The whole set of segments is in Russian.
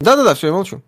Да-да-да, все, я молчу.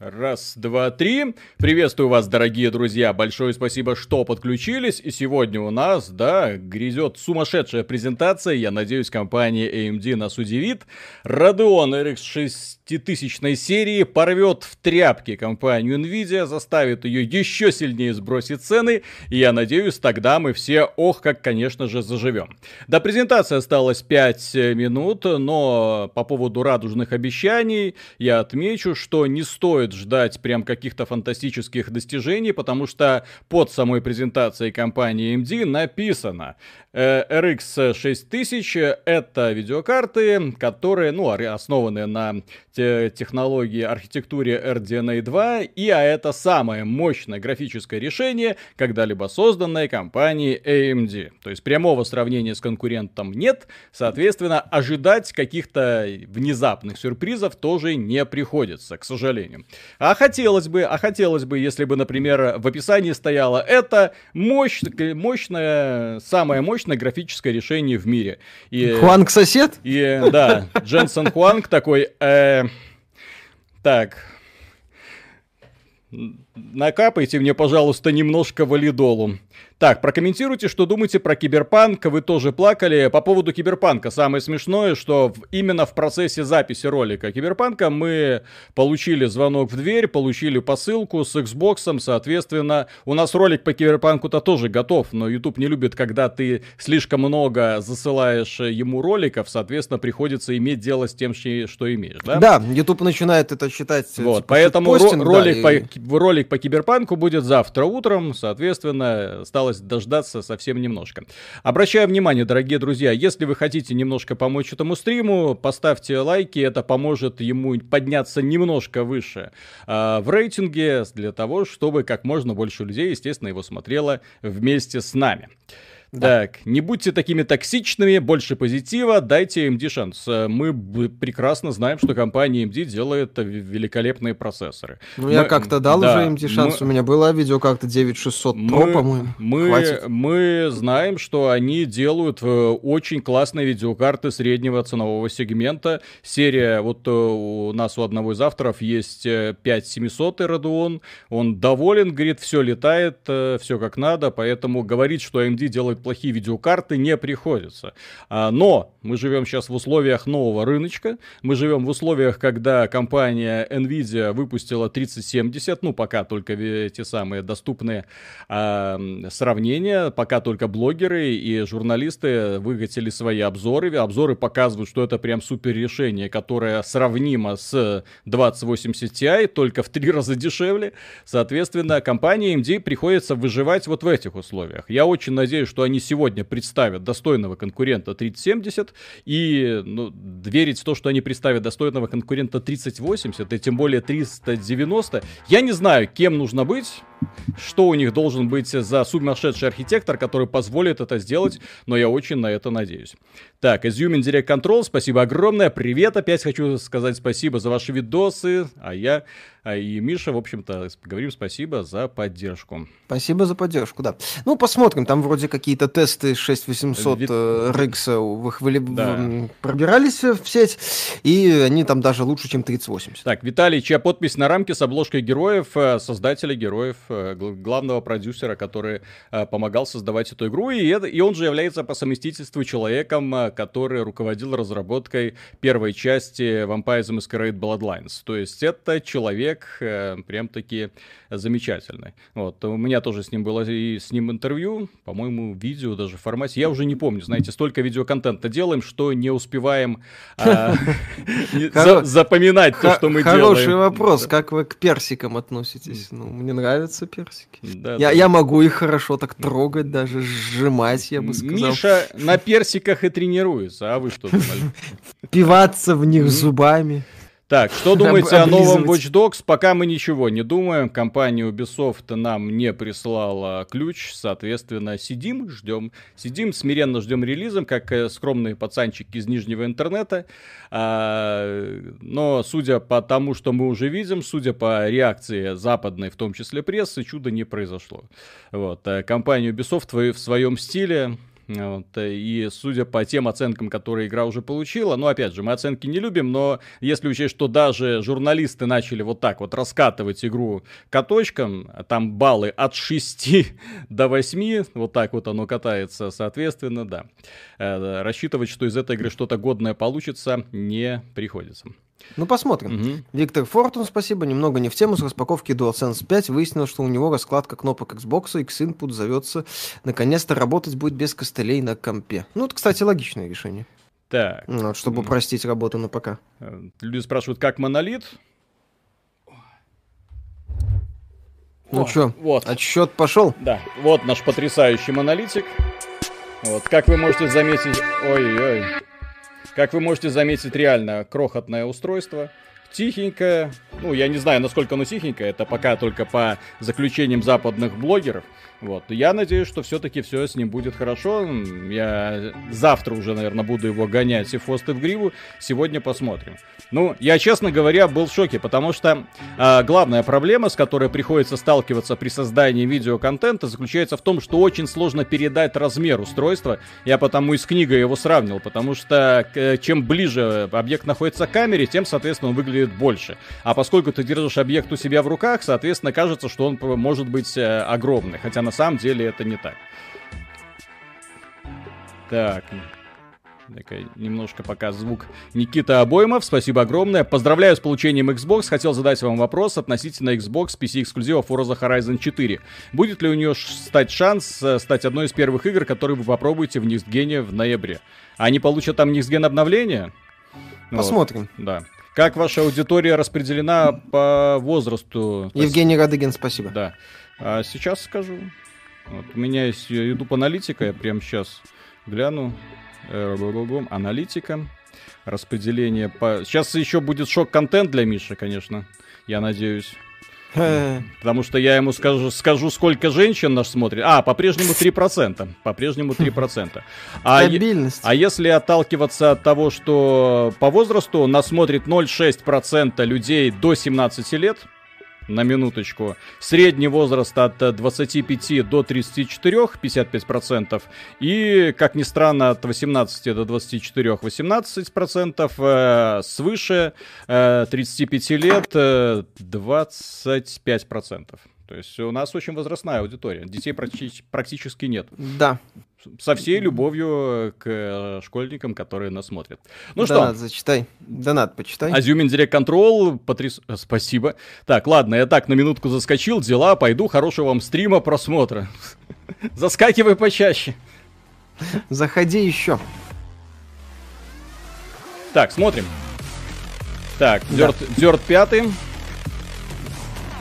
Раз, два, три. Приветствую вас, дорогие друзья. Большое спасибо, что подключились. И сегодня у нас, да, грязет сумасшедшая презентация. Я надеюсь, компания AMD нас удивит. Radeon RX 6000 серии порвет в тряпки компанию Nvidia, заставит ее еще сильнее сбросить цены. И я надеюсь, тогда мы все, ох, как, конечно же, заживем. До презентации осталось 5 минут, но по поводу радужных обещаний я отмечу, что не стоит стоит ждать прям каких-то фантастических достижений, потому что под самой презентацией компании AMD написано э, RX 6000 это видеокарты, которые, ну, основаны на технологии архитектуре RDNA 2, и а это самое мощное графическое решение, когда-либо созданное компанией AMD. То есть прямого сравнения с конкурентом нет, соответственно, ожидать каких-то внезапных сюрпризов тоже не приходится, к сожалению. А хотелось бы, а хотелось бы, если бы, например, в описании стояло это мощь, мощное, самое мощное графическое решение в мире. И, Хуанг сосед? И да, Дженсен Хуанг такой, э, так, накапайте мне, пожалуйста, немножко валидолу. Так, прокомментируйте, что думаете про Киберпанк. Вы тоже плакали. По поводу Киберпанка самое смешное, что в, именно в процессе записи ролика Киберпанка мы получили звонок в дверь, получили посылку с Xbox, соответственно, у нас ролик по Киберпанку-то тоже готов, но YouTube не любит, когда ты слишком много засылаешь ему роликов, соответственно, приходится иметь дело с тем, что имеешь, да? Да, YouTube начинает это считать. Вот, типа, поэтому постинг, ролик, да, по, и... ролик по Киберпанку будет завтра утром, соответственно, стало осталось дождаться совсем немножко. Обращаю внимание, дорогие друзья, если вы хотите немножко помочь этому стриму, поставьте лайки, это поможет ему подняться немножко выше э, в рейтинге, для того, чтобы как можно больше людей, естественно, его смотрело вместе с нами. Да. Так, не будьте такими токсичными, больше позитива, дайте AMD шанс. Э, мы прекрасно знаем, что компания AMD делает великолепные процессоры. Ну, мы, я как-то дал да, уже AMD шанс, мы, у меня была видео как-то 9600 мы, Pro, по-моему. Мы, мы знаем, что они делают э, очень классные видеокарты среднего ценового сегмента. Серия, вот э, у нас у одного из авторов есть 5700 Radeon, он доволен, говорит, все летает, все как надо, поэтому говорит, что AMD делает покупать плохие видеокарты не приходится. А, но мы живем сейчас в условиях нового рыночка, мы живем в условиях, когда компания Nvidia выпустила 3070, ну пока только те самые доступные а, сравнения, пока только блогеры и журналисты выкатили свои обзоры, обзоры показывают, что это прям супер решение, которое сравнимо с 2080 Ti, только в три раза дешевле. Соответственно, компании AMD приходится выживать вот в этих условиях. Я очень надеюсь, что они сегодня представят достойного конкурента 3070, и ну, верить в то, что они представят достойного конкурента 3080, и тем более 390, я не знаю, кем нужно быть, что у них должен быть за сумасшедший архитектор, который позволит это сделать, но я очень на это надеюсь. Так, Изюмин Direct Control, спасибо огромное, привет, опять хочу сказать спасибо за ваши видосы, а я а и Миша, в общем-то, говорим спасибо за поддержку. Спасибо за поддержку, да. Ну, посмотрим, там вроде какие-то тесты 6800 Вид... RX да. пробирались в сеть, и они там даже лучше, чем 3080. Так, Виталий, чья подпись на рамке с обложкой героев, э, создателя героев, э, главного продюсера, который э, помогал создавать эту игру, и, и он же является по совместительству человеком, который руководил разработкой первой части Vampire the Masquerade Bloodlines. То есть это человек, прям-таки замечательный. Вот, у меня тоже с ним было и с ним интервью, по-моему, видео даже в формате. Я уже не помню, знаете, столько видеоконтента делаем, что не успеваем а, запоминать то, что мы делаем. Хороший вопрос, как вы к персикам относитесь? Ну, мне нравятся персики. Я могу их хорошо так трогать, даже сжимать, я бы сказал. Миша на персиках и тренируется, а вы что думали? Пиваться в них зубами. Так, что думаете о новом Watch Dogs? Пока мы ничего не думаем. Компания Ubisoft нам не прислала ключ, соответственно, сидим, ждем. Сидим, смиренно ждем релизом, как э, скромные пацанчики из нижнего интернета. А, но судя по тому, что мы уже видим, судя по реакции западной, в том числе прессы, чуда не произошло. Вот. Э, компания Ubisoft в своем стиле Вот, и судя по тем оценкам, которые игра уже получила, ну, опять же, мы оценки не любим, но если учесть, что даже журналисты начали вот так вот раскатывать игру каточком, там баллы от 6 до 8, вот так вот оно катается, соответственно, да. Э, рассчитывать, что из этой игры что-то годное получится, не приходится. Ну, посмотрим. Угу. Виктор Фортун, спасибо. Немного не в тему. С распаковки DualSense 5 выяснилось, что у него раскладка кнопок Xbox, X-Input зовется. Наконец-то работать будет без костылей на компе. Ну, это, кстати, логичное решение. Так. Ну, вот, чтобы упростить работу на ПК. Э, люди спрашивают, как монолит? Ну что, вот. отсчет пошел? Да, вот наш потрясающий монолитик. Вот, как вы можете заметить... Ой-ой. Как вы можете заметить, реально крохотное устройство. Тихенькое. Ну, я не знаю, насколько оно тихенькое. Это пока только по заключениям западных блогеров. Вот. Я надеюсь, что все-таки все с ним будет хорошо. Я завтра уже, наверное, буду его гонять и фосты в гриву. Сегодня посмотрим. Ну, я, честно говоря, был в шоке, потому что э, главная проблема, с которой приходится сталкиваться при создании видеоконтента, заключается в том, что очень сложно передать размер устройства. Я потому и с книгой его сравнил, потому что э, чем ближе объект находится к камере, тем, соответственно, он выглядит больше. А поскольку ты держишь объект у себя в руках, соответственно, кажется, что он может быть э, огромный. Хотя на самом деле это не так. Так. Немножко пока звук Никита Обоймов, спасибо огромное. Поздравляю с получением Xbox. Хотел задать вам вопрос относительно Xbox PC эксклюзива Forza Horizon 4. Будет ли у нее стать шанс э, стать одной из первых игр, которые вы попробуете в Ньюстгене в ноябре? Они получат там Ньюстген обновление? Посмотрим. Вот, да. Как ваша аудитория распределена по возрасту? Евгений Радыгин, спасибо. Да. А сейчас скажу. Вот, у меня есть, по аналитика, я прямо сейчас гляну. Э, аналитика. Распределение по... Сейчас еще будет шок-контент для Миши, конечно. Я надеюсь. Потому что я ему скажу, скажу, сколько женщин нас смотрит. А, по-прежнему 3%. По-прежнему 3%. А, а если отталкиваться от того, что по возрасту нас смотрит 0,6% людей до 17 лет, на минуточку. Средний возраст от 25 до 34, 55%. И, как ни странно, от 18 до 24, 18%. Э, свыше э, 35 лет э, 25%. То есть у нас очень возрастная аудитория. Детей практи- практически нет. Да. Со всей любовью к э, школьникам, которые нас смотрят. Ну Донат, что? зачитай. Донат, почитай. Азюмин Директ Контрол, потряс... Э, спасибо. Так, ладно, я так на минутку заскочил, дела, пойду, хорошего вам стрима, просмотра. Заскакивай почаще. Заходи еще. Так, смотрим. Так, Дерт, да. Дерт пятый.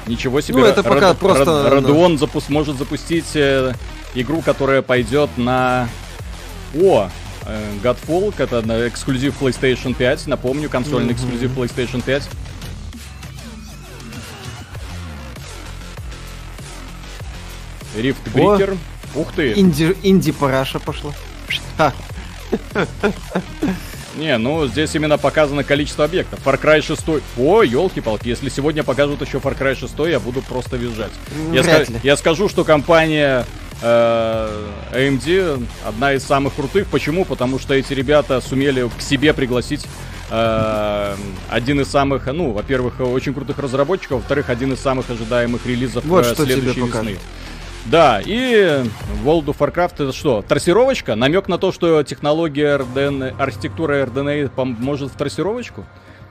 Ничего себе. Ну, это пока Рад, просто... Радуон да. запу- может запустить э, игру, которая пойдет на... О, э, Godfall, это на эксклюзив PlayStation 5. Напомню, консольный mm-hmm. эксклюзив PlayStation 5. Rift Breaker. Ух ты. Инди, инди-параша пошла. Не, ну здесь именно показано количество объектов. Far Cry 6. О, елки-палки, если сегодня покажут еще Far Cry 6, я буду просто визжать. Я, ска- я скажу, что компания э, AMD одна из самых крутых. Почему? Потому что эти ребята сумели к себе пригласить э, один из самых, ну, во-первых, очень крутых разработчиков, во-вторых, один из самых ожидаемых релизов вот э, следующей весны. Да, и World of Warcraft это что? Трассировочка? Намек на то, что технология RDN, архитектура RDNA поможет в трассировочку?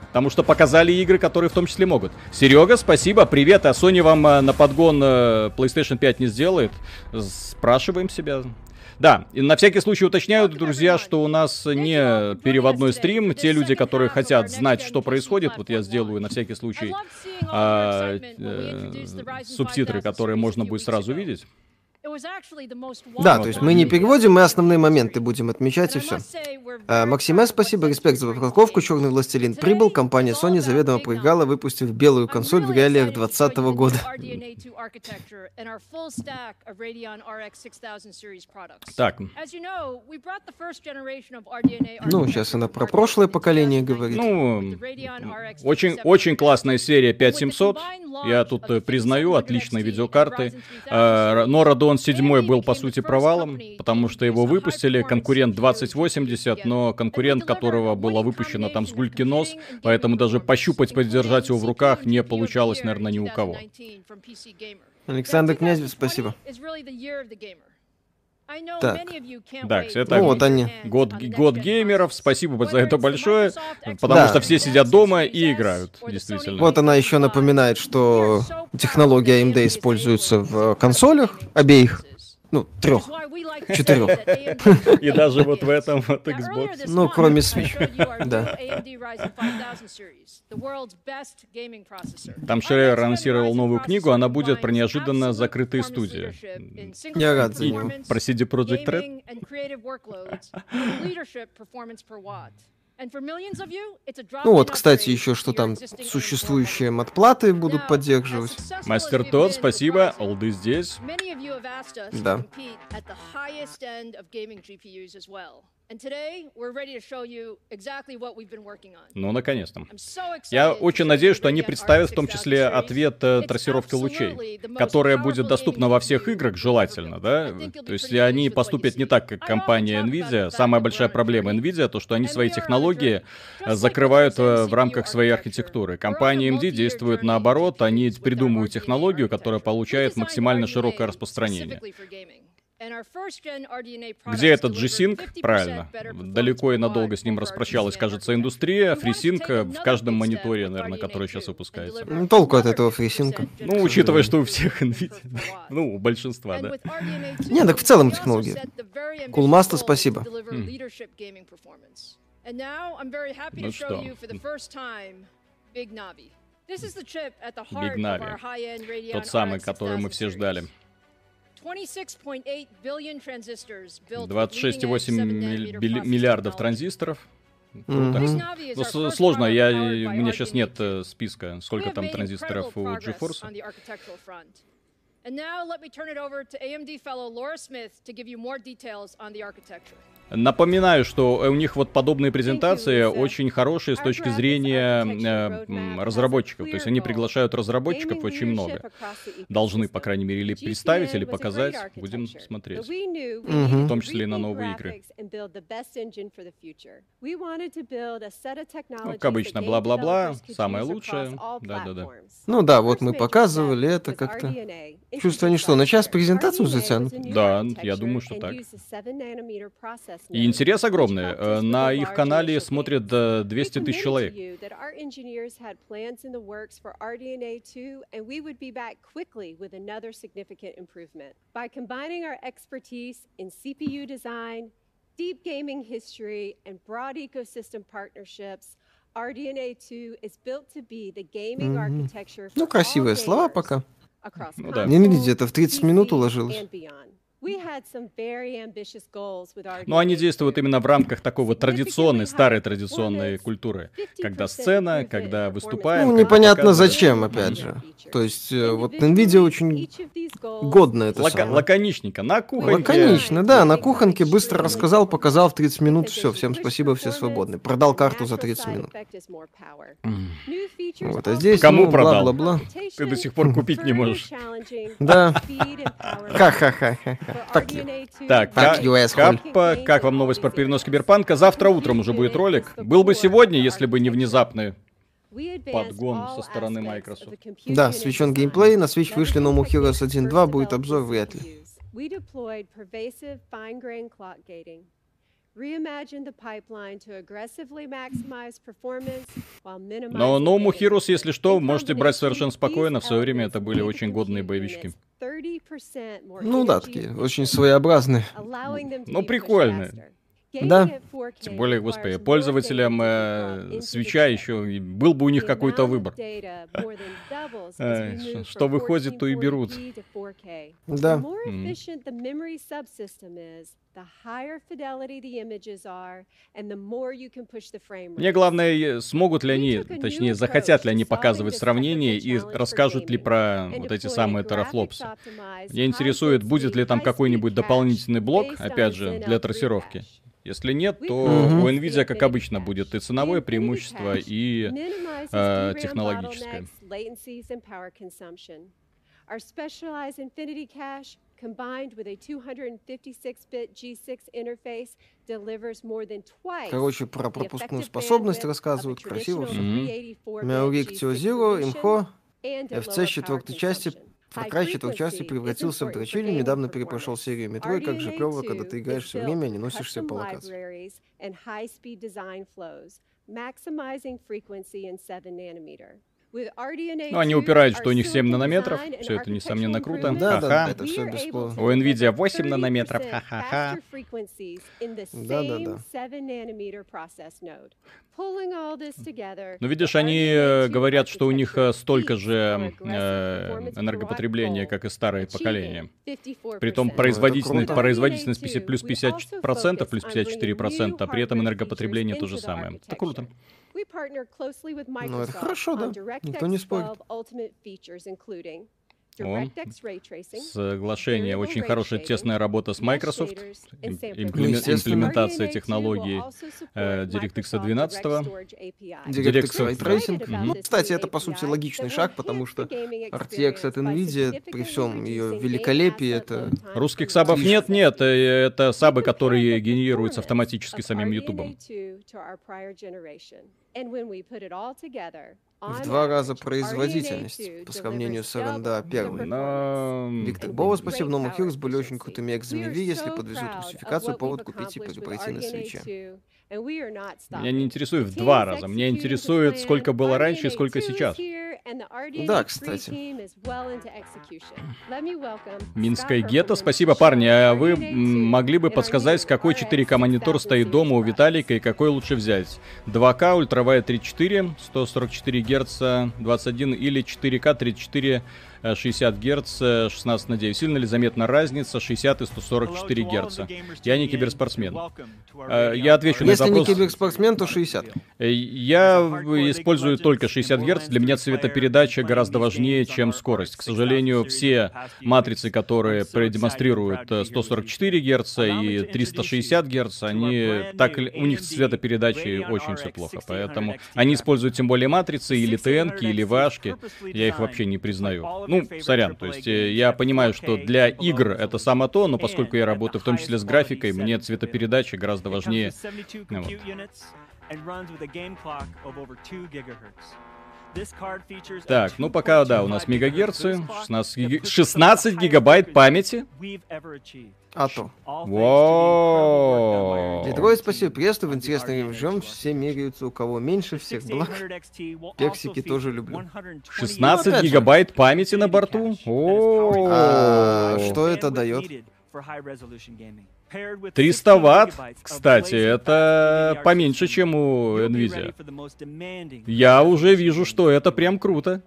Потому что показали игры, которые в том числе могут. Серега, спасибо, привет. А Sony вам э, на подгон э, PlayStation 5 не сделает? Спрашиваем себя. Да, и на всякий случай уточняю, друзья, что у нас не переводной стрим. Те люди, которые хотят знать, что происходит, вот я сделаю на всякий случай а, э, субтитры, которые можно будет сразу видеть. Да, то есть мы не переводим, мы основные моменты будем отмечать и все. А, Максиме, спасибо, респект за упаковку. Черный властелин прибыл. Компания Sony заведомо проиграла, выпустив белую консоль в реалиях 2020 года. Так. Ну, сейчас она про прошлое поколение говорит. Ну, очень, очень классная серия 5700. Я тут э, признаю, отличные видеокарты. Но Radeon 7 был, по сути, провалом, потому что его выпустили, конкурент 2080, но конкурент, которого было выпущено там с гульки нос, поэтому даже пощупать, подержать его в руках не получалось, наверное, ни у кого. Александр Князев, спасибо. Так. Так, это ну, вот они. Год, год геймеров. Спасибо за это большое. Потому да. что все сидят дома и играют, действительно. Вот она еще напоминает, что технология AMD используется в консолях обеих. Ну, трех. Четырех. И даже вот в этом вот Xbox. Ну, кроме Switch. Да. Там Шрейер анонсировал новую книгу, она будет про неожиданно закрытые студии. Я рад за него. Про CD Projekt Red. Ну вот, кстати, еще что там существующие матплаты будут поддерживать. Мастер Тот, спасибо, олды здесь. Да. Ну, наконец-то. Я очень надеюсь, что они представят в том числе ответ э, трассировки лучей, которая будет доступна во всех играх, желательно, да? То есть, они поступят не так, как компания Nvidia, самая большая проблема Nvidia, то, что они свои технологии закрывают э, в рамках своей архитектуры. Компания AMD действует наоборот, они придумывают технологию, которая получает максимально широкое распространение. Где этот G-Sync? Правильно. Далеко и надолго с ним распрощалась, кажется, индустрия. FreeSync в каждом мониторе, наверное, который сейчас выпускается. Ну, толку от этого FreeSync. Ну, учитывая, что у всех NVIDIA. ну, у большинства, да. Не, так в целом технология. Coolmaster, спасибо. Ну что? Big Navi. Тот самый, который мы все ждали. 26,8 миллиардов транзисторов. Mm-hmm. Ну, сложно, я, у меня сейчас нет э, списка, сколько там транзисторов у GeForce. And now let me turn it over to AMD fellow Laura Smith to give you more details on the architecture. Напоминаю, что у них вот подобные презентации очень хорошие с точки зрения э, разработчиков. То есть они приглашают разработчиков очень много. Должны, по крайней мере, или представить, или показать. Будем смотреть. Угу. В том числе и на новые игры. Ну, как обычно, бла-бла-бла, самое лучшее. Да-да-да. Ну да, вот мы показывали это как-то. Чувство они что, на час презентацию затянут? Да, я думаю, что так. И интерес огромный. Э, на их канале смотрят 200 тысяч человек. deep gaming history, and broad ecosystem partnerships, RDNA 2 is built to be the gaming architecture for Ну, красивые слова пока. Ну да. Не видите, это в 30 минут уложилось. Но они действуют именно в рамках такой вот традиционной, старой традиционной культуры. Когда сцена, когда выступаем. Ну, непонятно зачем, опять же. То есть, э, вот NVIDIA очень годно это Лака- самое. Лаконичненько, на кухоньке. Лаконично, да, на кухоньке быстро рассказал, показал в 30 минут, все, всем спасибо, все свободны. Продал карту за 30 минут. Вот, а здесь, Кому ну, продал? Бла-бла-бла. Ты до сих пор купить не можешь. Да. Ха-ха-ха-ха. Так, так как, как, как вам новость про перенос Киберпанка? Завтра утром уже будет ролик. Был бы сегодня, если бы не внезапный подгон со стороны Microsoft. Да, свечен геймплей, на Switch вышли No More Heroes 1.2, будет обзор вряд ли. Но More Heroes, если что, можете брать совершенно спокойно. В свое время это были очень годные боевички. Ну да, такие, очень своеобразные. Ну, прикольные. Да. Тем более, господи, пользователям э, свеча еще был бы у них какой-то выбор. Э, что выходит, то и берут. Да. Мне главное, смогут ли они, точнее, захотят ли они показывать сравнение и расскажут ли про вот эти самые терафлопсы. Меня интересует, будет ли там какой-нибудь дополнительный блок, опять же, для трассировки. Если нет, то угу. у Nvidia, как обычно, будет и ценовое преимущество, и э, технологическое. Our specialized Infinity Cache combined with a 256-bit G6 interface delivers more than twice Короче, про пропускную способность рассказывают, красиво все. Мяурик Зиро, Имхо, FC четвертой части Cry 4 части превратился в дрочиль, недавно перепрошел серию метро, и как же клево, когда ты играешь все время, а не носишься по локации. maximizing frequency in 7 nanometer. Ну, они упирают, что у них 7 нанометров. Все это, несомненно, круто. Да, да, это все бесплатно. У Nvidia 8 нанометров. Ха-ха-ха. Да, да, да. Ну, видишь, они говорят, что у них э, столько же э, энергопотребления, как и старое поколение. Притом производительность, производительность плюс 50%, плюс 54%, а при этом энергопотребление то же самое. Это круто. Ну, это хорошо, да. Никто не спорит. О, соглашение. Очень хорошая тесная работа с Microsoft. Имплементация технологий э, DirectX 12. DirectX Ray Tracing. Ну, кстати, это, по сути, логичный шаг, потому что RTX от NVIDIA, при всем ее великолепии, это... Русских сабов нет, нет. Э, это сабы, которые генерируются автоматически самим YouTube в два раза производительность по сравнению с РНД первой. Но... Виктор Боу, спасибо, но Хьюз были очень крутыми экзами если подвезут русификацию, повод купить и пройти на свече. Меня не интересует в два раза, меня интересует, сколько было раньше и сколько сейчас. Да, кстати. Минское гетто, спасибо, парни. А вы могли бы подсказать, какой 4К монитор стоит дома у Виталика и какой лучше взять? 2К, ультравайд 34, 144 Гц, 21 или 4К 34 60 Гц, 16 на 9. Сильно ли заметна разница 60 и 144 Гц? Я не киберспортсмен. Э, я отвечу на этот вопрос. Если не киберспортсмен, то 60. Э, я использую только 60 Гц. Для меня цветопередача гораздо важнее, чем скорость. К сожалению, все матрицы, которые продемонстрируют 144 Гц и 360 Гц, они так у них цветопередачи очень все плохо. Поэтому они используют тем более матрицы или ТНки, или вашки. Я их вообще не признаю. Ну, сорян, то есть э, я понимаю, что для игр это само то, но поскольку я работаю в том числе с графикой, мне цветопередача гораздо важнее. Ну, вот. Так, ну пока, да, у нас мегагерцы, 16, гиг... 16 гигабайт памяти. А то. Вау. Детройт, спасибо, приветствую, в интересном ждем, все меряются, у кого меньше, всех благ. Персики тоже люблю. 16 ну, гигабайт памяти на борту? О, а, что это дает? 300 ватт, кстати, это поменьше, чем у Nvidia. Я уже вижу, что это прям круто.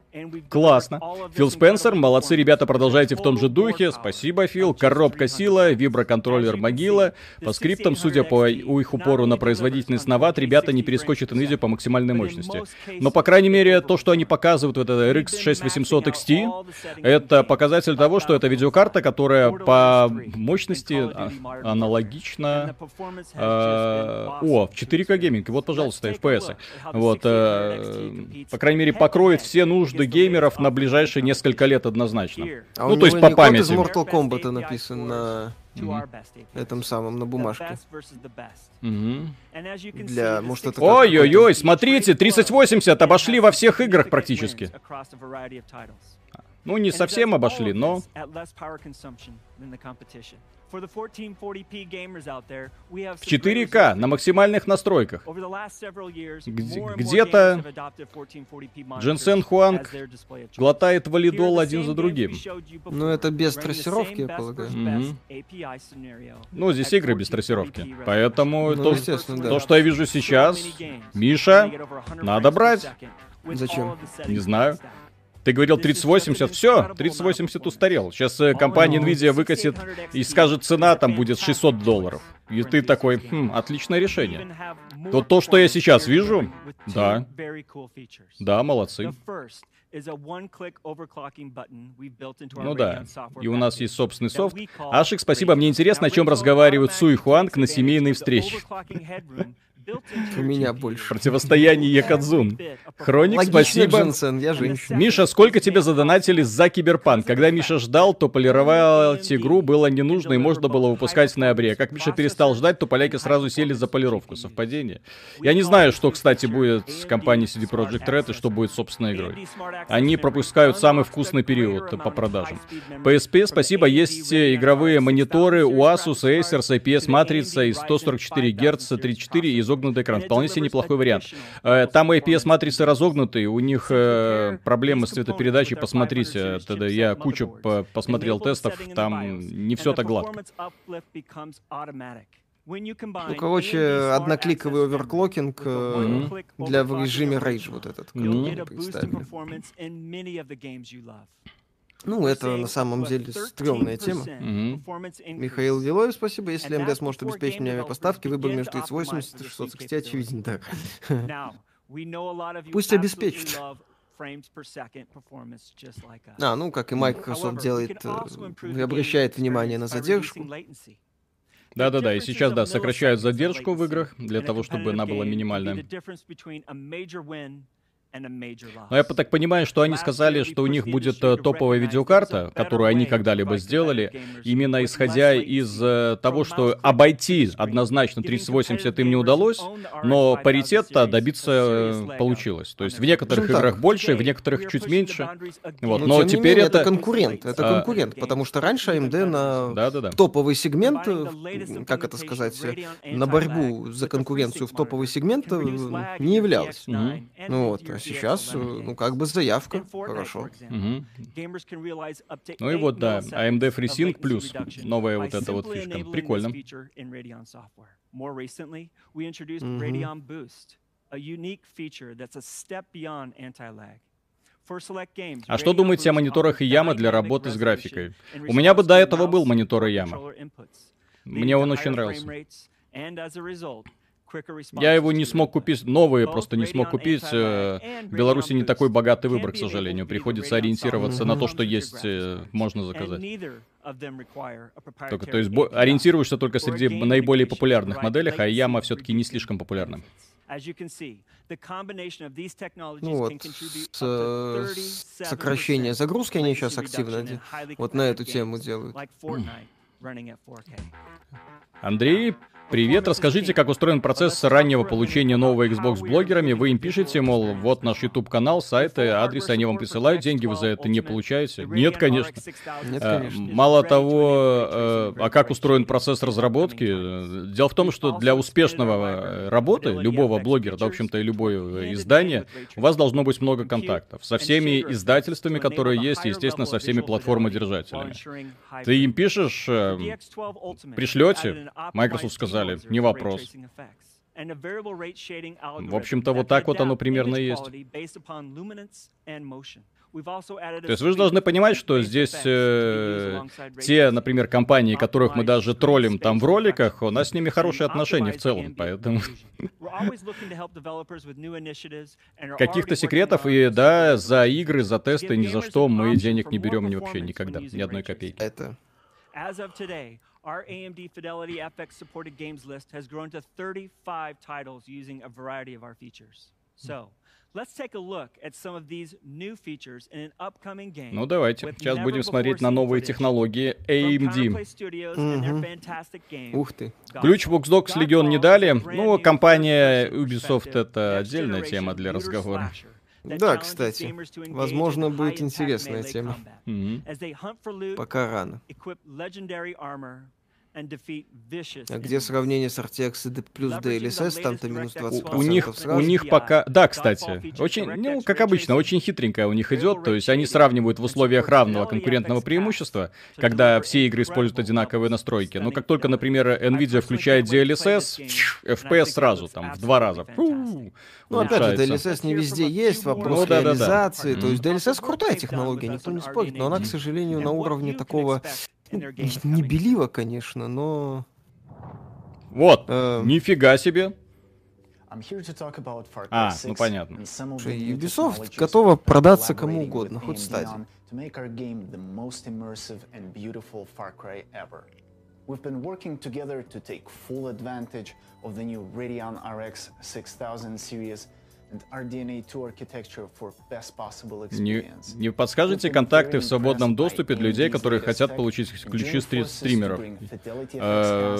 Классно. Фил Спенсер, молодцы, ребята, продолжайте в том же духе. Спасибо, Фил. Коробка сила, виброконтроллер могила. По скриптам, судя по их упору на производительность на ватт, ребята не перескочат Nvidia по максимальной мощности. Но, по крайней мере, то, что они показывают в этот RX 6800 XT, это показатель того, что это видеокарта, которая по мощности аналогично... Э, о, в 4К гейминг. Вот, пожалуйста, FPS. Вот, э, по крайней мере, покроет все нужды геймеров на ближайшие несколько лет однозначно. А ну, то есть по памяти. из Mortal Kombat написан на этом самом, на бумажке. Для, может, это Ой-ой-ой, смотрите, 3080 обошли во всех играх практически. Ну, не совсем обошли, но... В 4К на максимальных настройках. Где-то Дженсен Хуанг глотает валидол один за другим. Ну, это без трассировки, я полагаю. Mm-hmm. Ну, здесь игры без трассировки. Поэтому ну, то, да. то, что я вижу сейчас, Миша, надо брать. Зачем? Не знаю. Ты говорил 3080, все, 3080 устарел. Сейчас э, компания Nvidia выкатит и скажет, цена там будет 600 долларов. И ты такой, хм, отличное решение. Вот то, что я сейчас вижу, да. Да, молодцы. Ну да, и у нас есть собственный софт. Ашик, спасибо. Мне интересно, о чем разговаривают Суй Хуанг на семейной встрече. У меня больше. Противостояние Якадзун. Хроник, Логично, спасибо. Дженсен, я женщина. Миша, сколько тебе задонатили за Киберпанк? Когда Миша ждал, то полировать игру было не нужно и можно было выпускать в ноябре. Как Миша перестал ждать, то поляки сразу сели за полировку. Совпадение? Я не знаю, что, кстати, будет с компанией CD Projekt Red и что будет с собственной игрой. Они пропускают самый вкусный период по продажам. PSP, спасибо, есть игровые мониторы у Asus, Acer IPS матрица и 144 Гц, 34 и изогнутый экран. Вполне себе неплохой вариант. Э, там IPS-матрицы разогнутые, у них э, проблемы с цветопередачей, посмотрите. Тогда я кучу посмотрел тестов, там не все так гладко. Ну, короче, однокликовый оверклокинг э, для в режиме Rage вот этот, mm-hmm. Ну, это на самом деле стрёмная тема. Mm-hmm. Михаил Вилоев, спасибо. Если МД сможет обеспечить мне поставки, выбор между 3080 и 660 очевиден, да. Пусть обеспечит. А, ну, как и Microsoft делает, э, обращает внимание на задержку. Да-да-да, и сейчас, да, сокращают задержку в играх для того, чтобы она была минимальная. Но я так понимаю, что они сказали, что у них будет э, топовая видеокарта, которую они когда-либо сделали, именно исходя из э, того, что обойти однозначно 3080 им не удалось, но паритета добиться э, получилось. То есть в некоторых играх больше, в некоторых чуть меньше. Вот. Но, но теперь менее, это... это конкурент, это а... конкурент, потому что раньше AMD на да, да, да. топовый сегмент, как это сказать, на борьбу за конкуренцию в топовый сегмент не являлась. Угу. Ну вот, сейчас, э, ну, как бы заявка. Хорошо. Угу. Ну и вот, да, AMD FreeSync плюс новая вот эта вот фишка. Прикольно. А что думаете о мониторах Яма для работы с графикой? У меня бы до этого был монитор Яма. Мне он очень нравился. Я его не смог купить, новые просто не смог купить. Э, в Беларуси не такой богатый выбор, к сожалению. Приходится ориентироваться на то, что есть, э, можно заказать. Только, то есть ориентируешься только среди наиболее популярных моделей, а Яма все-таки не слишком популярна. Ну вот, с, сокращение загрузки они сейчас активно вот на эту тему делают. Андрей Привет, расскажите, как устроен процесс раннего получения нового Xbox блогерами. Вы им пишете, мол, вот наш YouTube канал, сайты, адресы, они вам присылают деньги, вы за это не получаете? Нет, конечно. Нет, э, конечно. Мало того, э, а как устроен процесс разработки? Дело в том, что для успешного э, работы любого блогера, да, в общем-то, и любое издание, у вас должно быть много контактов со всеми издательствами, которые есть, и, естественно, со всеми платформодержателями. Ты им пишешь, пришлете, Microsoft сказал, сказали, не вопрос. В общем-то, вот так вот оно примерно есть. То есть вы же должны понимать, что здесь э, те, например, компании, которых мы даже троллим там в роликах, у нас с ними хорошие отношения в целом, поэтому... Каких-то секретов и, да, за игры, за тесты, ни за что мы денег не берем ни вообще никогда, ни одной копейки. Это Our AMD Fidelity FX supported games list has grown to 35 titles using a variety of our features. So, Let's take a look at some of these new features in an upcoming game. Ну давайте, сейчас будем смотреть на новые технологии AMD. Ух ты. Ключ в Xbox Legion не дали. Ну, компания Ubisoft это отдельная тема для разговора. Да, кстати. Возможно, будет интересная тема. Mm-hmm. Пока рано. А где сравнение с RTX плюс DLSS, там-то минус 20% у, у них, сразу? У них пока... Да, кстати. Очень, ну, как обычно, очень хитренькая у них идет. То есть они сравнивают в условиях равного конкурентного преимущества, когда все игры используют одинаковые настройки. Но как только, например, Nvidia включает DLSS, FPS сразу там в два раза. Фу, ну, опять же, DLSS не везде есть, вопрос ну, да, реализации. Да, да. То есть DLSS крутая технология, никто не спорит, но она, к сожалению, на уровне такого не белила, конечно, но... Вот, э... нифига себе. А, ну понятно. Ubisoft готова продаться кому угодно, хоть стадии. We've been working together to take full advantage of the new Radeon RX 6000 series не, не подскажете контакты в свободном доступе для людей, которые хотят получить ключи стримеров? Э,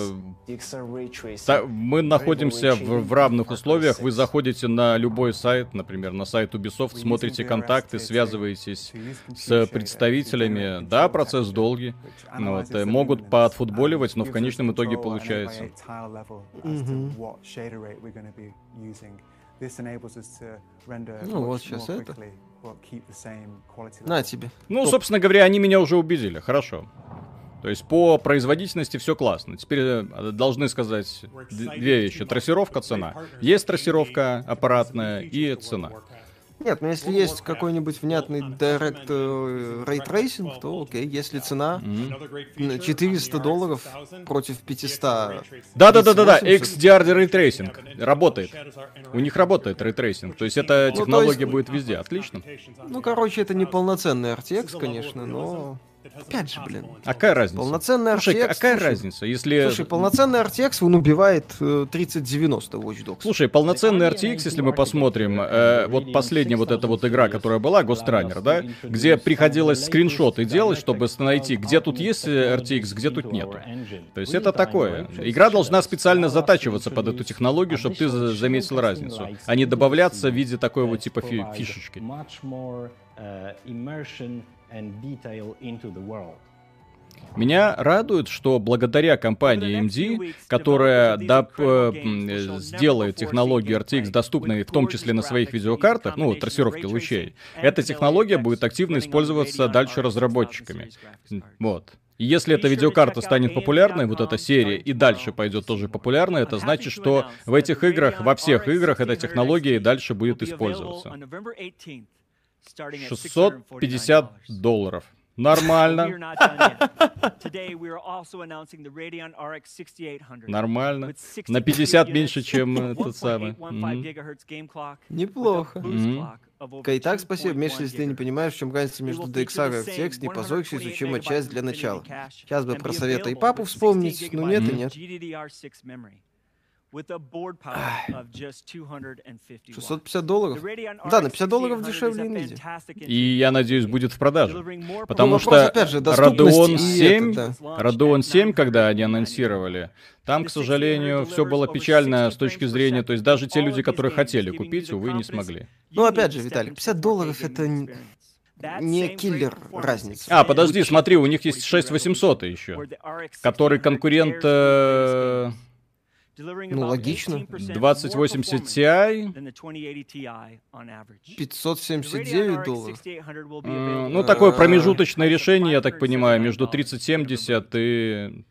мы находимся в, в равных условиях. Вы заходите на любой сайт, например, на сайт Ubisoft, смотрите контакты, связываетесь с представителями. Да, процесс долгий. Вот, э, могут поотфутболивать, но в конечном итоге получается. Mm-hmm. Ну вот сейчас это. На тебе. Ну, собственно говоря, они меня уже убедили. Хорошо. То есть по производительности все классно. Теперь э, должны сказать две вещи. Трассировка, цена. Есть трассировка аппаратная и цена. Нет, но если есть какой-нибудь внятный Direct э, Ray Tracing, то окей. Если цена mm-hmm. 400 долларов против 500... Да-да-да-да-да, XDR Ray Tracing работает. У них работает Ray Tracing, то есть эта ну, технология есть... будет везде, отлично. Ну, короче, это не полноценный RTX, конечно, но... Опять же, блин. А какая разница? Полноценный RTX... Слушай, какая слушай, разница, если... Слушай, полноценный RTX он убивает э, 3090 Watch Dogs. Слушай, полноценный RTX, если мы посмотрим, э, вот последняя вот эта вот игра, которая была, Ghost Runner, да, где приходилось скриншоты делать, чтобы найти, где тут есть RTX, где тут нету. То есть это такое. Игра должна специально затачиваться под эту технологию, чтобы ты заметил разницу, а не добавляться в виде такой вот типа фи фишечки and detail into the world. Меня радует, что благодаря компании AMD, которая доп, э, сделает технологию RTX доступной в том числе на своих видеокартах, ну, трассировки лучей, эта технология будет активно использоваться дальше разработчиками. Вот. И если эта видеокарта станет популярной, вот эта серия, и дальше пойдет тоже популярной, это значит, что в этих играх, во всех играх эта технология и дальше будет использоваться. 650 долларов. Нормально. Нормально. На 50 меньше, чем этот самый. Неплохо. Кайтак, спасибо. Меша, если ты не понимаешь, в чем разница между DXR и RTX, не позорься, изучим часть для начала. Сейчас бы про совета и папу вспомнить, но нет и нет. 650 долларов? Да, на 50 долларов дешевле Nvidia. И я надеюсь, будет в продаже. Потому ну, что опять же, Radeon 7, это, да. Radeon 7, когда они анонсировали, там, к сожалению, все было печально с точки зрения, то есть даже те люди, которые хотели купить, увы, не смогли. Ну, опять же, Виталик, 50 долларов это не киллер разница. А, подожди, смотри, у них есть 6800 еще, который конкурент... Э ну, логично. 2080 Ti. 579 долларов. Ну, такое промежуточное решение, я так понимаю, между 3070 и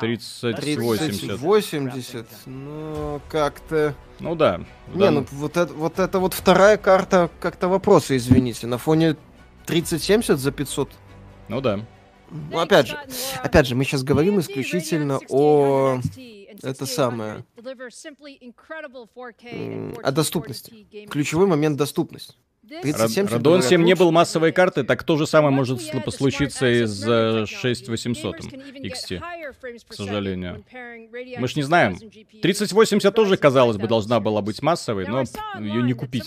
3080. 3080, ну, как-то... Ну да. Не, ну вот это, вот это вот вторая карта, как-то вопросы, извините, на фоне 3070 за 500. Ну да. Ну, опять же, опять же, мы сейчас говорим исключительно о это самое, о доступности. Ключевой момент доступность. 37, 7 не был массовой картой, так то же самое может случиться и с 6800 XT, к сожалению. Мы ж не знаем. 3080 тоже, казалось бы, должна была быть массовой, но ее не купить.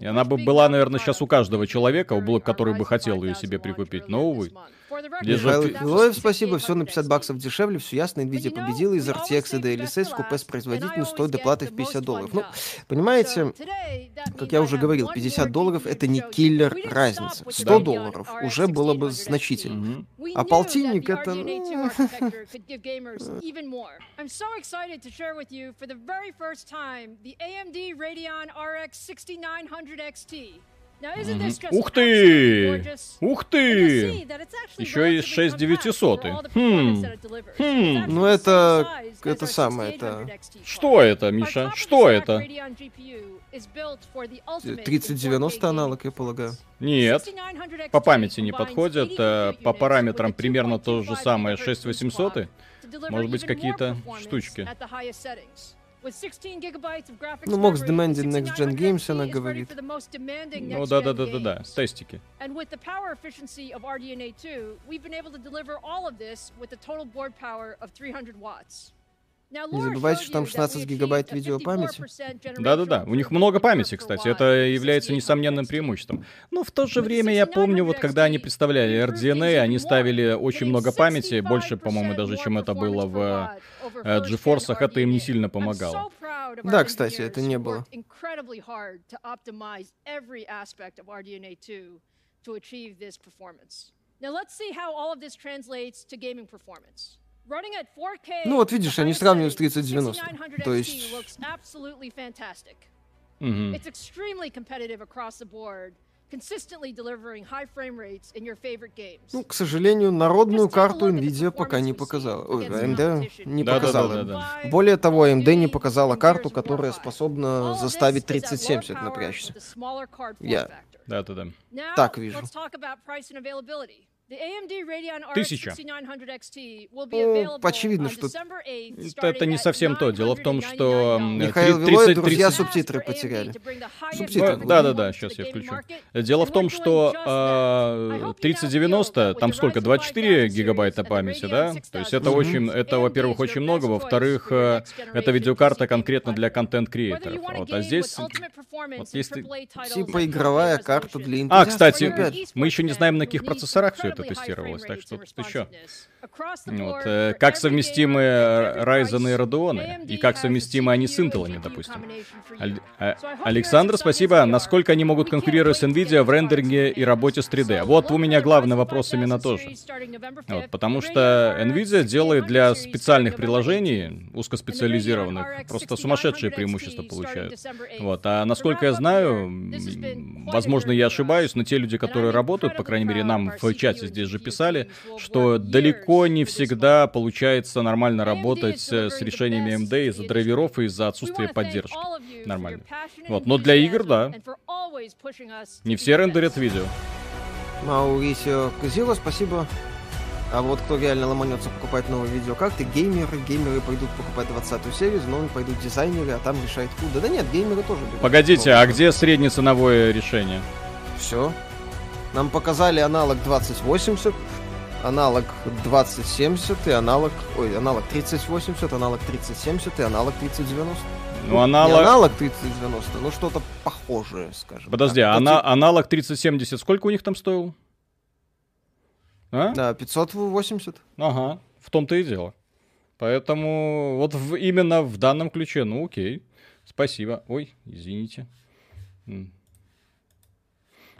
И она бы была, наверное, сейчас у каждого человека, который бы хотел ее себе прикупить, но, увы. Михаил Филоев, спасибо, все на 50 баксов дешевле, все ясно, Nvidia победила, из RTX и DLSS в купе с производительностью стоит доплаты в 50 долларов. Ну, понимаете, как я уже говорил, 50 долларов это не киллер разница. 100 долларов уже было бы значительно. А полтинник это... Ух ты! Ух ты! Еще и 6900. Хм. Хм. Ну это... Это самое, это... Что это, Миша? Что это? 3090 аналог, я полагаю. Нет, по памяти не подходит, э, по параметрам примерно то же самое 6800. Может быть, какие-то штучки. Ну, Mox Demanding Next Gen Games, она говорит. Ну, да-да-да-да-да, тестики. Не забывайте, что там 16 гигабайт видеопамяти. Да-да-да, у них много памяти, кстати, это является несомненным преимуществом. Но в то же время я помню, вот когда они представляли RDNA, они ставили очень много памяти, больше, по-моему, даже, чем это было в э, GeForce, это им не сильно помогало. Да, кстати, это не было. Now let's see how all of this translates to gaming performance. Ну вот видишь, они сравнивают с 3090. То есть... Mm-hmm. Ну, к сожалению, народную карту Nvidia пока не показала. Ой, AMD не да, показала. Да, да, да, да. Более того, AMD не показала карту, которая способна заставить 3070 напрячься. Я да-да-да. так вижу. Тысяча. Ну, очевидно, что... Это не совсем то. Дело в том, что... Михаил 30, Вилой, друзья, субтитры потеряли. Субтитры. Да-да-да, сейчас я включу. Дело в том, что э, 3090, там сколько, 24 гигабайта памяти, да? То есть это очень, это, во-первых, очень много, во-вторых, э, это видеокарта конкретно для контент-креаторов. Вот, а здесь... Вот если... Типа игровая карта для А, кстати, мы еще не знаем, на каких процессорах все это это тестировалось, так что тут еще. Вот, э, как совместимы Ryzen и Radeon, и как совместимы они с Intel, допустим. Аль- а- Александр, спасибо. Насколько они могут конкурировать с NVIDIA в рендеринге и работе с 3D? Вот у меня главный вопрос именно тоже. Вот, потому что NVIDIA делает для специальных приложений, узкоспециализированных, просто сумасшедшие преимущества получают. Вот, а насколько я знаю, возможно, я ошибаюсь, но те люди, которые работают, по крайней мере, нам в чате здесь же писали, что далеко не всегда получается нормально работать с решениями AMD из-за драйверов и из-за отсутствия поддержки. Нормально. Вот, но для игр, да. Не все рендерят видео. Маурисио Кузило, спасибо. А вот кто реально ломанется покупать новые видеокарты, геймеры, геймеры пойдут покупать 20-ю серию, но пойдут дизайнеры, а там решает куда. Да нет, геймеры тоже берут. Погодите, а где среднеценовое решение? Все. Нам показали аналог 2080, аналог 2070 и аналог... Ой, аналог 3080, аналог 3070 и аналог 3090. Ну, аналог... Не аналог 3090, но что-то похожее, скажем. Подожди, так. ана- аналог 3070 сколько у них там стоил? А? Да, 580. Ага, в том-то и дело. Поэтому вот в, именно в данном ключе, ну окей, спасибо. Ой, извините.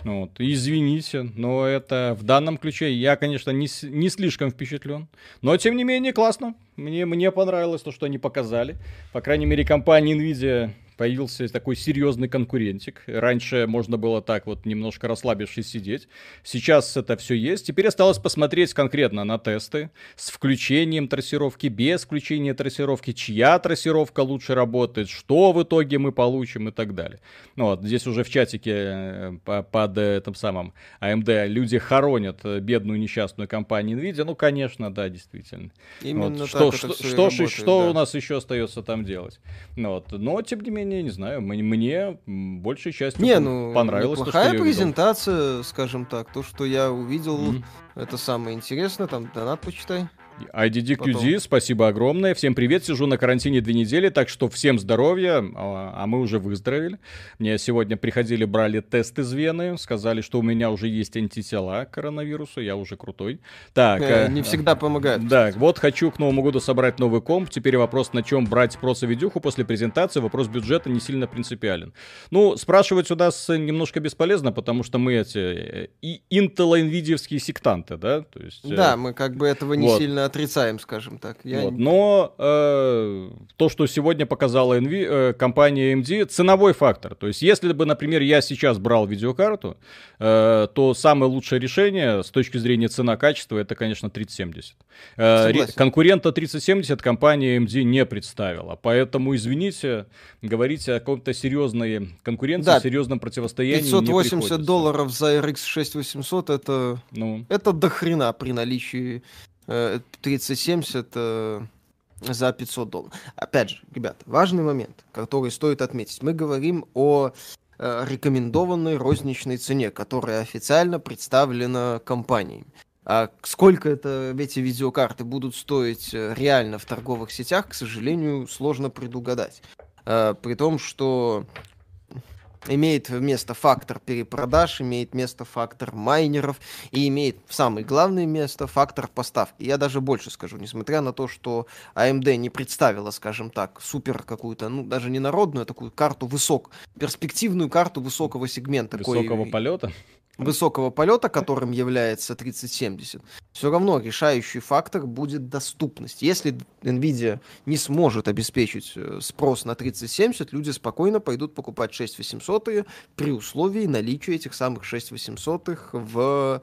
Вот. Извините, но это в данном ключе я, конечно, не, не слишком впечатлен. Но, тем не менее, классно. Мне, мне понравилось то, что они показали. По крайней мере, компания Nvidia появился такой серьезный конкурентик. Раньше можно было так вот немножко расслабившись сидеть. Сейчас это все есть. Теперь осталось посмотреть конкретно на тесты с включением трассировки, без включения трассировки, чья трассировка лучше работает, что в итоге мы получим и так далее. Ну вот, здесь уже в чатике э, под этим самым AMD а люди хоронят бедную несчастную компанию Nvidia. Ну, конечно, да, действительно. Именно вот. так что, что, что, работает, что да. у нас еще остается там делать? Ну, вот. Но, тем не менее, менее, не знаю, мне, мне большей частью не, ну, понравилось. Плохая то, презентация, скажем так, то, что я увидел, mm-hmm. это самое интересное, там донат почитай. IDDQD, спасибо огромное. Всем привет, сижу на карантине две недели, так что всем здоровья, а, а мы уже выздоровели. Мне сегодня приходили, брали тест из вены, сказали, что у меня уже есть антитела к коронавирусу, я уже крутой. Так, э, э, не всегда помогает. Да, вот хочу к Новому году собрать новый комп. Теперь вопрос, на чем брать просто-видюху после презентации, вопрос бюджета не сильно принципиален. Ну, спрашивать у нас немножко бесполезно, потому что мы эти э, и Intel Nvidia сектанты, да? То есть, да, мы как бы этого не вот. сильно отрицаем, скажем так. Я... Вот. Но э, то, что сегодня показала NV, э, компания AMD, ценовой фактор. То есть, если бы, например, я сейчас брал видеокарту, э, то самое лучшее решение с точки зрения цена-качества, это, конечно, 3070. Э, конкурента 3070 компания AMD не представила. Поэтому, извините, говорить о каком-то серьезной конкуренции, да, серьезном противостоянии 580 долларов за RX 6800 это, ну. это дохрена при наличии 3070 э, за 500 долларов. Опять же, ребята, важный момент, который стоит отметить. Мы говорим о э, рекомендованной розничной цене, которая официально представлена компанией. А сколько это, эти видеокарты будут стоить э, реально в торговых сетях, к сожалению, сложно предугадать. При том, что имеет место фактор перепродаж, имеет место фактор майнеров и имеет самое главное место фактор поставки. Я даже больше скажу, несмотря на то, что AMD не представила, скажем так, супер какую-то, ну даже не народную, а такую карту высок, перспективную карту высокого сегмента. Высокого кой... полета? Высокого полета, которым является 3070, все равно решающий фактор будет доступность. Если Nvidia не сможет обеспечить э, спрос на 3070, люди спокойно пойдут покупать 6800 при условии наличия этих самых 6800 в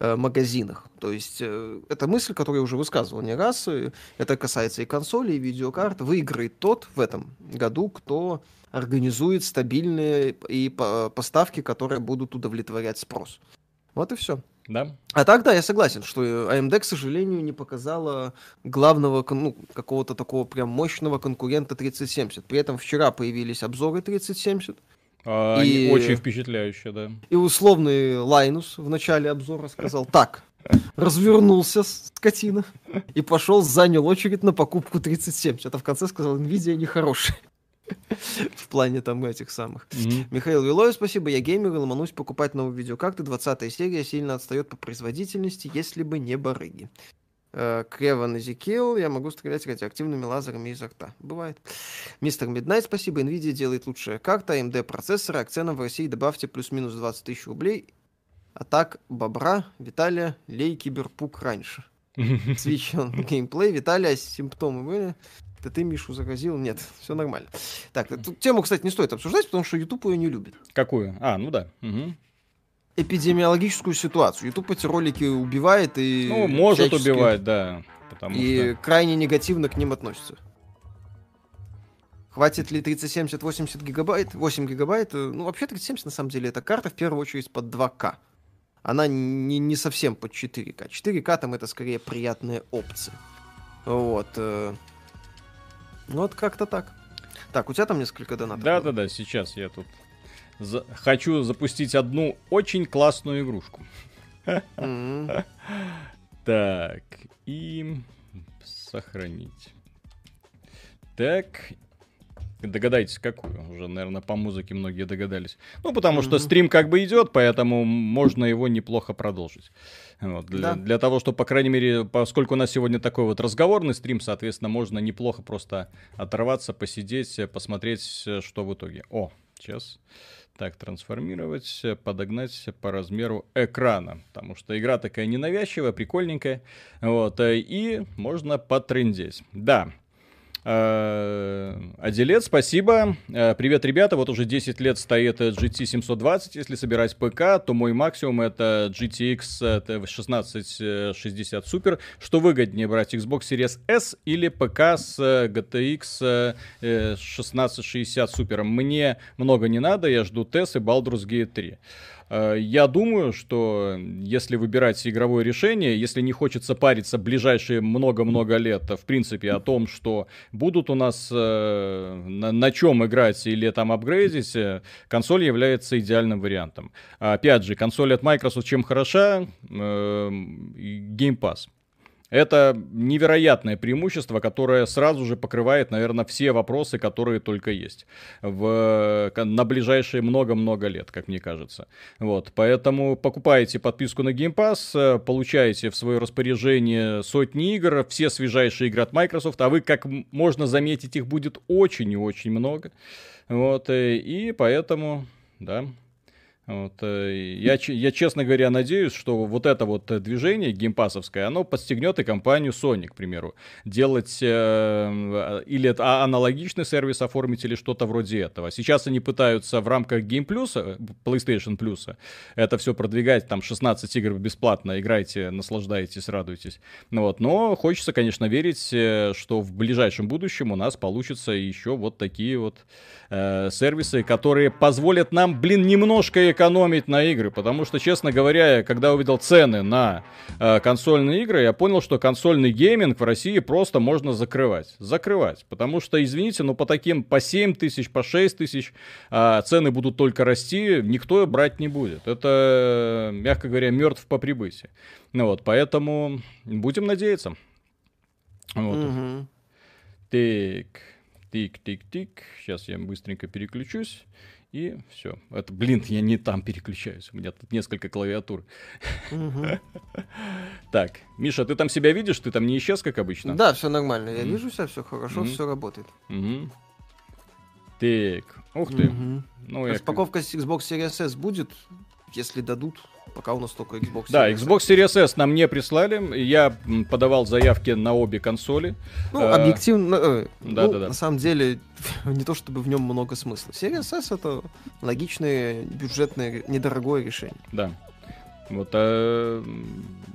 э, магазинах. То есть э, это мысль, которую я уже высказывал не раз. Это касается и консолей, и видеокарт. Выиграет тот в этом году, кто организует стабильные и поставки, которые будут удовлетворять спрос. Вот и все. Да. А так, да, я согласен, что AMD, к сожалению, не показала главного, ну, какого-то такого прям мощного конкурента 3070. При этом вчера появились обзоры 3070. А, и... Они очень впечатляющие, да. И условный Лайнус в начале обзора сказал, так, развернулся скотина и пошел, занял очередь на покупку 3070. А в конце сказал, Nvidia нехорошая. В плане там этих самых. Mm-hmm. Михаил Вилоев, спасибо. Я геймер и ломанусь покупать новую видеокарту. 20 серия сильно отстает по производительности, если бы не барыги. Э, Креван Эзекил, я могу стрелять радиоактивными лазерами изо рта. Бывает. Мистер Миднайт, спасибо. Nvidia делает лучшая карта, AMD процессоры, а к ценам в России добавьте плюс-минус 20 тысяч рублей. А так, Бобра, Виталия, лей Киберпук раньше. Свич геймплей, Виталия, симптомы были. Да ты Мишу заразил? Нет, все нормально. Так, эту тему, кстати, не стоит обсуждать, потому что YouTube ее не любит. Какую? А, ну да. Угу. Эпидемиологическую ситуацию. YouTube эти ролики убивает и... Ну, может всячески... убивать, да. Потому и что... крайне негативно к ним относится. Хватит ли 3070 80 гигабайт? 8 гигабайт? Ну, вообще 3070 на самом деле это карта в первую очередь под 2К. Она не, не совсем под 4К. 4К там это скорее приятные опции. Вот. Ну вот как-то так. Так, у тебя там несколько донатов? Да-да-да, сейчас я тут за... хочу запустить одну очень классную игрушку. Так, и сохранить. Так, Догадайтесь, какую. Уже, наверное, по музыке многие догадались. Ну, потому mm-hmm. что стрим как бы идет, поэтому можно его неплохо продолжить. Вот, для, да. для того, чтобы, по крайней мере, поскольку у нас сегодня такой вот разговорный стрим, соответственно, можно неплохо просто оторваться, посидеть, посмотреть, что в итоге. О, сейчас. Так, трансформировать, подогнать по размеру экрана. Потому что игра такая ненавязчивая, прикольненькая. Вот, и можно потрендеть. Да, Э, Аделет, спасибо. Э, привет, ребята. Вот уже 10 лет стоит GT 720. Если собирать ПК, то мой максимум это GTX 1660 Super. Что выгоднее брать Xbox Series S или ПК с GTX 1660 Super? Мне много не надо, я жду TES и Baldur's Gate 3. Э, я думаю, что если выбирать игровое решение, если не хочется париться ближайшие много-много лет, в принципе, о том, что будут у нас э, на, на чем играть или там апгрейдить, э, консоль является идеальным вариантом. Опять же, консоль от Microsoft чем хороша? Э, Game Pass. Это невероятное преимущество, которое сразу же покрывает, наверное, все вопросы, которые только есть в, на ближайшие много-много лет, как мне кажется. Вот, поэтому покупаете подписку на Game Pass, получаете в свое распоряжение сотни игр, все свежайшие игры от Microsoft, а вы, как можно заметить, их будет очень и очень много. Вот, э, и поэтому, да, вот, э, я, я, честно говоря, надеюсь, что вот это вот движение геймпасовское, оно подстегнет и компанию Sony, к примеру, делать э, или это а, аналогичный сервис оформить, или что-то вроде этого. Сейчас они пытаются в рамках Game Plus, PlayStation Plus, это все продвигать, там 16 игр бесплатно, играйте, наслаждайтесь, радуйтесь. Ну, вот, но хочется, конечно, верить, э, что в ближайшем будущем у нас получится еще вот такие вот э, сервисы, которые позволят нам, блин, немножко экономить на игры, потому что, честно говоря, когда увидел цены на э, консольные игры, я понял, что консольный гейминг в России просто можно закрывать. Закрывать. Потому что, извините, ну по таким, по 7 тысяч, по 6 тысяч э, цены будут только расти, никто брать не будет. Это, мягко говоря, мертв по прибытии. Ну вот, поэтому будем надеяться. Вот. Угу. Так, тик, тик, тик. Сейчас я быстренько переключусь. И все. Это, блин, я не там переключаюсь. У меня тут несколько клавиатур. Так, Миша, ты там себя видишь? Ты там не исчез, как обычно? Да, все нормально. Я вижу себя, все хорошо, все работает. Так, ух ты. Ну, Распаковка Xbox Series S будет, если дадут пока у нас только Xbox Series Да, Xbox Series S нам не прислали. Я подавал заявки на обе консоли. Ну, а, объективно, э, да, ну, да, да. на самом деле, не то чтобы в нем много смысла. Series S это логичное, бюджетное, недорогое решение. Да. Вот, э,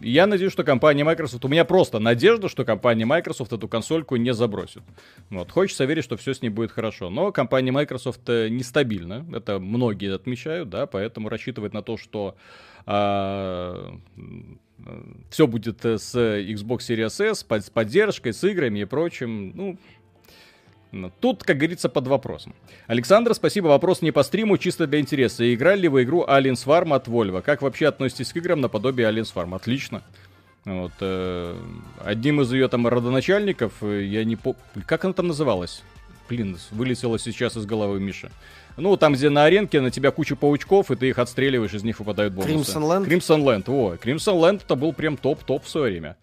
я надеюсь, что компания Microsoft... У меня просто надежда, что компания Microsoft эту консольку не забросит. Вот, хочется верить, что все с ней будет хорошо. Но компания Microsoft э, нестабильна. Это многие отмечают, да, поэтому рассчитывать на то, что а, все будет э, с Xbox Series S, с поддержкой, с играми и прочим. Ну, Тут, как говорится, под вопросом. Александр, спасибо. Вопрос не по стриму, чисто для интереса. Играли ли вы игру Alien Swarm от Volvo? Как вообще относитесь к играм наподобие Alien Swarm? Отлично. Вот, э, одним из ее там родоначальников, э, я не помню... Как она там называлась? Блин, вылетела сейчас из головы Миша. Ну, там, где на аренке на тебя куча паучков, и ты их отстреливаешь, из них выпадают бонусы. Crimson Land? Crimson Land, о. Crimson Land это был прям топ-топ в свое время.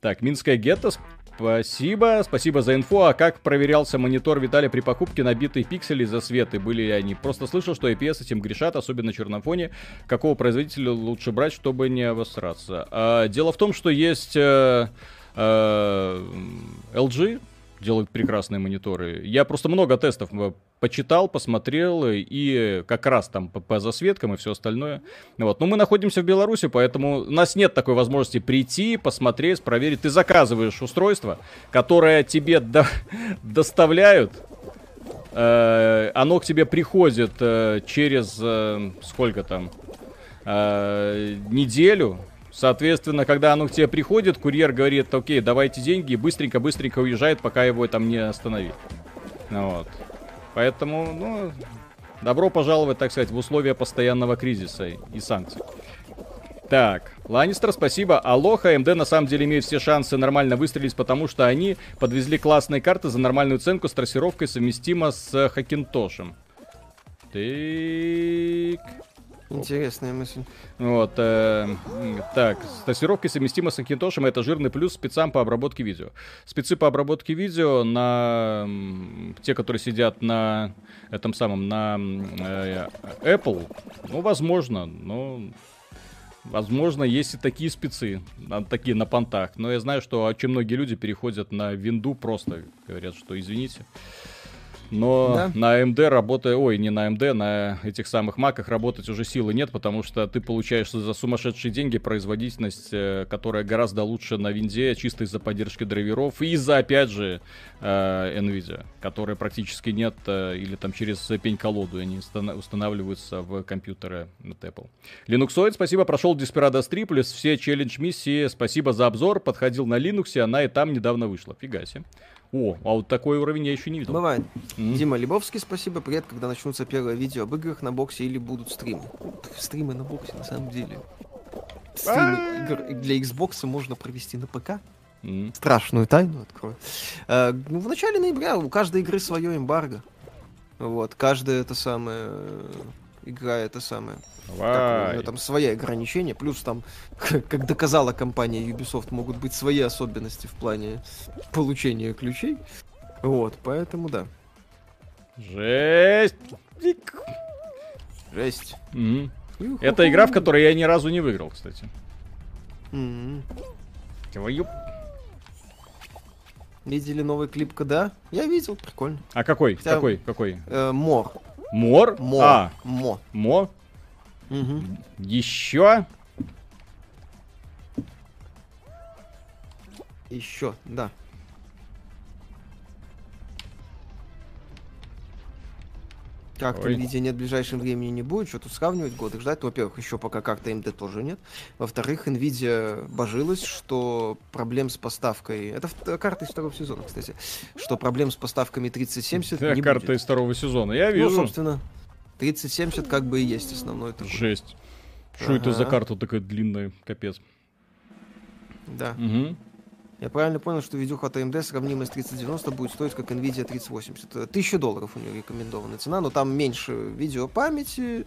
Так, Минская гетто, Спасибо, спасибо за инфу. А как проверялся монитор Виталия при покупке набитые пиксели за светы? Были ли они? Просто слышал, что IPS этим грешат, особенно на черном фоне. Какого производителя лучше брать, чтобы не обосраться? А, дело в том, что есть э, э, LG, делают прекрасные мониторы. Я просто много тестов э, почитал, посмотрел, и как раз там по, по засветкам и все остальное. Вот. Но мы находимся в Беларуси, поэтому у нас нет такой возможности прийти, посмотреть, проверить. Ты заказываешь устройство, которое тебе до, доставляют, э, оно к тебе приходит э, через э, сколько там э, неделю, Соответственно, когда оно к тебе приходит, курьер говорит, окей, давайте деньги, и быстренько-быстренько уезжает, пока его там не остановит. Вот. Поэтому, ну, добро пожаловать, так сказать, в условия постоянного кризиса и санкций. Так, Ланнистер, спасибо. Алоха, МД на самом деле имеют все шансы нормально выстрелить, потому что они подвезли классные карты за нормальную ценку с трассировкой совместимо с Хакинтошем. Так... Интересная мысль. Вот, э, так, с тестировкой совместимо с Акинтошем это жирный плюс спецам по обработке видео. Спецы по обработке видео на те, которые сидят на этом самом, на э, Apple, ну, возможно, но Возможно, есть и такие спецы, такие на понтах. Но я знаю, что очень многие люди переходят на винду просто. Говорят, что извините. Но да? на AMD работая, ой, не на AMD, на этих самых маках работать уже силы нет, потому что ты получаешь за сумасшедшие деньги производительность, э, которая гораздо лучше на винде, чисто из-за поддержки драйверов и из-за, опять же, э, NVIDIA, которой практически нет, э, или там через пень-колоду они устанавливаются в компьютеры от Apple. Linuxoid, спасибо, прошел Desperados 3, плюс все челлендж-миссии, спасибо за обзор, подходил на Linux, она и там недавно вышла. Фига себе. О, а вот такой уровень я еще не видел. Бывает. Mm-hmm. Дима Лебовский, спасибо. Привет, когда начнутся первые видео об играх на боксе или будут стримы. Стримы на боксе, на самом деле. Стримы игр для Xbox можно провести на ПК. Mm-hmm. Страшную тайну открою. А, ну, в начале ноября у каждой игры свое эмбарго. Вот, каждая это самое игра это самое. Давай. Там свои ограничения, плюс там, как доказала компания Ubisoft, могут быть свои особенности в плане получения ключей. Вот, поэтому да. Жесть! Жесть. Mm-hmm. Это игра, в которой я ни разу не выиграл, кстати. Mm-hmm. Твою... Видели новый клип когда? Я видел, прикольно. А какой? Хотя, какой? Какой? Э, Мор. Мор? Мо. А. Мо. Мо? Угу. Еще? Еще, да. Как-то Nvidia нет в ближайшем времени не будет, что тут сравнивать годы ждать. Во-первых, еще пока как-то AMD тоже нет. Во-вторых, Nvidia божилась, что проблем с поставкой... Это карта из второго сезона, кстати. Что проблем с поставками 3070 не карта будет. из второго сезона, я ну, вижу. Ну, собственно, 3070 как бы и есть основной такой. Жесть. Что ага. это за карта такая длинная, капец. Да. Угу. Я правильно понял, что видюха от AMD сравнимая с 3090 будет стоить как Nvidia 3080. Тысяча долларов у нее рекомендованная цена, но там меньше видеопамяти,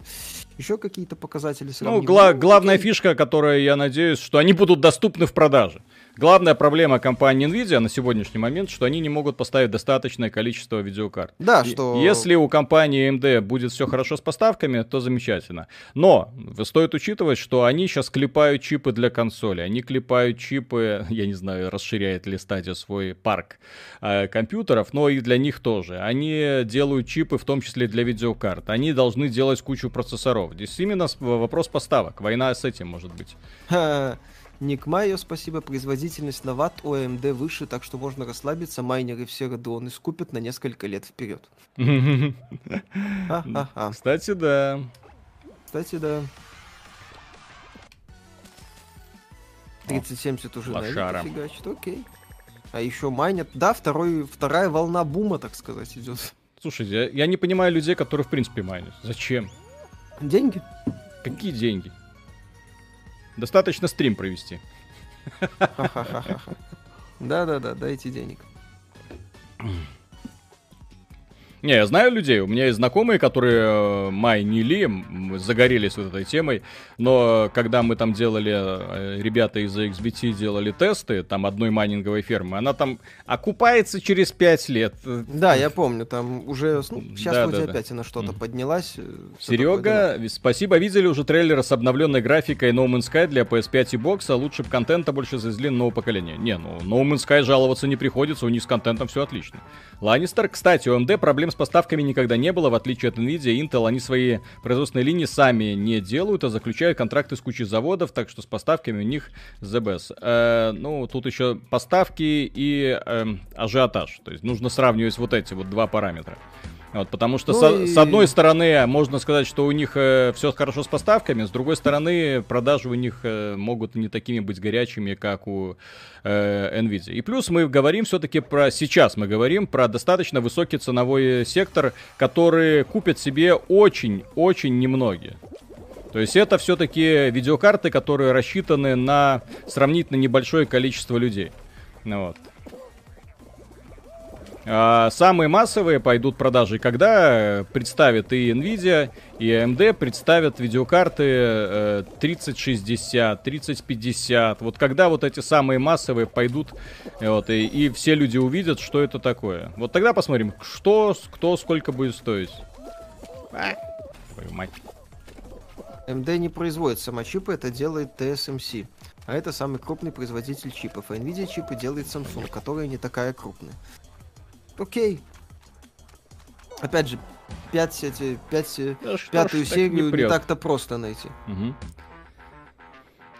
еще какие-то показатели сравнимые. Ну, гла- главная фишка, которая, я надеюсь, что они будут доступны в продаже. Главная проблема компании Nvidia на сегодняшний момент, что они не могут поставить достаточное количество видеокарт. Да, что... Если у компании AMD будет все хорошо с поставками, то замечательно. Но стоит учитывать, что они сейчас клепают чипы для консоли. Они клепают чипы, я не знаю, расширяет ли стадия свой парк э, компьютеров, но и для них тоже. Они делают чипы в том числе для видеокарт. Они должны делать кучу процессоров. Здесь именно вопрос поставок. Война с этим может быть. Ник Майо, спасибо. Производительность на ватт у AMD выше, так что можно расслабиться. Майнеры все Radeon скупят на несколько лет вперед. Кстати, да. Кстати, да. 3070 уже Лошара. фигачит, окей. А еще майнят. Да, второй, вторая волна бума, так сказать, идет. Слушайте, я, я не понимаю людей, которые в принципе майнят. Зачем? Деньги. Какие деньги? Достаточно стрим провести. Да-да-да, дайте денег. Не, я знаю людей, у меня есть знакомые, которые э, майнили, загорелись вот этой темой, но когда мы там делали, э, ребята из XBT делали тесты, там одной майнинговой фермы, она там окупается через 5 лет. Да, я помню, там уже, ну, сейчас да, вроде да, опять да. она что-то поднялась. Э, Серега, спасибо, видели уже трейлер с обновленной графикой No Man's Sky для PS5 и бокса, лучше бы контента больше завезли нового поколения. Не, ну, No Man's Sky жаловаться не приходится, у них с контентом все отлично. Ланнистер, кстати, у AMD проблем с поставками никогда не было, в отличие от Nvidia Intel, они свои производственные линии сами не делают, а заключают контракты с кучей заводов, так что с поставками у них the best. Э, ну, тут еще поставки и э, ажиотаж, то есть нужно сравнивать вот эти вот два параметра. Вот, потому что ну со, и... с одной стороны можно сказать, что у них э, все хорошо с поставками, с другой стороны продажи у них э, могут не такими быть горячими, как у э, Nvidia. И плюс мы говорим все-таки про сейчас мы говорим про достаточно высокий ценовой сектор, который купят себе очень-очень немногие. То есть это все-таки видеокарты, которые рассчитаны на сравнительно небольшое количество людей. Ну, вот. А самые массовые пойдут продажи, когда представят и Nvidia, и AMD представят видеокарты 3060, 3050. Вот когда вот эти самые массовые пойдут, вот, и, и все люди увидят, что это такое. Вот тогда посмотрим, что, кто, сколько будет стоить. А, твою мать. AMD не производит самочипы, это делает TSMC. А это самый крупный производитель чипов. А Nvidia чипы делает Samsung, которая не такая крупная окей. Опять же, пять эти, пять, да пятую серию не, не так-то просто найти. Угу.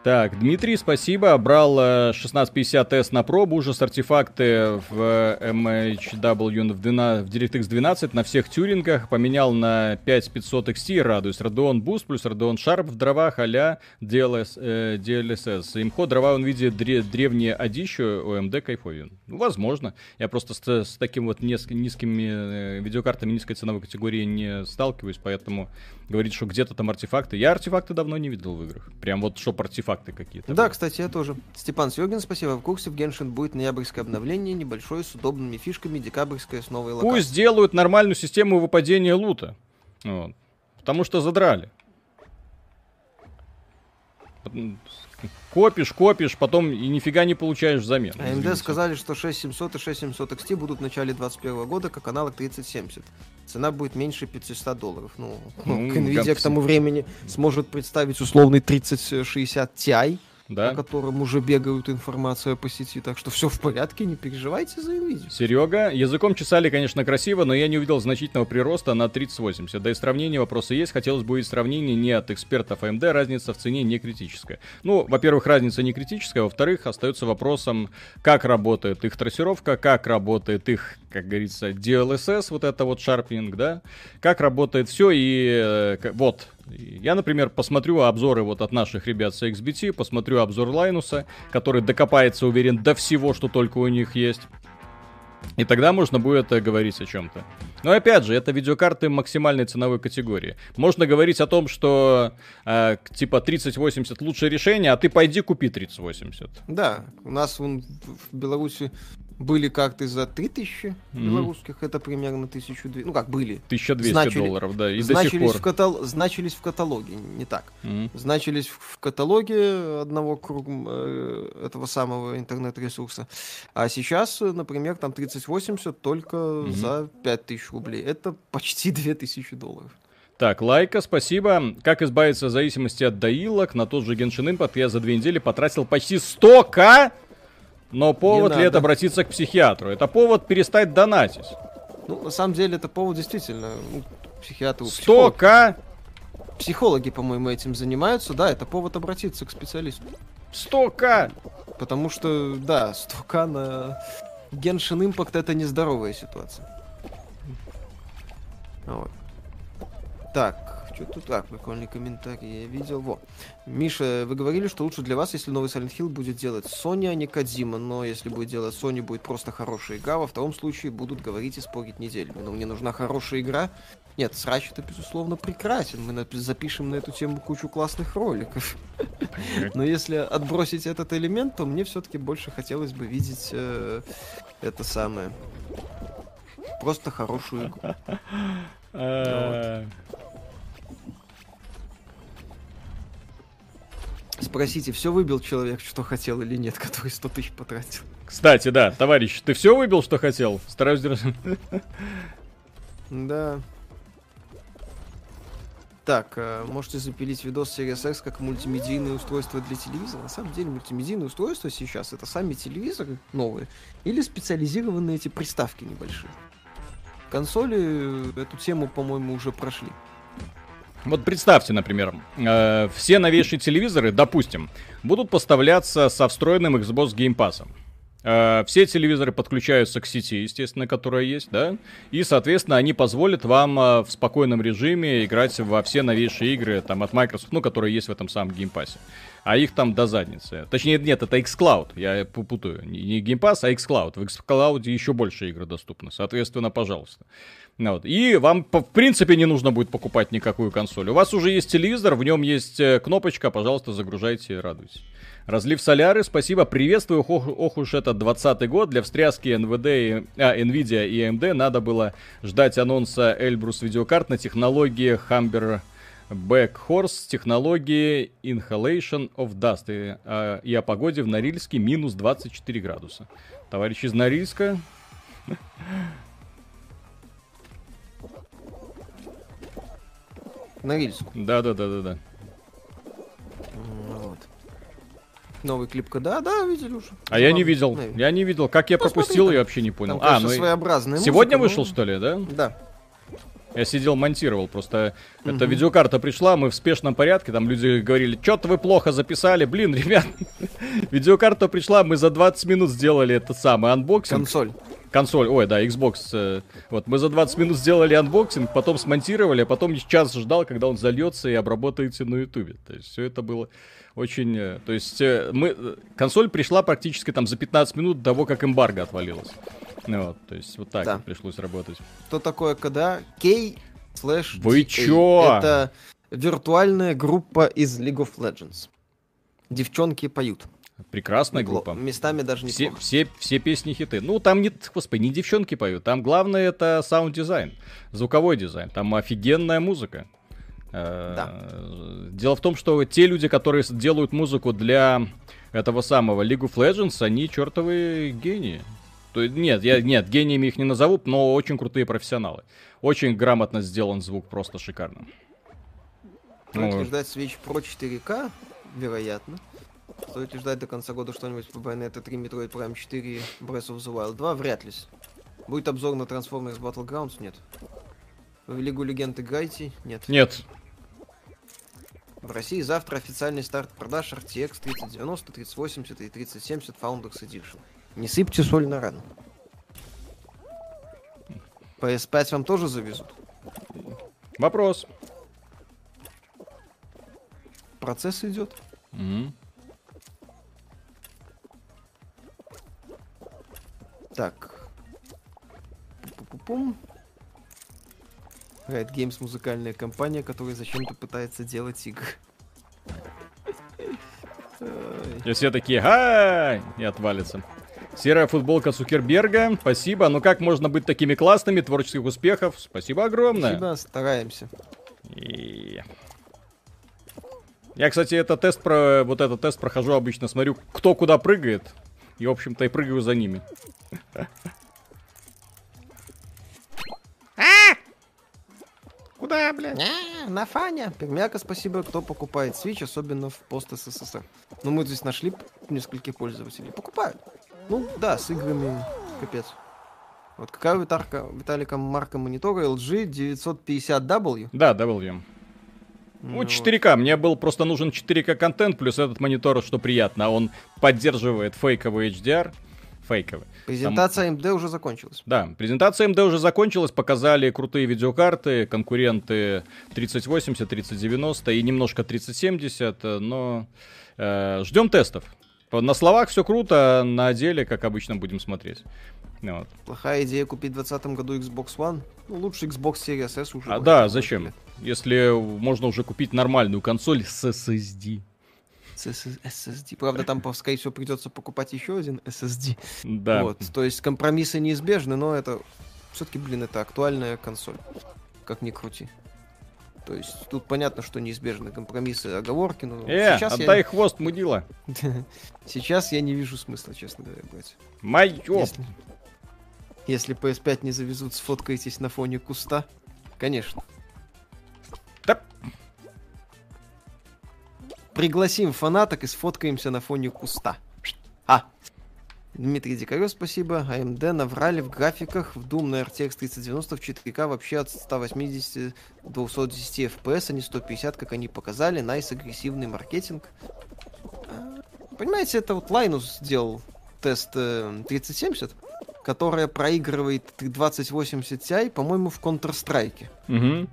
Так, Дмитрий, спасибо. Брал 1650S на пробу, уже с артефакты в MHW в, 12, в DirectX 12 на всех тюрингах. Поменял на 5500 XT, радуюсь. Radeon Boost плюс Radeon Sharp в дровах а-ля DLS, э, DLSS. Имхо дрова он видит дре, древние одищу, OMD кайфовен. Ну, возможно. Я просто с, с таким вот низк, низкими э, видеокартами низкой ценовой категории не сталкиваюсь, поэтому говорит, что где-то там артефакты. Я артефакты давно не видел в играх. Прям вот шоп артефакты какие-то. Да, кстати, я тоже. Степан Сьогин, спасибо. В курсе в Genshin будет ноябрьское обновление, небольшое, с удобными фишками, декабрьское с новой локацией. Пусть сделают нормальную систему выпадения лута. Вот. Потому что задрали копишь, копишь, потом и нифига не получаешь взамен. AMD сказали, что 6700 и 6700 XT будут в начале 2021 года как аналог 3070. Цена будет меньше 500 долларов. Ну, ну Nvidia к тому времени сможет представить условный 3060 Ti да? о котором уже бегают информация по сети, так что все в порядке, не переживайте за Nvidia. Серега, языком чесали, конечно, красиво, но я не увидел значительного прироста на 3080. Да и сравнение вопросы есть, хотелось бы и сравнение не от экспертов AMD, разница в цене не критическая. Ну, во-первых, разница не критическая, во-вторых, остается вопросом, как работает их трассировка, как работает их как говорится, DLSS, вот это вот шарпинг, да, как работает все, и э, вот, я, например, посмотрю обзоры вот от наших ребят с XBT, посмотрю обзор Лайнуса, который докопается, уверен, до всего, что только у них есть. И тогда можно будет э, говорить о чем-то. Но опять же, это видеокарты максимальной ценовой категории. Можно говорить о том, что э, типа 3080 лучшее решение, а ты пойди купи 3080. Да, у нас вон, в Беларуси были как-то за 3000 mm-hmm. белорусских, это примерно 1200, ну как были. 1200 Значили, долларов, да, и значились до сих пор. В катал, значились в каталоге, не так. Mm-hmm. Значились в каталоге одного круг, э, этого самого интернет-ресурса. А сейчас, например, там 3080 только mm-hmm. за 5000 рублей. Это почти 2000 долларов. Так, лайка, спасибо. Как избавиться от зависимости от доилок? На тот же Genshin Impact я за две недели потратил почти 100к но повод ли это обратиться к психиатру? Это повод перестать донатить. Ну, на самом деле, это повод действительно ну, психиатру. 100к? Психологи, по-моему, этим занимаются. Да, это повод обратиться к специалисту. 100к? Потому что, да, 100к на Genshin Impact это нездоровая ситуация. Вот. Так, что тут так, прикольный комментарий я видел. Во. Миша, вы говорили, что лучше для вас, если новый Silent Hill будет делать Sony, а не Кадзима, но если будет делать Sony, будет просто хорошая игра. Во втором случае будут говорить и спорить неделями. Но мне нужна хорошая игра. Нет, срач это, безусловно, прекрасен. Мы запишем на эту тему кучу классных роликов. Но если отбросить этот элемент, то мне все-таки больше хотелось бы видеть э, это самое. Просто хорошую игру. Спросите, все выбил человек, что хотел или нет, который 100 тысяч потратил? Кстати, да, товарищ, ты все выбил, что хотел? Стараюсь держать. Да. Так, э, можете запилить видос Series X как мультимедийное устройство для телевизора. На самом деле мультимедийное устройство сейчас это сами телевизоры новые или специализированные эти приставки небольшие. Консоли эту тему, по-моему, уже прошли. Вот представьте, например, э, все новейшие телевизоры, допустим, будут поставляться со встроенным Xbox Game Pass. Э, все телевизоры подключаются к сети, естественно, которая есть, да, и, соответственно, они позволят вам э, в спокойном режиме играть во все новейшие игры, там, от Microsoft, ну, которые есть в этом самом Game Pass. А их там до задницы. Точнее, нет, это xCloud, я путаю. Не Game Pass, а xCloud. В xCloud еще больше игр доступно, соответственно, пожалуйста. Вот. И вам, в принципе, не нужно будет покупать никакую консоль. У вас уже есть телевизор, в нем есть э, кнопочка, пожалуйста, загружайте, радуйтесь. Разлив соляры, спасибо, приветствую, ох, ох уж это 20 год, для встряски НВД, и, а, Nvidia и AMD надо было ждать анонса Эльбрус видеокарт на технологии Humber Backhorse, технологии Inhalation of Dust и, а, и о погоде в Норильске минус 24 градуса. Товарищ из Норильска, Норильску. Да, да, да, да, да. Вот. Новый клип да, да, видели уже. А я не видел, Наверное. я не видел. Как я Посмотри, пропустил, там, я вообще не понял. Там, а, ну своеобразная Сегодня музыка, вышел, ну... что ли, да? Да. Я сидел, монтировал, просто угу. эта видеокарта пришла, мы в спешном порядке, там люди говорили, что-то вы плохо записали, блин, ребят, видеокарта пришла, мы за 20 минут сделали этот самый анбоксинг. Консоль. Консоль, ой, да, Xbox. Э, вот, мы за 20 минут сделали анбоксинг, потом смонтировали, а потом час ждал, когда он зальется и обработается на ютубе. То есть все это было очень... Э, то есть э, мы... Консоль пришла практически там за 15 минут до того, как эмбарго отвалилось. Ну, вот, то есть вот так да. пришлось работать. Что такое K/DA? K слэш Вы чё? Это виртуальная группа из League of Legends. Девчонки поют. Прекрасная Непло... группа. Местами даже не все, все, все песни хиты. Ну, там нет, господи, не девчонки поют. Там главное это саунд-дизайн, звуковой дизайн. Там офигенная музыка. Э, да. Дело в том, что те люди, которые делают музыку для этого самого League of Legends, они чертовые гении. То, нет, я, нет, гениями их не назову, но очень крутые профессионалы. Очень грамотно сделан звук, просто шикарно. Стоит ну, ждать Switch Pro 4К, вероятно. Стоит ли ждать до конца года что-нибудь по Bayonetta 3, Metroid Prime 4, Breath of the Wild 2? Вряд ли. Будет обзор на Transformers Battlegrounds? Нет. В Лигу Легенд играете? Нет. Нет. В России завтра официальный старт продаж RTX 3090, 3080 и 3070 Founders Edition. Не сыпьте соль на рану. PS5 вам тоже завезут? Вопрос. Процесс идет. Угу. Так. Пу-пу-пум. Riot Games музыкальная компания, которая зачем-то пытается делать игры. И все такие, ха и отвалится. Серая футболка Цукерберга, спасибо. Ну как можно быть такими классными, творческих успехов? Спасибо огромное. Спасибо, стараемся. И... Я, кстати, это тест про вот этот тест прохожу обычно, смотрю, кто куда прыгает, и, в общем-то, и прыгаю за ними. Куда, блядь? А, на Фаня. Пермяка, спасибо, кто покупает Switch, особенно в пост СССР. Ну, мы здесь нашли нескольких пользователей. Покупают. Ну, да, с играми капец. Вот какая у Витарка, Виталика марка монитора LG 950W? Да, W. Ну, 4К. Мне был просто нужен 4К контент, плюс этот монитор, что приятно, он поддерживает фейковый HDR. Фейковый. Презентация Там... AMD уже закончилась. Да, презентация AMD уже закончилась, показали крутые видеокарты, конкуренты 3080, 3090 и немножко 3070, но э, ждем тестов. На словах все круто, а на деле, как обычно, будем смотреть. Вот. Плохая идея купить в 2020 году Xbox One. Ну, лучше Xbox Series S уже. А да, зачем? Лет. Если можно уже купить нормальную консоль с SSD. С SSD. Правда, там, скорее всего, придется покупать еще один SSD. Да. Вот. То есть компромиссы неизбежны, но это все-таки, блин, это актуальная консоль. Как ни крути. То есть тут понятно, что неизбежны компромиссы, оговорки, но э, сейчас отдай я... хвост, мудила. сейчас я не вижу смысла, честно говоря, брать. Майо! Если... Если PS5 не завезут, сфоткаетесь на фоне куста? Конечно. Пригласим фанаток и сфоткаемся на фоне куста. А, Дмитрий Дикарев, спасибо. AMD а наврали в графиках. В Doom на RTX 3090 в 4К вообще от 180 210 FPS, а не 150, как они показали. Nice агрессивный маркетинг. А, понимаете, это вот Linus сделал тест э, 3070 которая проигрывает 2080 Ti, по-моему, в Counter-Strike. Угу.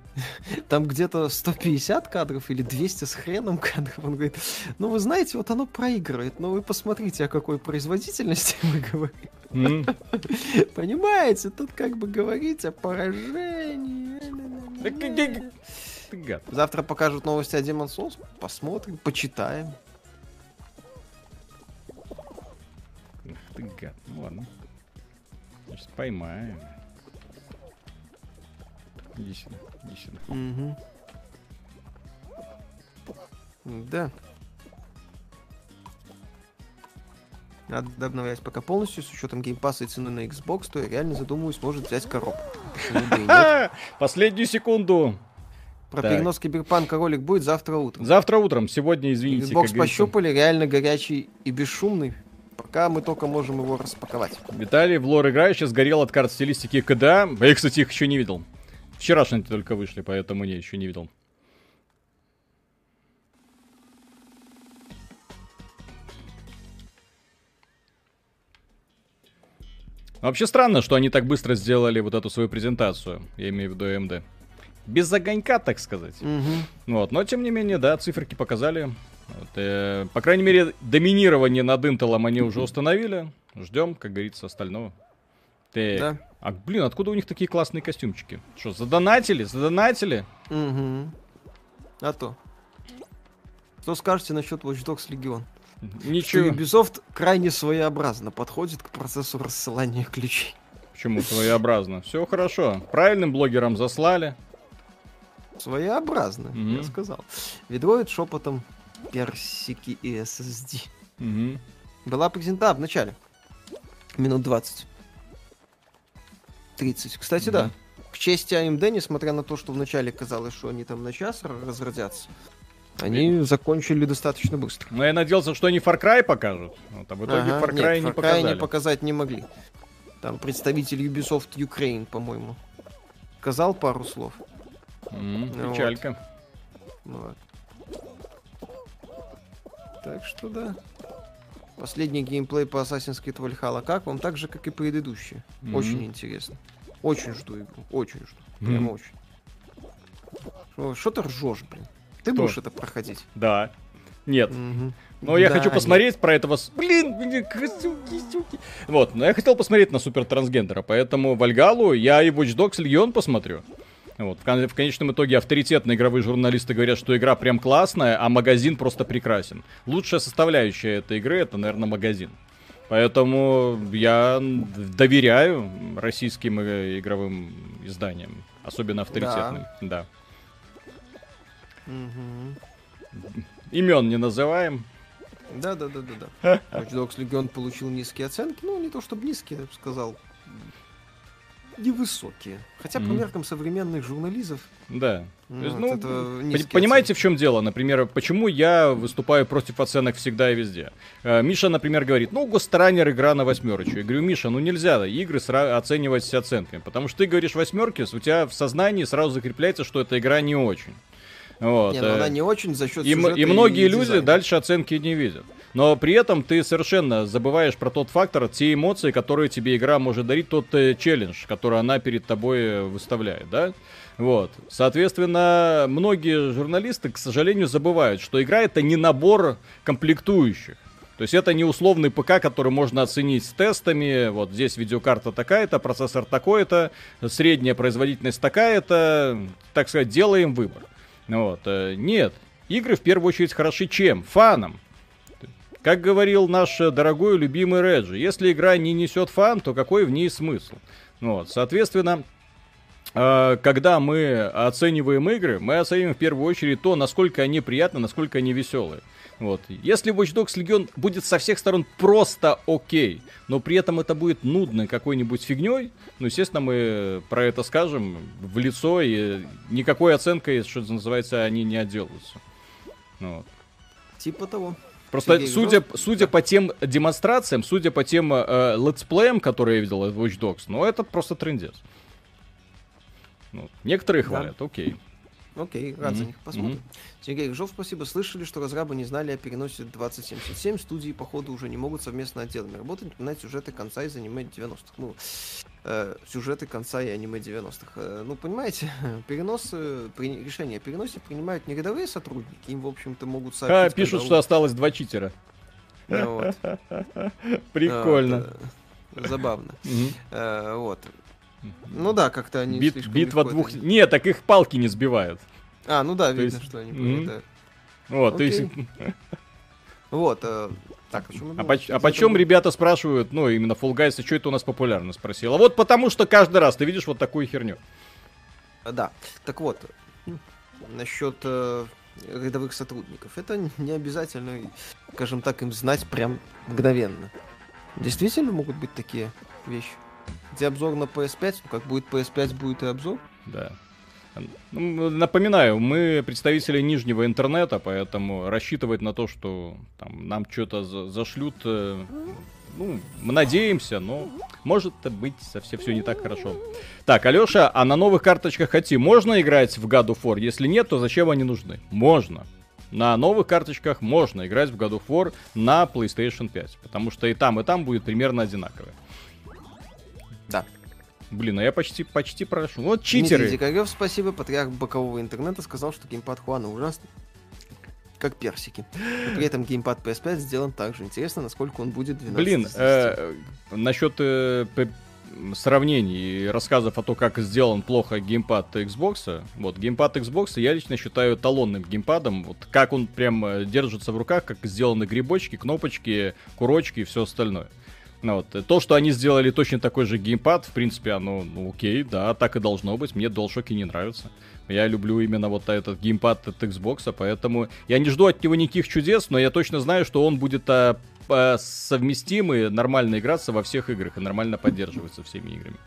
Там где-то 150 кадров или 200 с хреном кадров. Он говорит, ну вы знаете, вот оно проигрывает, но вы посмотрите, о какой производительности мы говорим. Mm. Понимаете, тут как бы говорить о поражении. Завтра покажут новости о Demon Souls, посмотрим, почитаем. Ты гад, ну ладно. Сейчас поймаем. Иди сюда, иди сюда. Угу. Да. Надо обновлять пока полностью, с учетом геймпаса и цены на Xbox, то я реально задумываюсь, может взять коробку. Последнюю секунду. Про так. перенос киберпанка ролик будет завтра утром. Завтра утром, сегодня, извините. Xbox пощупали, реально горячий и бесшумный. Пока мы только можем его распаковать. Виталий в лор играющий сгорел от карт стилистики КДА. Я, кстати, их еще не видел. Вчерашние только вышли, поэтому не, еще не видел. Вообще странно, что они так быстро сделали вот эту свою презентацию. Я имею в виду AMD. Без огонька, так сказать. Угу. Вот, но тем не менее, да, циферки показали. Вот, э, по крайней мере, доминирование над Intel они уже установили. Ждем, как говорится, остального. Так. Да. А, блин, откуда у них такие классные костюмчики? Что, задонатили? Задонатили? Угу. А то. Что скажете насчет Watch Dogs Legion? Ничего. Что Ubisoft крайне своеобразно подходит к процессу рассылания ключей. Почему своеобразно? Все хорошо. Правильным блогерам заслали. Своеобразно, mm я сказал. Ведроид шепотом персики и SSD. Угу. Была презентация в начале. Минут 20. 30. Кстати, да. да. К чести AMD, несмотря на то, что вначале казалось, что они там на час разродятся, они закончили достаточно быстро. Но я надеялся, что они Far Cry покажут. Вот, а в итоге ага, Far Cry нет, не Far Cry показали. не показать не могли. Там представитель Ubisoft Ukraine, по-моему, сказал пару слов. Mm, печалька. Вот. Так что да. Последний геймплей по Assassin's Creed Valhalla как вам? Так же, как и предыдущий. Mm-hmm. Очень интересно. Очень жду игру, очень жду. Прям mm. очень. Что ты ржешь, блин? Ты Кто? будешь это проходить? Да. Нет. Угу. Но я хочу посмотреть нет. про этого... Блин, блин, суки, суки. Вот, но я хотел посмотреть на супер трансгендера, поэтому Вальгалу я и Watch Dogs Legion посмотрю. Вот. В, в конечном итоге авторитетные игровые журналисты говорят, что игра прям классная, а магазин просто прекрасен. Лучшая составляющая этой игры это, наверное, магазин. Поэтому я доверяю российским игровым изданиям, особенно авторитетным. Да. да. Угу. Имен не называем. Да, да, да, да, да. Watch Dogs Legion получил низкие оценки. Ну, не то чтобы низкие, я бы сказал невысокие. Хотя mm-hmm. по меркам современных журналистов. Да. Ну, есть, ну, понимаете, оценки. в чем дело? Например, почему я выступаю против оценок всегда и везде? Э, Миша, например, говорит, ну, Гостранер игра на восьмерочку. Я говорю, Миша, ну нельзя игры сра- оценивать с оценками, потому что ты говоришь восьмерки, у тебя в сознании сразу закрепляется, что эта игра не очень. Вот. Не, ну, она э, не очень за счет и, и многие и люди дальше оценки не видят. Но при этом ты совершенно забываешь про тот фактор, те эмоции, которые тебе игра может дарить, тот э, челлендж, который она перед тобой э, выставляет, да? Вот. Соответственно, многие журналисты, к сожалению, забывают, что игра это не набор комплектующих. То есть это не условный ПК, который можно оценить с тестами. Вот здесь видеокарта такая-то, процессор такой-то, средняя производительность такая-то. Так сказать, делаем выбор. Вот. Э, нет. Игры в первую очередь хороши чем? Фаном. Как говорил наш дорогой любимый Реджи, если игра не несет фан, то какой в ней смысл? Вот, соответственно, э, когда мы оцениваем игры, мы оцениваем в первую очередь то, насколько они приятны, насколько они веселые. Вот. Если Watch Dogs Legion будет со всех сторон просто окей, но при этом это будет нудной какой-нибудь фигней, ну, естественно, мы про это скажем в лицо, и никакой оценкой, что называется, они не отделаются. Вот. Типа того. Просто Сергей судя, судя по тем демонстрациям, судя по тем э, летсплеям, которые я видел в Watch Dogs, ну это просто трендец. Ну, некоторые хвалят, да. окей. Окей, рад mm-hmm. за них, посмотрим. Mm-hmm. Сергей Жов, спасибо. Слышали, что разрабы не знали о переносе 2077. Студии, походу, уже не могут совместно отделами работать, на сюжеты конца из аниме 90-х. Ну, э, сюжеты конца и аниме 90-х. Э, ну, понимаете, перенос, при, решение о переносе принимают не рядовые сотрудники, им, в общем-то, могут сообщить... А, пишут, что осталось два читера. Ну, Прикольно. Забавно. Э, вот. Ну да, как-то они Бит, Битва двух... Это... Нет, так их палки не сбивают. А, ну да, видно, есть... что они mm-hmm. Вот, то есть... Вот, э, так, а, по, а почем ребята спрашивают, ну, именно Fall Guys, что это у нас популярно, спросила. Вот потому что каждый раз ты видишь вот такую херню. Да, так вот, насчет э, рядовых сотрудников. Это не обязательно, скажем так, им знать прям мгновенно. Действительно могут быть такие вещи. Где обзор на PS5, ну как будет PS5, будет и обзор. Да. Ну, напоминаю, мы представители нижнего интернета, поэтому рассчитывать на то, что там, нам что-то за зашлют, э, ну, мы надеемся, но может быть совсем все не так хорошо. Так, Алеша, а на новых карточках Хати можно играть в God of War? Если нет, то зачем они нужны? Можно. На новых карточках можно играть в God of War на PlayStation 5, потому что и там, и там будет примерно одинаковое. Да. Блин, а я почти, почти прошел. Вот читеры. Дмитрий Дикарев, спасибо. Патриарх бокового интернета сказал, что геймпад Хуана ужасный. Как персики. Но при этом геймпад PS5 сделан так же. Интересно, насколько он будет 12 Блин, э, насчет э, сравнений и рассказов о том, как сделан плохо геймпад Xbox. Вот, геймпад Xbox я лично считаю талонным геймпадом. Вот как он прям э, держится в руках, как сделаны грибочки, кнопочки, курочки и все остальное. Ну, вот. То, что они сделали точно такой же геймпад, в принципе, оно, ну, окей, да, так и должно быть. Мне DualShock не нравится. Я люблю именно вот этот геймпад от Xbox, поэтому я не жду от него никаких чудес, но я точно знаю, что он будет а, а, совместим нормально играться во всех играх и нормально поддерживаться всеми играми.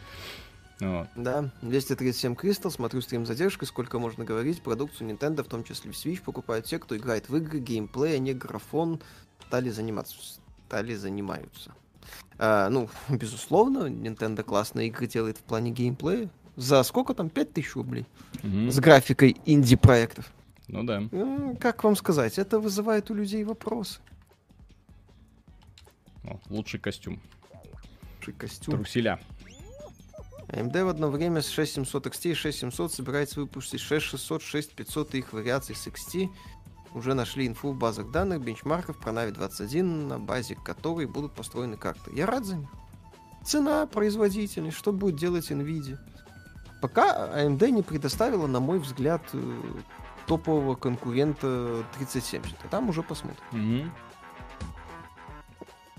Вот. Да, 237 Crystal, смотрю стрим задержкой, сколько можно говорить, продукцию Nintendo, в том числе в Switch, покупают те, кто играет в игры, геймплей, а не графон, стали заниматься, стали занимаются. А, ну, безусловно, Nintendo классные игры делает в плане геймплея. За сколько там? 5000 рублей. Угу. С графикой инди-проектов. Ну да. Как вам сказать, это вызывает у людей вопросы. О, лучший костюм. Лучший костюм. Труселя. AMD в одно время с 6700 XT и 6700 собирается выпустить 6600, 6500 и их вариаций с XT. Уже нашли инфу в базах данных бенчмарков про Navi 21, на базе которой будут построены карты. Я рад за них. Цена, производительность, что будет делать NVIDIA. Пока AMD не предоставила, на мой взгляд, э, топового конкурента 3070. А там уже посмотрим. Угу.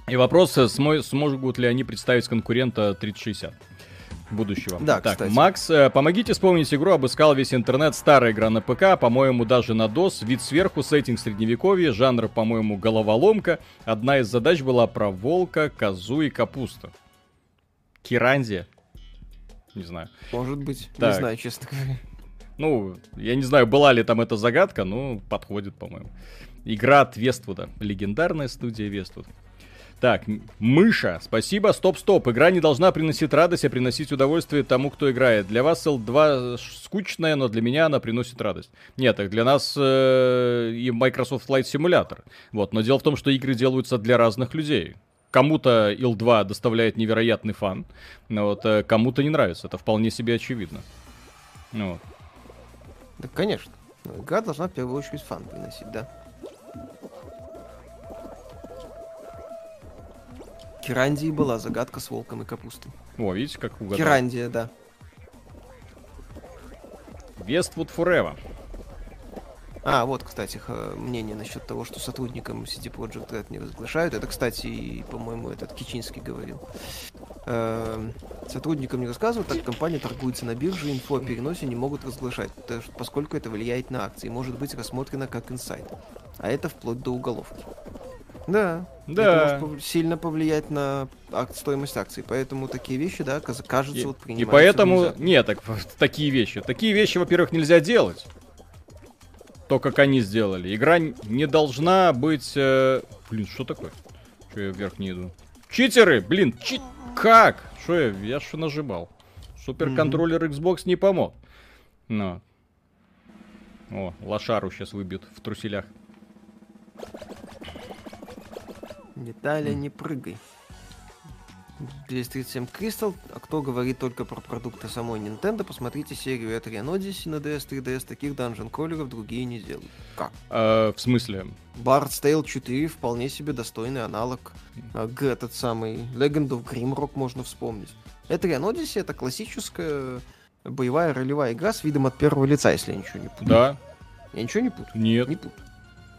И вопрос, э, смогут ли они представить конкурента 3060 будущего. Да, так, кстати. Макс, э, помогите вспомнить игру, обыскал весь интернет, старая игра на ПК, по-моему, даже на DOS, вид сверху, сеттинг средневековье, жанр, по-моему, головоломка. Одна из задач была про волка, козу и капусту. Кирандия? Не знаю. Может быть, так. не знаю, честно говоря. Ну, я не знаю, была ли там эта загадка, но подходит, по-моему. Игра от Вествуда. Легендарная студия Вествуд. Так, мыша, спасибо, стоп-стоп. Игра не должна приносить радость, а приносить удовольствие тому, кто играет. Для вас L2 скучная, но для меня она приносит радость. Нет, так для нас э, и Microsoft Flight Simulator. Вот, но дело в том, что игры делаются для разных людей. Кому-то Ил-2 доставляет невероятный фан, вот, э, кому-то не нравится. Это вполне себе очевидно. Вот. Да, конечно. Игра должна в первую очередь фан приносить, да. Кирандии была загадка с волком и капустой. О, видите, как угадал. Кирандия, да. Westwood Forever. А, вот, кстати, мнение насчет того, что сотрудникам CD Projekt Red не разглашают. Это, кстати, по-моему, этот Кичинский говорил. Эм, сотрудникам не рассказывают, так компания торгуется на бирже, инфо о переносе не могут разглашать, поскольку это влияет на акции, может быть рассмотрено как инсайд. А это вплоть до уголовки. Да. Да. Это может сильно повлиять на акт, стоимость акций. Поэтому такие вещи, да, кажется, и, вот И поэтому, нет, так, такие вещи. Такие вещи, во-первых, нельзя делать. То, как они сделали. Игра не должна быть... Э... Блин, что такое? Что я вверх не иду? Читеры! Блин, чит... Как? Что я? Я что нажимал? Суперконтроллер Xbox не помог. Но. О, лошару сейчас выбьют в труселях. Детали, не прыгай. 237 Crystal, а кто говорит только про продукты самой Nintendo, посмотрите серию Etrian Odyssey на DS, 3DS, таких данжен колеров другие не сделают. Как? А, в смысле? Bard's Tale 4 вполне себе достойный аналог а, этот самый Legend of Grimrock можно вспомнить. Etrian Odyssey это классическая боевая ролевая игра с видом от первого лица, если я ничего не путаю. Да. Я ничего не путаю? Нет. Не путаю.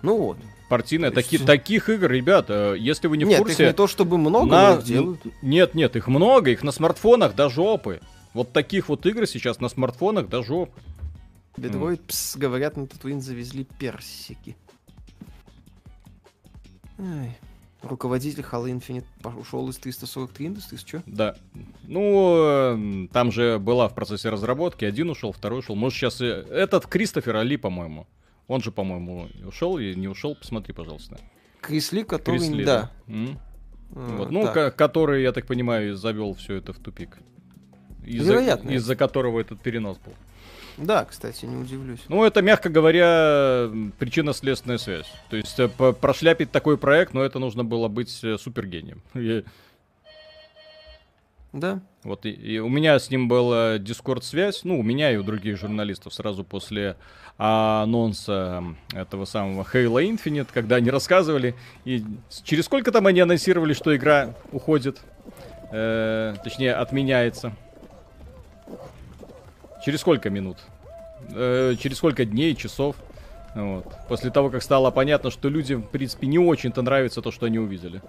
Ну вот. Партийная. Таки, Таких игр, ребята, если вы не в нет, курсе... Нет, не то чтобы много, на... их делают. Нет, нет, их много, их на смартфонах до жопы. Вот таких вот игр сейчас на смартфонах до жопы. Бедвой, mm. пс, говорят, на Татуин завезли персики. Ай. Руководитель Halo Infinite ушел из 343 Industries, что? Да. Ну, там же была в процессе разработки. Один ушел, второй ушел. Может, сейчас... Этот Кристофер Али, по-моему. Он же, по-моему, ушел или не ушел, посмотри, пожалуйста. Крис Ли, который... Крис Ли, да. да. А, вот. Ну, к- который, я так понимаю, завел все это в тупик. Из-за, из-за которого этот перенос был. Да, кстати, не удивлюсь. Ну, это, мягко говоря, причинно-следственная связь. То есть э, прошляпить такой проект, но это нужно было быть э, супергением. Да. Вот и, и у меня с ним была дискорд-связь, ну, у меня и у других журналистов сразу после анонса этого самого Halo Infinite, когда они рассказывали, и через сколько там они анонсировали, что игра уходит, э, точнее, отменяется. Через сколько минут? Э, через сколько дней, часов? Вот. После того, как стало понятно, что людям, в принципе, не очень-то нравится то, что они увидели.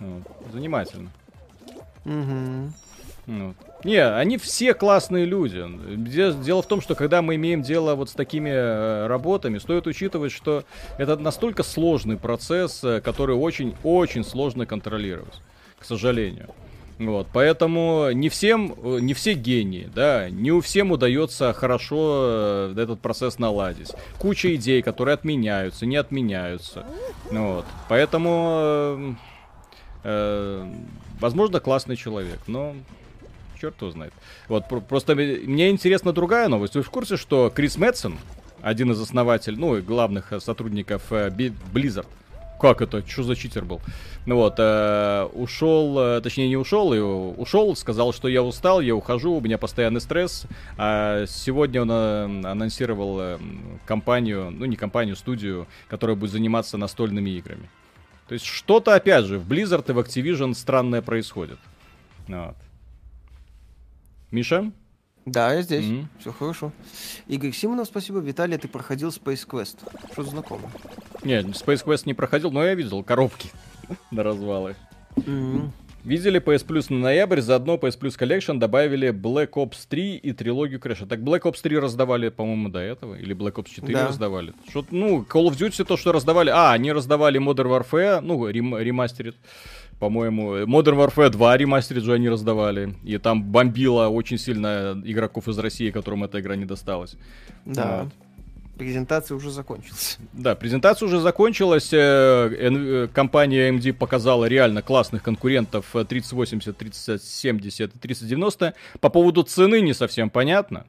Вот. Занимательно. Угу. Вот. Не, они все классные люди. Дело в том, что когда мы имеем дело вот с такими э, работами, стоит учитывать, что это настолько сложный процесс, э, который очень-очень сложно контролировать, к сожалению. Вот, поэтому не всем, э, не все гении, да, не у всем удается хорошо этот процесс наладить. Куча идей, которые отменяются, не отменяются. Вот, поэтому, э, возможно, классный человек, но черт его знает. Вот просто мне интересна другая новость. Вы в курсе, что Крис Мэтсон, один из основателей, ну и главных сотрудников э, Blizzard как это? Что за читер был? Ну вот, э, ушел, э, точнее не ушел, и ушел, сказал, что я устал, я ухожу, у меня постоянный стресс. А сегодня он э, анонсировал э, компанию, ну не компанию, студию, которая будет заниматься настольными играми. То есть что-то, опять же, в Blizzard и в Activision странное происходит. Вот. Миша? Да, я здесь. Mm-hmm. Все хорошо. Игорь Симонов, спасибо. Виталий, ты проходил Space Quest. Что знакомо? Нет, Space Quest не проходил, но я видел коробки на развалы. Mm-hmm. Видели PS Plus на ноябрь, заодно PS Plus Collection добавили Black Ops 3 и трилогию Крэша. Так Black Ops 3 раздавали, по-моему, до этого, или Black Ops 4 да. раздавали. Что, ну, Call of Duty то, что раздавали... А, они раздавали Modern Warfare, ну, рем, ремастерит по-моему, Modern Warfare 2 ремастерит же они раздавали. И там бомбило очень сильно игроков из России, которым эта игра не досталась. Да. Вот. Презентация уже закончилась. Да, презентация уже закончилась. Э, э, компания AMD показала реально классных конкурентов 3080, 3070 и 3090. По поводу цены не совсем понятно.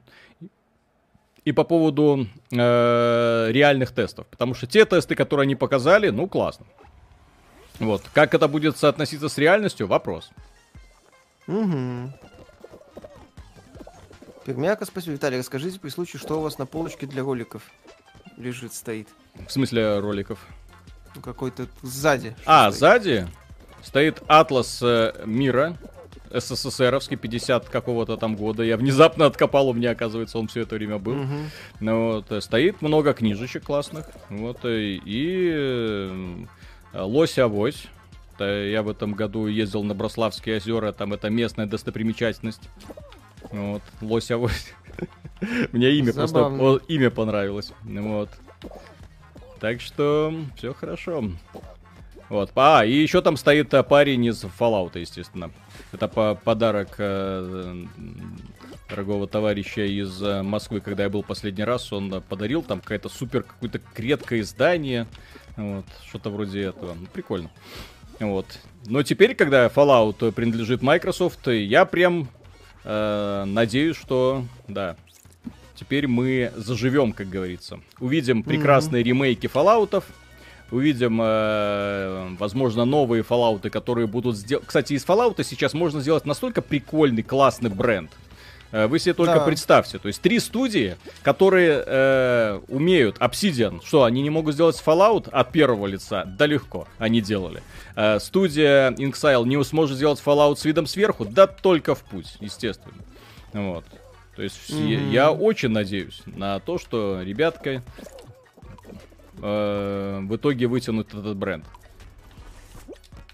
И по поводу э, реальных тестов. Потому что те тесты, которые они показали, ну классно. Вот. Как это будет соотноситься с реальностью? Вопрос. Угу. Пермяка, спасибо. Виталий, расскажите при случае, что у вас на полочке для роликов лежит, стоит. В смысле роликов? Ну, какой-то сзади. А, стоит? сзади? Стоит атлас э, мира, СССРовский, 50 какого-то там года. Я внезапно откопал, у меня, оказывается, он все это время был. Угу. Ну, вот, э, стоит много книжечек классных. Вот, э, и, и Лось-авось. Я в этом году ездил на Брославские озера, там это местная достопримечательность. Вот, лось-авось. Мне имя Забавно. просто имя понравилось. Вот. Так что все хорошо. Вот. А, и еще там стоит э, парень из Fallout, естественно. Это по подарок э, дорогого товарища из э, Москвы, когда я был последний раз. Он подарил там какое-то супер какое-то редкое издание. Вот, что-то вроде этого. Ну, прикольно. Вот. Но теперь, когда Fallout принадлежит Microsoft, я прям э, надеюсь, что, да, теперь мы заживем, как говорится. Увидим прекрасные mm-hmm. ремейки Fallout, увидим, э, возможно, новые Fallout, которые будут сделать... Кстати, из Fallout сейчас можно сделать настолько прикольный, классный бренд, вы себе только да. представьте. То есть три студии, которые э, умеют Obsidian, что они не могут сделать Fallout от первого лица? Да легко, они делали. Э, студия Inxile не сможет сделать Fallout с видом сверху? Да только в путь, естественно. Вот. То есть mm-hmm. я, я очень надеюсь на то, что ребятка э, в итоге вытянут этот бренд.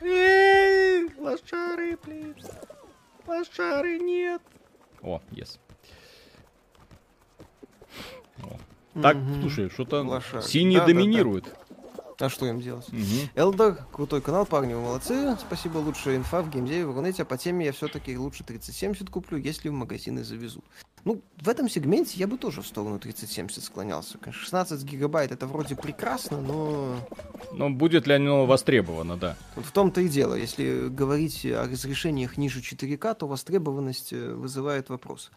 Эй, лошары, блин. Лошары нет. О, yes. О. Так, угу. слушай, что-то синий да, доминирует. Да, да. А что им делать? Угу. Элдор, крутой канал, парни, вы молодцы. Спасибо, лучшая инфа в геймдеве в Рунете. А по теме я все-таки лучше 3070 куплю, если в магазины завезут. Ну, в этом сегменте я бы тоже в сторону 3070 склонялся. Конечно, 16 гигабайт это вроде прекрасно, но... Но будет ли оно востребовано, да. Вот в том-то и дело. Если говорить о разрешениях ниже 4К, то востребованность э, вызывает вопрос.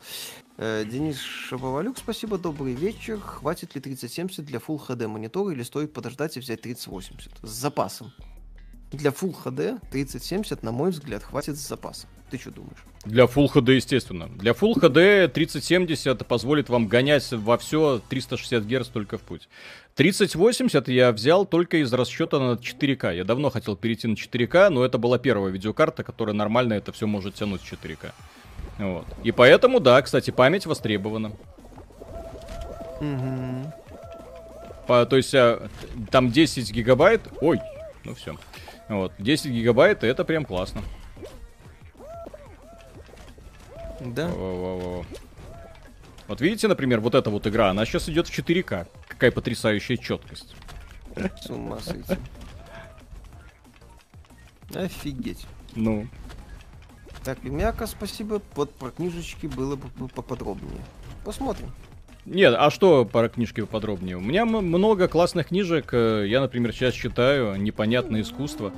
Э, Денис Шаповалюк, спасибо, добрый вечер. Хватит ли 3070 для Full HD монитора или стоит подождать и взять 3080? С запасом. Для Full HD 3070, на мой взгляд, хватит с запасом. Ты что думаешь? Для Full HD, естественно. Для Full HD 3070 позволит вам гонять во все 360 Гц только в путь. 3080 я взял только из расчета на 4К. Я давно хотел перейти на 4К, но это была первая видеокарта, которая нормально это все может тянуть 4К. Вот. И поэтому, да, кстати, память востребована. Угу. По, то есть а, там 10 гигабайт. Ой, ну все. Вот, 10 гигабайт, это прям классно. Да. Во-во-во. Вот видите, например, вот эта вот игра, она сейчас идет в 4К. Какая потрясающая четкость. С ума сойти. Офигеть. Ну. Так, и мяко, спасибо. Вот про книжечки было бы поподробнее. Посмотрим. Нет, а что про книжки подробнее? У меня много классных книжек. Э, я, например, сейчас читаю «Непонятное искусство».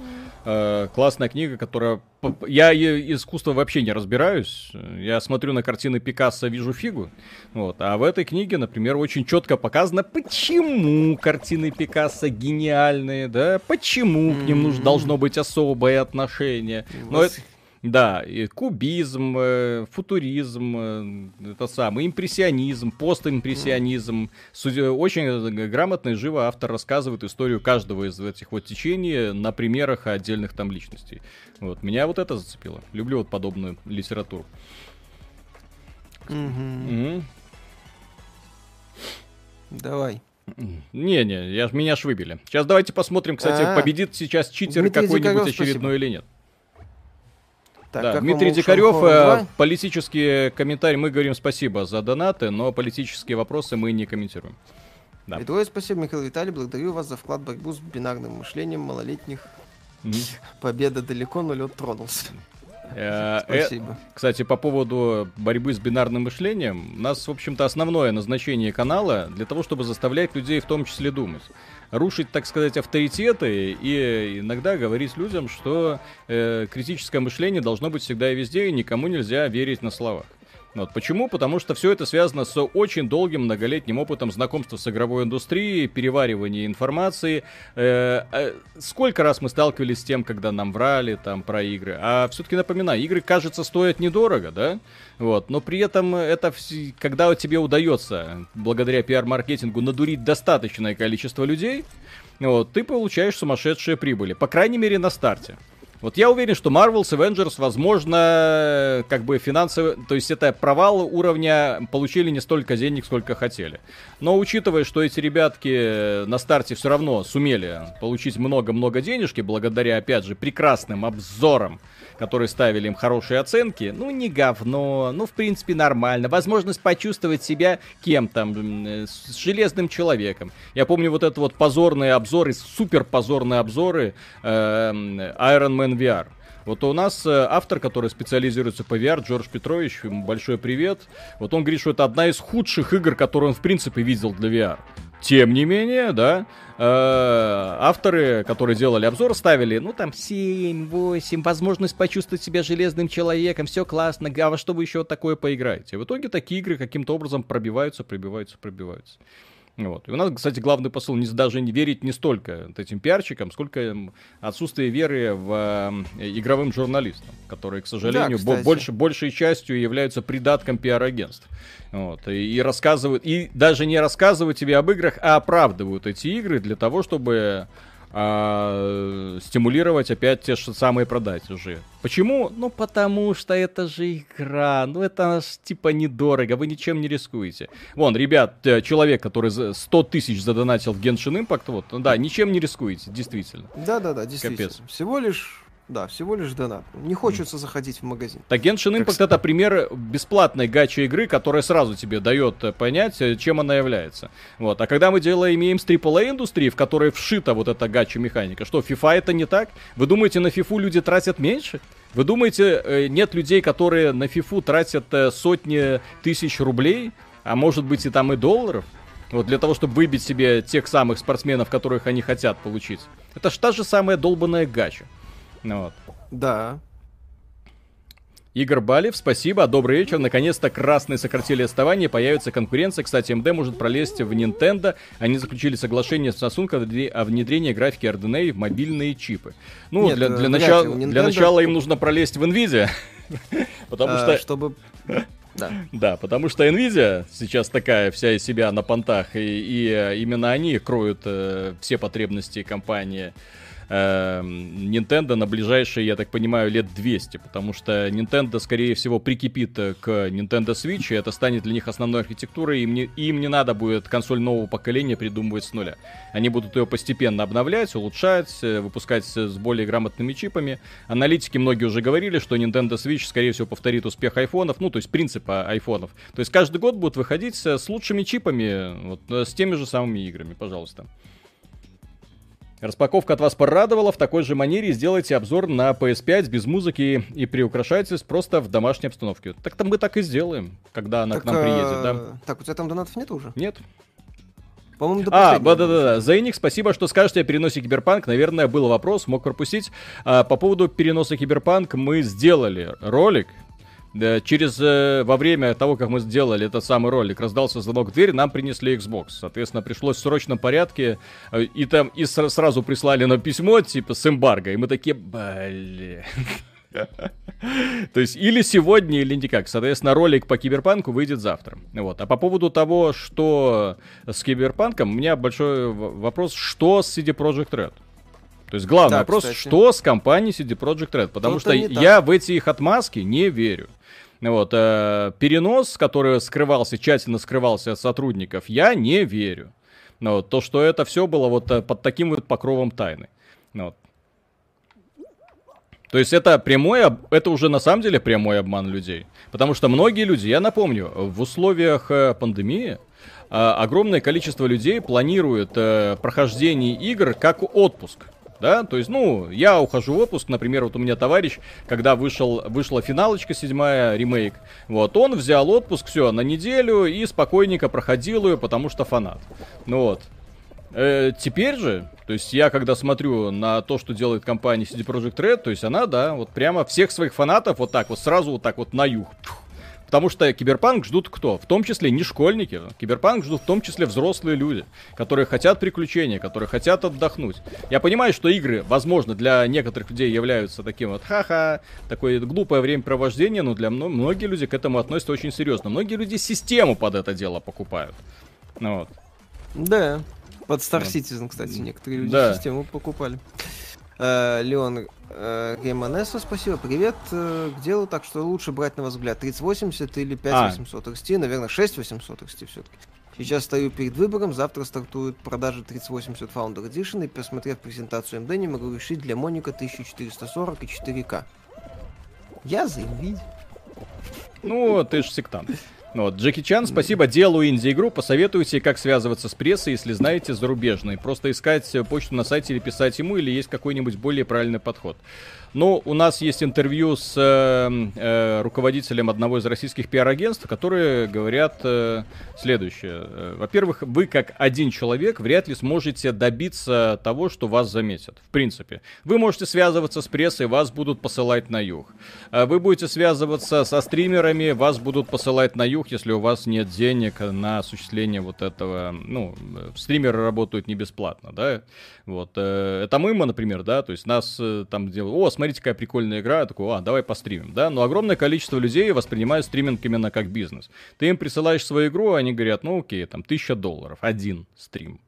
Э, классная книга, которая... Я искусство вообще не разбираюсь. Я смотрю на картины Пикассо, вижу фигу. Вот. А в этой книге, например, очень четко показано, почему картины Пикассо гениальные, да? Почему к ним нужно, должно быть особое отношение. Но это... Да, и кубизм, э, футуризм, э, это самый импрессионизм, постимпрессионизм. Очень грамотно и живо автор рассказывает историю каждого из этих вот течений на примерах отдельных там личностей. Вот, меня вот это зацепило. Люблю вот подобную литературу. Угу. Давай. Не-не, я, меня ж выбили. Сейчас давайте посмотрим, кстати, А-а-а. победит сейчас читер какой-нибудь очередной или нет. Так, да, Дмитрий Дикарев, э, политические комментарии, мы говорим спасибо за донаты, но политические вопросы мы не комментируем. Да. Твое спасибо, Михаил Виталий, благодарю вас за вклад в борьбу с бинарным мышлением малолетних. Mm. Победа далеко, но лед тронулся. Э, э, спасибо. Кстати, по поводу борьбы с бинарным мышлением, у нас, в общем-то, основное назначение канала для того, чтобы заставлять людей в том числе думать рушить, так сказать, авторитеты и иногда говорить людям, что э, критическое мышление должно быть всегда и везде, и никому нельзя верить на словах. Вот. Почему? Потому что все это связано с очень долгим многолетним опытом знакомства с игровой индустрией, переваривания информации. Э, э, сколько раз мы сталкивались с тем, когда нам врали там про игры. А все-таки напоминаю, игры, кажется, стоят недорого, да? Вот. Но при этом это, когда тебе удается, благодаря пиар-маркетингу, надурить достаточное количество людей, вот, ты получаешь сумасшедшие прибыли. По крайней мере, на старте. Вот я уверен, что Marvel's Avengers, возможно, как бы финансово... То есть это провал уровня получили не столько денег, сколько хотели. Но учитывая, что эти ребятки на старте все равно сумели получить много-много денежки, благодаря, опять же, прекрасным обзорам которые ставили им хорошие оценки, ну, не говно, ну, в принципе, нормально. Возможность почувствовать себя кем там, э, с железным человеком. Я помню вот это вот позорные обзоры, супер позорные обзоры э, Iron Man VR. Вот у нас э, автор, который специализируется по VR, Джордж Петрович, ему большой привет. Вот он говорит, что это одна из худших игр, которые он в принципе видел для VR. Тем не менее, да, э, авторы, которые делали обзор, ставили, ну, там, 7, 8, возможность почувствовать себя железным человеком, все классно, а во что вы еще такое поиграете? В итоге такие игры каким-то образом пробиваются, пробиваются, пробиваются. Вот. И у нас, кстати, главный посыл не, даже не верить не столько этим пиарчикам, сколько отсутствие веры в э, игровым журналистам, которые, к сожалению, да, больше, большей частью являются придатком пиар-агентств. Вот. И, и рассказывают, и даже не рассказывают тебе об играх, а оправдывают эти игры для того, чтобы а, стимулировать опять те же самые продать уже. Почему? Ну, потому что это же игра. Ну, это типа недорого, вы ничем не рискуете. Вон, ребят, э, человек, который 100 тысяч задонатил в Genshin Impact, вот, да, ничем не рискуете, действительно. Да-да-да, действительно. Капец. Всего лишь да, всего лишь донат. Не хочется заходить в магазин. Так Genshin Impact как... это пример бесплатной гачи игры, которая сразу тебе дает э, понять, э, чем она является. Вот. А когда мы делаем, имеем с AAA индустрии, в которой вшита вот эта гача механика, что, FIFA это не так? Вы думаете, на FIFA люди тратят меньше? Вы думаете, э, нет людей, которые на FIFA тратят сотни тысяч рублей, а может быть и там и долларов? Вот для того, чтобы выбить себе тех самых спортсменов, которых они хотят получить. Это ж та же самая долбанная гача. Ну вот. Да. Игорь Балев, спасибо, добрый вечер. Наконец-то красные сократили отставание, появится конкуренция. Кстати, МД может пролезть в Nintendo. Они заключили соглашение с Samsung о внедрении графики RDNA в мобильные чипы. Ну, Нет, для, для, начала, Nintendo... для начала им нужно пролезть в Nvidia. Потому а, что... Чтобы... Да. да, потому что Nvidia сейчас такая вся из себя на понтах, и, и э, именно они кроют э, все потребности компании э, Nintendo на ближайшие, я так понимаю, лет 200, потому что Nintendo, скорее всего, прикипит э, к Nintendo Switch, и это станет для них основной архитектурой, им не, им не надо будет консоль нового поколения придумывать с нуля. Они будут ее постепенно обновлять, улучшать, э, выпускать с более грамотными чипами. Аналитики многие уже говорили, что Nintendo Switch, скорее всего, повторит успех айфонов, ну, то есть принципа айфонов. То есть каждый год будут выходить с лучшими чипами, вот, с теми же самыми играми, пожалуйста. Распаковка от вас порадовала. В такой же манере сделайте обзор на PS5 без музыки и приукрашательств просто в домашней обстановке. Так-то мы так и сделаем, когда она так, к нам приедет, да? Э, так, у тебя там донатов нет уже? Нет. По-моему, до А, да-да-да. Зайник, спасибо, что скажете о переносе Киберпанк. Наверное, был вопрос, мог пропустить. А, по поводу переноса Киберпанк мы сделали ролик, через э, во время того, как мы сделали этот самый ролик, раздался звонок в дверь, нам принесли Xbox. Соответственно, пришлось в срочном порядке э, и там и сразу прислали нам письмо типа с эмбарго, и мы такие, блин. То есть или сегодня, или никак. Соответственно, ролик по Киберпанку выйдет завтра. Вот. А по поводу того, что с Киберпанком, у меня большой вопрос, что с CD Projekt Red? То есть главный так, вопрос, кстати. что с компанией CD Projekt Red? Потому что я в эти их отмазки не верю. Вот, э, перенос, который скрывался, тщательно скрывался от сотрудников, я не верю. Вот, то, что это все было вот э, под таким вот покровом тайны. Вот. То есть это прямой, это уже на самом деле прямой обман людей. Потому что многие люди, я напомню, в условиях э, пандемии э, огромное количество людей планирует прохождение игр как отпуск да, то есть, ну, я ухожу в отпуск, например, вот у меня товарищ, когда вышел, вышла финалочка седьмая, ремейк, вот, он взял отпуск, все, на неделю и спокойненько проходил ее, потому что фанат, ну вот. Э, теперь же, то есть я когда смотрю на то, что делает компания CD Projekt Red, то есть она, да, вот прямо всех своих фанатов вот так вот сразу вот так вот на юг, Потому что киберпанк ждут кто? В том числе не школьники. Киберпанк ждут в том числе взрослые люди, которые хотят приключения, которые хотят отдохнуть. Я понимаю, что игры, возможно, для некоторых людей являются таким вот ха-ха, такое глупое времяпровождение, но для мно- многие люди к этому относятся очень серьезно. Многие люди систему под это дело покупают. Ну, вот. Да, под Star Citizen, кстати, некоторые люди да. систему покупали. Э, Леон э, Гейманесо, спасибо, привет. Э, к делу, так что лучше брать на ваш взгляд 3080 или 5800 а. XT, наверное 6800 XT все-таки. Сейчас стою перед выбором, завтра стартуют продажи 3080 Founder Edition, и посмотрев презентацию AMD, не могу решить для Моника 1440 и 4К. Я за Nvidia. Ну, ты же сектант. Ну вот, Джеки Чан, спасибо. Делаю инди-игру. Посоветуйте, как связываться с прессой, если знаете зарубежный. Просто искать почту на сайте или писать ему, или есть какой-нибудь более правильный подход. Ну, у нас есть интервью с э, э, руководителем одного из российских пиар-агентств, которые говорят э, следующее. Э, во-первых, вы как один человек вряд ли сможете добиться того, что вас заметят. В принципе. Вы можете связываться с прессой, вас будут посылать на юг. Э, вы будете связываться со стримерами, вас будут посылать на юг, если у вас нет денег на осуществление вот этого. Ну, стримеры работают не бесплатно, да. Вот. Э, это мы, например, да, то есть нас э, там делают, о, смотрите, какая прикольная игра, я такой, а, давай постримим, да, но огромное количество людей воспринимают стриминг именно как бизнес. Ты им присылаешь свою игру, они говорят, ну окей, там, тысяча долларов, один стрим.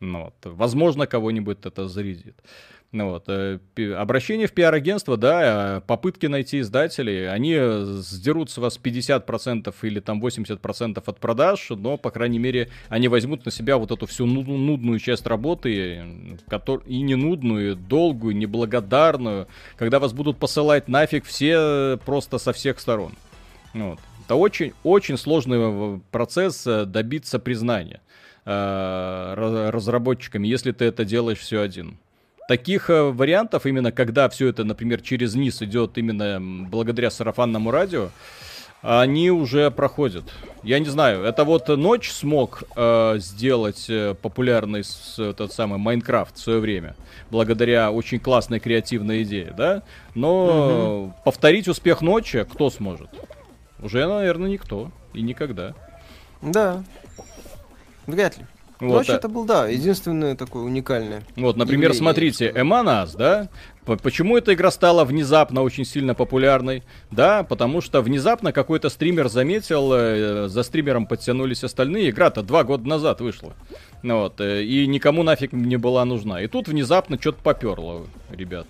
Ну, вот. Возможно, кого-нибудь это зарядит. Ну вот, э, обращение в пиар-агентство, да, э, попытки найти издателей, они сдерут с вас 50% или там 80% от продаж, но, по крайней мере, они возьмут на себя вот эту всю нудную часть работы, и не нудную, долгую, неблагодарную, когда вас будут посылать нафиг все просто со всех сторон. Вот. Это очень, очень сложный э, процесс добиться признания разработчиками, если ты это делаешь все один. Таких э, вариантов, именно когда все это, например, через низ идет именно благодаря сарафанному радио, они уже проходят. Я не знаю, это вот ночь смог э, сделать э, популярный с, этот самый Майнкрафт в свое время, благодаря очень классной креативной идее, да? Но угу. повторить успех ночи кто сможет? Уже, наверное, никто и никогда. Да. Вряд ли. Вот, Ночь а... это был, да, единственное такое уникальное. Вот, например, явление, смотрите, Эманас, да? Почему эта игра стала внезапно очень сильно популярной? Да, потому что внезапно какой-то стример заметил, э, за стримером подтянулись остальные. Игра-то два года назад вышла. Вот, э, и никому нафиг не была нужна. И тут внезапно что-то поперло, ребят.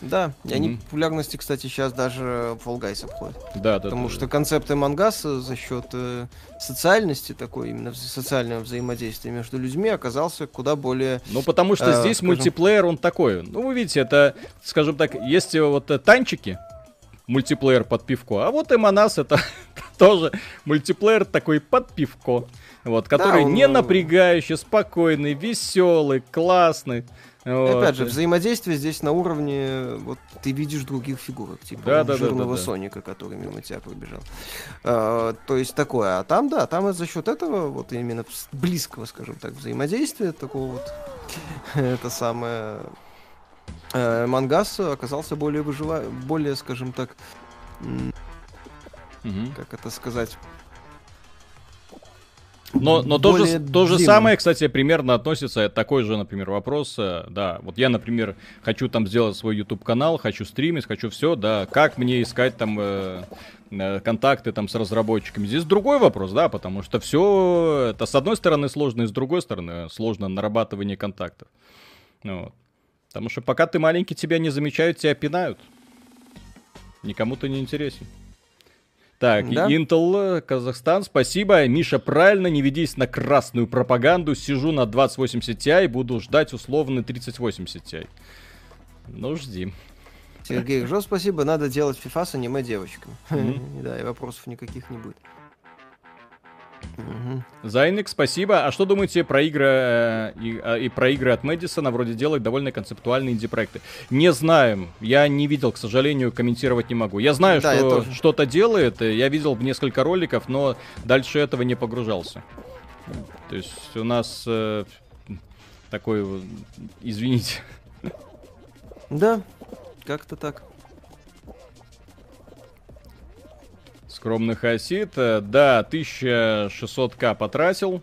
Да, и они mm-hmm. популярности, кстати, сейчас даже Fall Guys обходят. Да, да. Потому да, что да. концепты мангаса за счет э, социальности такой, именно социального взаимодействия между людьми оказался куда более... Ну, потому что э, здесь скажем... мультиплеер, он такой. Ну, вы видите, это, скажем так, есть вот э, танчики, мультиплеер под пивко, а вот и Манас это тоже мультиплеер такой под пивко. Вот, который да, он... не напрягающий, спокойный, веселый, классный. Вот. Опять же, взаимодействие здесь на уровне, вот ты видишь других фигурок, типа да, да, жирного да, да, Соника, который мимо тебя пробежал. А, то есть такое. А там, да, там за счет этого, вот именно близкого, скажем так, взаимодействия, такого вот, это самое, э, Мангас оказался более выжива... более, скажем так, как это сказать, но, но то, же, то же самое, кстати, примерно относится, такой же, например, вопрос, э, да, вот я, например, хочу там сделать свой YouTube-канал, хочу стримить, хочу все, да, как мне искать там э, э, контакты там с разработчиками. Здесь другой вопрос, да, потому что все это с одной стороны сложно, и с другой стороны сложно нарабатывание контактов. Ну вот. Потому что пока ты маленький, тебя не замечают, тебя пинают. Никому ты не интересен. Так, да? Intel э, Казахстан, спасибо. Миша, правильно, не ведись на красную пропаганду. Сижу на 2080 Ti и буду ждать условный 3080 Ti. Ну, жди. Сергей Жо, спасибо. Надо делать FIFA с аниме девочками. Mm-hmm. да, и вопросов никаких не будет. Угу. Зайник, спасибо. А что думаете про игры э, и, э, и про игры от Мэдисона? Вроде делать довольно концептуальные инди-проекты. Не знаем. Я не видел, к сожалению, комментировать не могу. Я знаю, да, что что-то делает. Я видел несколько роликов, но дальше этого не погружался. То есть у нас э, такой, извините. Да, как-то так. Скромных осит. Э, да, 1600к потратил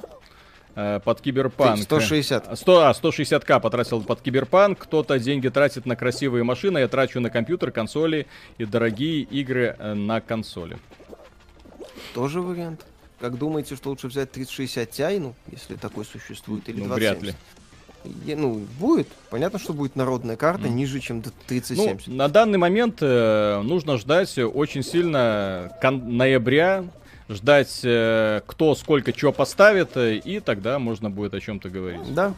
э, под киберпанк. 160. 100, а, 160к потратил под киберпанк. Кто-то деньги тратит на красивые машины, я трачу на компьютер, консоли и дорогие игры э, на консоли. Тоже вариант. Как думаете, что лучше взять 3060 Ti, ну, если такой существует, или ну, 2070? вряд ли ну, будет. Понятно, что будет народная карта mm. ниже, чем 3070. Ну, на данный момент э, нужно ждать очень сильно ноября, ждать, э, кто сколько чего поставит, э, и тогда можно будет о чем-то говорить. Да.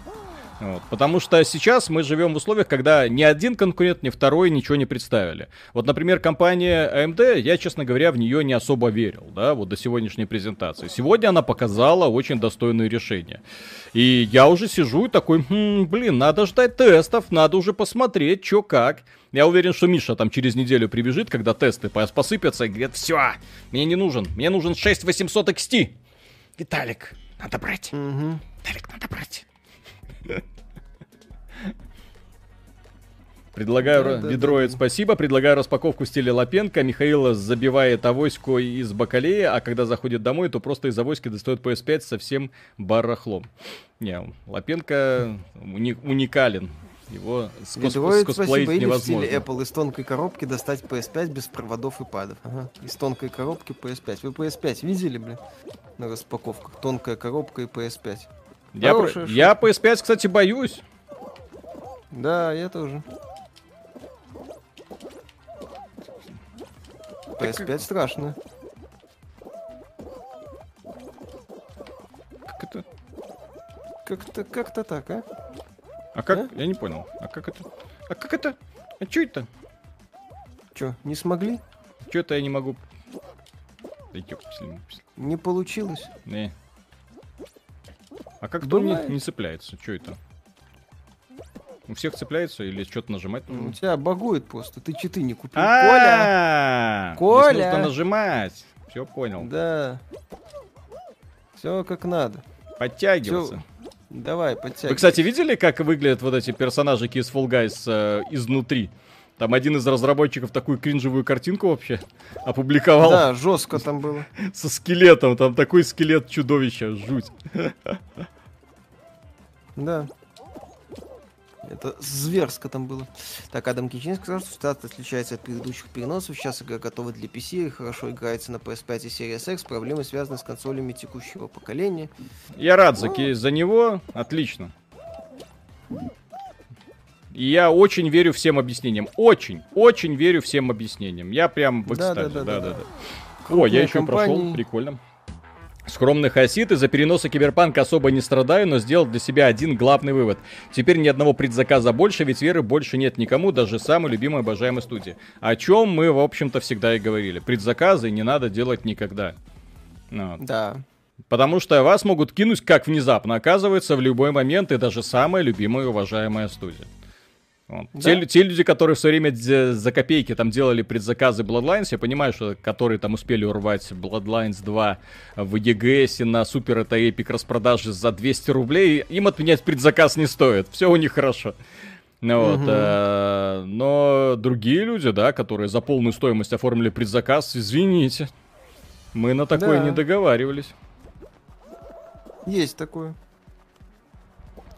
Вот. Потому что сейчас мы живем в условиях, когда ни один конкурент, ни второй ничего не представили. Вот, например, компания AMD, я, честно говоря, в нее не особо верил, да, вот до сегодняшней презентации. Сегодня она показала очень достойное решение. И я уже сижу и такой, хм, блин, надо ждать тестов, надо уже посмотреть, что как. Я уверен, что Миша там через неделю прибежит, когда тесты посыпятся, и говорит, все, мне не нужен, мне нужен 6800 XT. Виталик, надо брать. Угу. Виталик, надо брать. Предлагаю, да, Ведроид, да, спасибо. Предлагаю распаковку в стиле Лапенко. Михаил забивает авоську из бакалея, а когда заходит домой, то просто из авоськи достает PS5 со всем барахлом. Не, Лапенко уни- уникален. Его с, кос- с косплеить невозможно. в стиле Apple из тонкой коробки достать PS5 без проводов и падов. Ага. Из тонкой коробки PS5. Вы PS5 видели, блин, на распаковках? Тонкая коробка и PS5. Я, про... я PS5, кстати, боюсь. Да, я тоже. PS5 как... страшно. Как это? Как-то как-то так, а? А как? А? Я не понял. А как это? А как это? А что это? Чё, не смогли? Чё это я не могу? Не получилось? Не. А как то не, не цепляется? Что это? У всех цепляется или что-то нажимать У тебя багует просто, ты читы не купил. Коля! Коля! нужно нажимать. Все понял. Да. Все как надо. Подтягиваться. Давай, подтягивайся. Вы, кстати, видели, как выглядят вот эти персонажики из Fall Guys э, изнутри? Там один из разработчиков такую кринжевую картинку вообще опубликовал. Да, жестко там было. Со скелетом, там такой скелет чудовища, жуть. Да. Это зверско там было. Так, Адам Кичин сказал, что стат отличается от предыдущих переносов. Сейчас игра готова для PC и хорошо играется на PS5 и Series X. Проблемы связаны с консолями текущего поколения. Я рад за, ну. за него. Отлично. И я очень верю всем объяснениям. Очень, очень верю всем объяснениям. Я прям в экстазе. Да, да, да. да, да. да. О, я еще компании... прошел. Прикольно. Скромных осит из-за переноса Киберпанка особо не страдаю, но сделал для себя один главный вывод. Теперь ни одного предзаказа больше, ведь веры больше нет никому, даже самой любимой обожаемой студии. О чем мы, в общем-то, всегда и говорили. Предзаказы не надо делать никогда. Вот. Да. Потому что вас могут кинуть как внезапно, оказывается, в любой момент, и даже самая любимая и уважаемая студия. Вот. Да. Те, те люди, которые в свое время за копейки там делали предзаказы Bloodlines, я понимаю, что которые там успели урвать Bloodlines 2 в EGS на супер это эпик распродажи за 200 рублей, им отменять предзаказ не стоит. Все у них хорошо. Ну, вот, угу. э, но другие люди, да, которые за полную стоимость оформили предзаказ, извините, мы на такое да. не договаривались. Есть такое.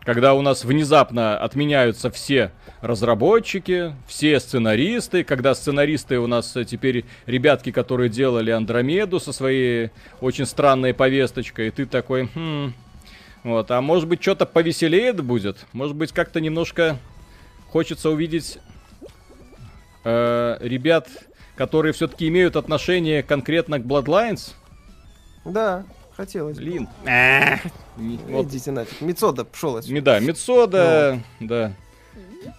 Когда у нас внезапно отменяются все разработчики, все сценаристы, когда сценаристы у нас теперь ребятки, которые делали Андромеду со своей очень странной повесточкой, и ты такой, хм, вот, а может быть что-то повеселее будет, может быть как-то немножко хочется увидеть э, ребят, которые все-таки имеют отношение конкретно к Bloodlines. Да, хотелось. Блин. Вот. Идите нафиг. Мицода пошел отсюда. Да, Мицода, да.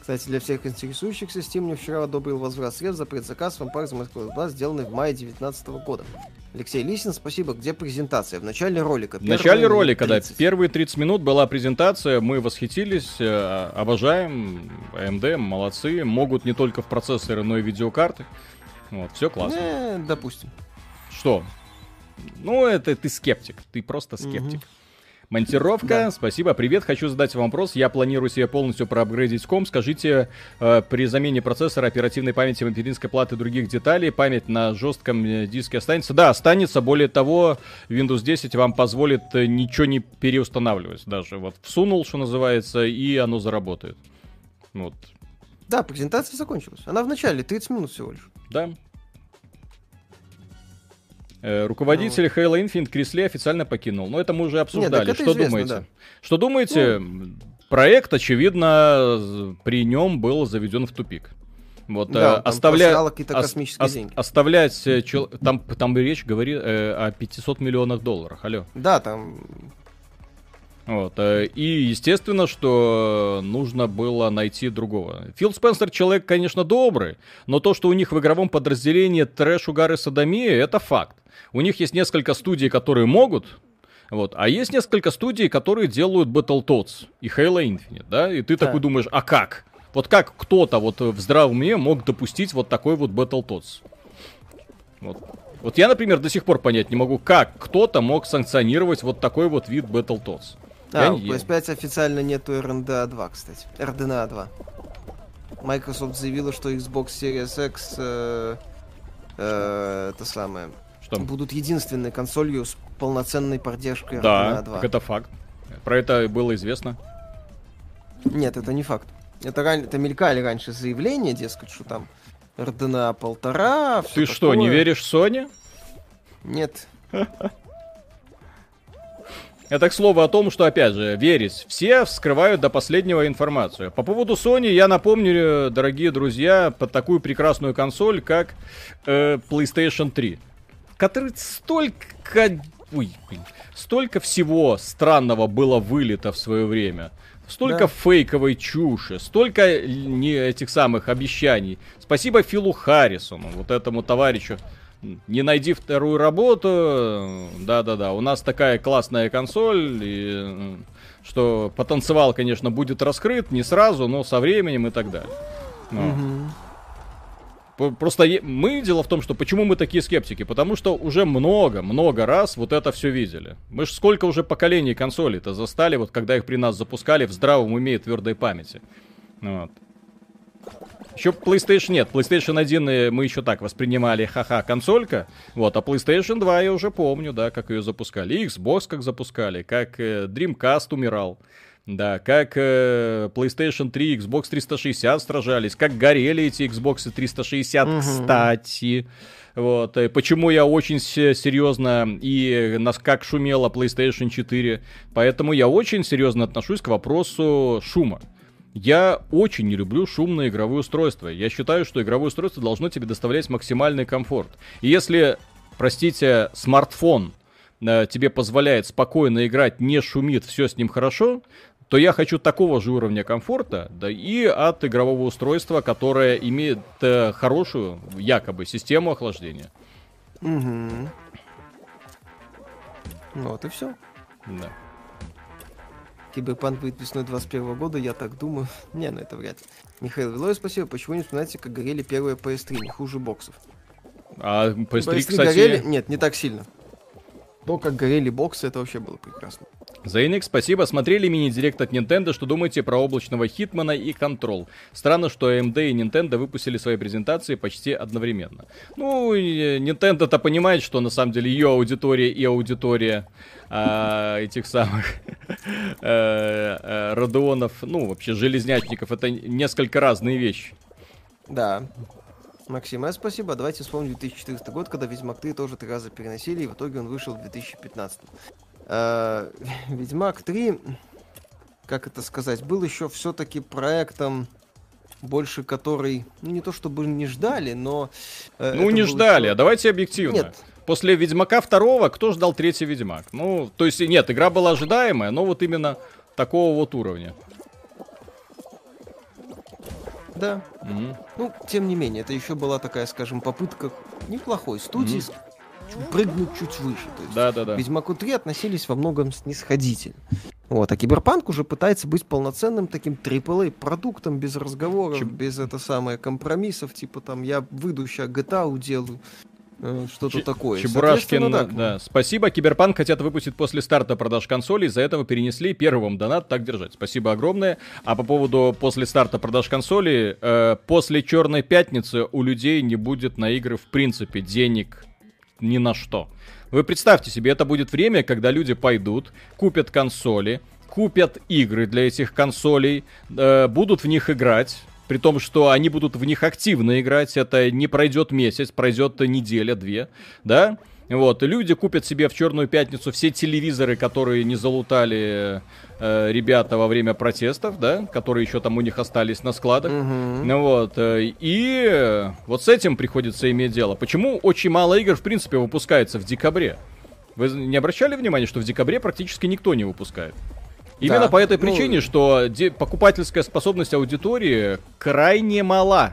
Кстати, для всех интересующихся, Steam мне вчера одобрил возврат средств за предзаказ Vampire the Masquerade 2, сделанный в мае 2019 года. Алексей Лисин, спасибо. Где презентация? В начале ролика. В начале ролика, 30. да. Первые 30 минут была презентация. Мы восхитились, э, обожаем. AMD, молодцы. Могут не только в процессоры, но и видеокарты. Вот, все классно. Э, допустим. Что? Ну, это ты скептик. Ты просто скептик. Угу. Монтировка, да. спасибо. Привет, хочу задать вам вопрос. Я планирую себе полностью проапгрейдить ком. Скажите, э, при замене процессора, оперативной памяти, материнской платы и других деталей, память на жестком э, диске останется? Да, останется. Более того, Windows 10 вам позволит э, ничего не переустанавливать даже. Вот всунул, что называется, и оно заработает. Вот. Да, презентация закончилась. Она в начале, 30 минут всего лишь. Да, руководитель ну. Halo Infinite Крисли официально покинул. Но это мы уже обсуждали. Нет, Что известно, думаете? Да. Что думаете? Ну... Проект, очевидно, при нем был заведен в тупик. Вот, да, э, оставля... космические ос- деньги. Оставлять... Э, чел... Там, там речь говорит э, о 500 миллионах долларов. Алло. Да, там вот. Э, и естественно, что нужно было найти другого. Фил Спенсер человек, конечно, добрый, но то, что у них в игровом подразделении трэш, угар и садомия, это факт. У них есть несколько студий, которые могут, вот. А есть несколько студий, которые делают Battletoads и Halo Infinite, да? И ты да. такой думаешь, а как? Вот как кто-то вот в здравом уме мог допустить вот такой вот Battletoads? Вот. Вот я, например, до сих пор понять не могу, как кто-то мог санкционировать вот такой вот вид Battletoads. А, у PS5 официально нету RNDA 2, кстати. RDNA 2. Microsoft заявила, что Xbox Series X э, э, это самое что? будут единственной консолью с полноценной поддержкой да, RDNA 2. Да, это факт. Про это было известно. Нет, это не факт. Это, это мелькали раньше заявления, дескать, что там RDNA полтора. Ты такое. что, не веришь Sony? Нет. Это к слову о том, что, опять же, верить. Все вскрывают до последнего информацию. По поводу Sony я напомню, дорогие друзья, под такую прекрасную консоль, как э, PlayStation 3. В которой столько... Ой, столько всего странного было вылито в свое время. Столько да. фейковой чуши, столько не этих самых обещаний. Спасибо Филу Харрисону, вот этому товарищу не найди вторую работу, да-да-да, у нас такая классная консоль, и, что потанцевал, конечно, будет раскрыт не сразу, но со временем и так далее. Ну. Угу. Просто мы, дело в том, что почему мы такие скептики? Потому что уже много-много раз вот это все видели. Мы же сколько уже поколений консолей-то застали, вот когда их при нас запускали в здравом уме и твердой памяти. Вот. Еще PlayStation нет. PlayStation 1 э, мы еще так воспринимали, ха-ха, консолька. Вот, а PlayStation 2 я уже помню, да, как ее запускали. И Xbox как запускали, как э, Dreamcast умирал. Да, как э, PlayStation 3, Xbox 360 сражались, как горели эти Xbox 360, угу. кстати. Вот, и почему я очень серьезно и нас как шумела PlayStation 4. Поэтому я очень серьезно отношусь к вопросу шума. Я очень не люблю шумное игровое устройство. Я считаю, что игровое устройство должно тебе доставлять максимальный комфорт. И если, простите, смартфон э, тебе позволяет спокойно играть, не шумит, все с ним хорошо, то я хочу такого же уровня комфорта, да и от игрового устройства, которое имеет э, хорошую, якобы, систему охлаждения. Угу. Ну вот и все. Да. Киберпанк будет весной 21 года, я так думаю. Не, ну это вряд ли. Михаил Вилой, спасибо. Почему не вспоминаете, как горели первые PS3? Не хуже боксов. А PS3, PS3 кстати... горели? Нет, не так сильно. То, как горели боксы, это вообще было прекрасно. Зайник, спасибо. Смотрели мини-директ от Nintendo. Что думаете про облачного Хитмана и Control? Странно, что AMD и Nintendo выпустили свои презентации почти одновременно. Ну, Nintendo-то понимает, что на самом деле ее аудитория и аудитория а, этих самых э, э, Родеонов, ну, вообще железнячников, это несколько разные вещи. Да. Максим, а спасибо. Давайте вспомним 2014 год, когда Ведьмак 3 тоже три раза переносили, и в итоге он вышел в 2015. Э, Ведьмак 3, как это сказать, был еще все-таки проектом больше который, ну не то чтобы не ждали, но... Э, ну не ждали, еще... а давайте объективно. Нет. После Ведьмака второго кто ждал третий Ведьмак? Ну, то есть нет, игра была ожидаемая, но вот именно такого вот уровня. Да. Угу. Ну, тем не менее, это еще была такая, скажем, попытка неплохой студии угу. Прыгнуть чуть выше. То есть да, да, да. Ведьмаку 3 относились во многом снисходительно. Вот, а Киберпанк уже пытается быть полноценным таким AAA продуктом без разговоров, Чем... без это самое компромиссов, типа там я выйду сейчас GTA уделаю. Э, что-то Ч- такое. Чебурашкин, да. да. Спасибо. Киберпанк хотят выпустить после старта продаж консолей. Из-за этого перенесли первым донат. Так держать. Спасибо огромное. А по поводу после старта продаж консолей, э, после Черной Пятницы у людей не будет на игры в принципе денег ни на что. Вы представьте себе, это будет время, когда люди пойдут, купят консоли, купят игры для этих консолей, э, будут в них играть, при том, что они будут в них активно играть, это не пройдет месяц, пройдет неделя, две, да? Вот, люди купят себе в Черную Пятницу все телевизоры, которые не залутали э, ребята во время протестов, да, которые еще там у них остались на складах. Угу. Вот, э, и вот с этим приходится иметь дело. Почему очень мало игр, в принципе, выпускается в декабре? Вы не обращали внимания, что в декабре практически никто не выпускает? Именно да. по этой ну, причине, ну... что покупательская способность аудитории крайне мала.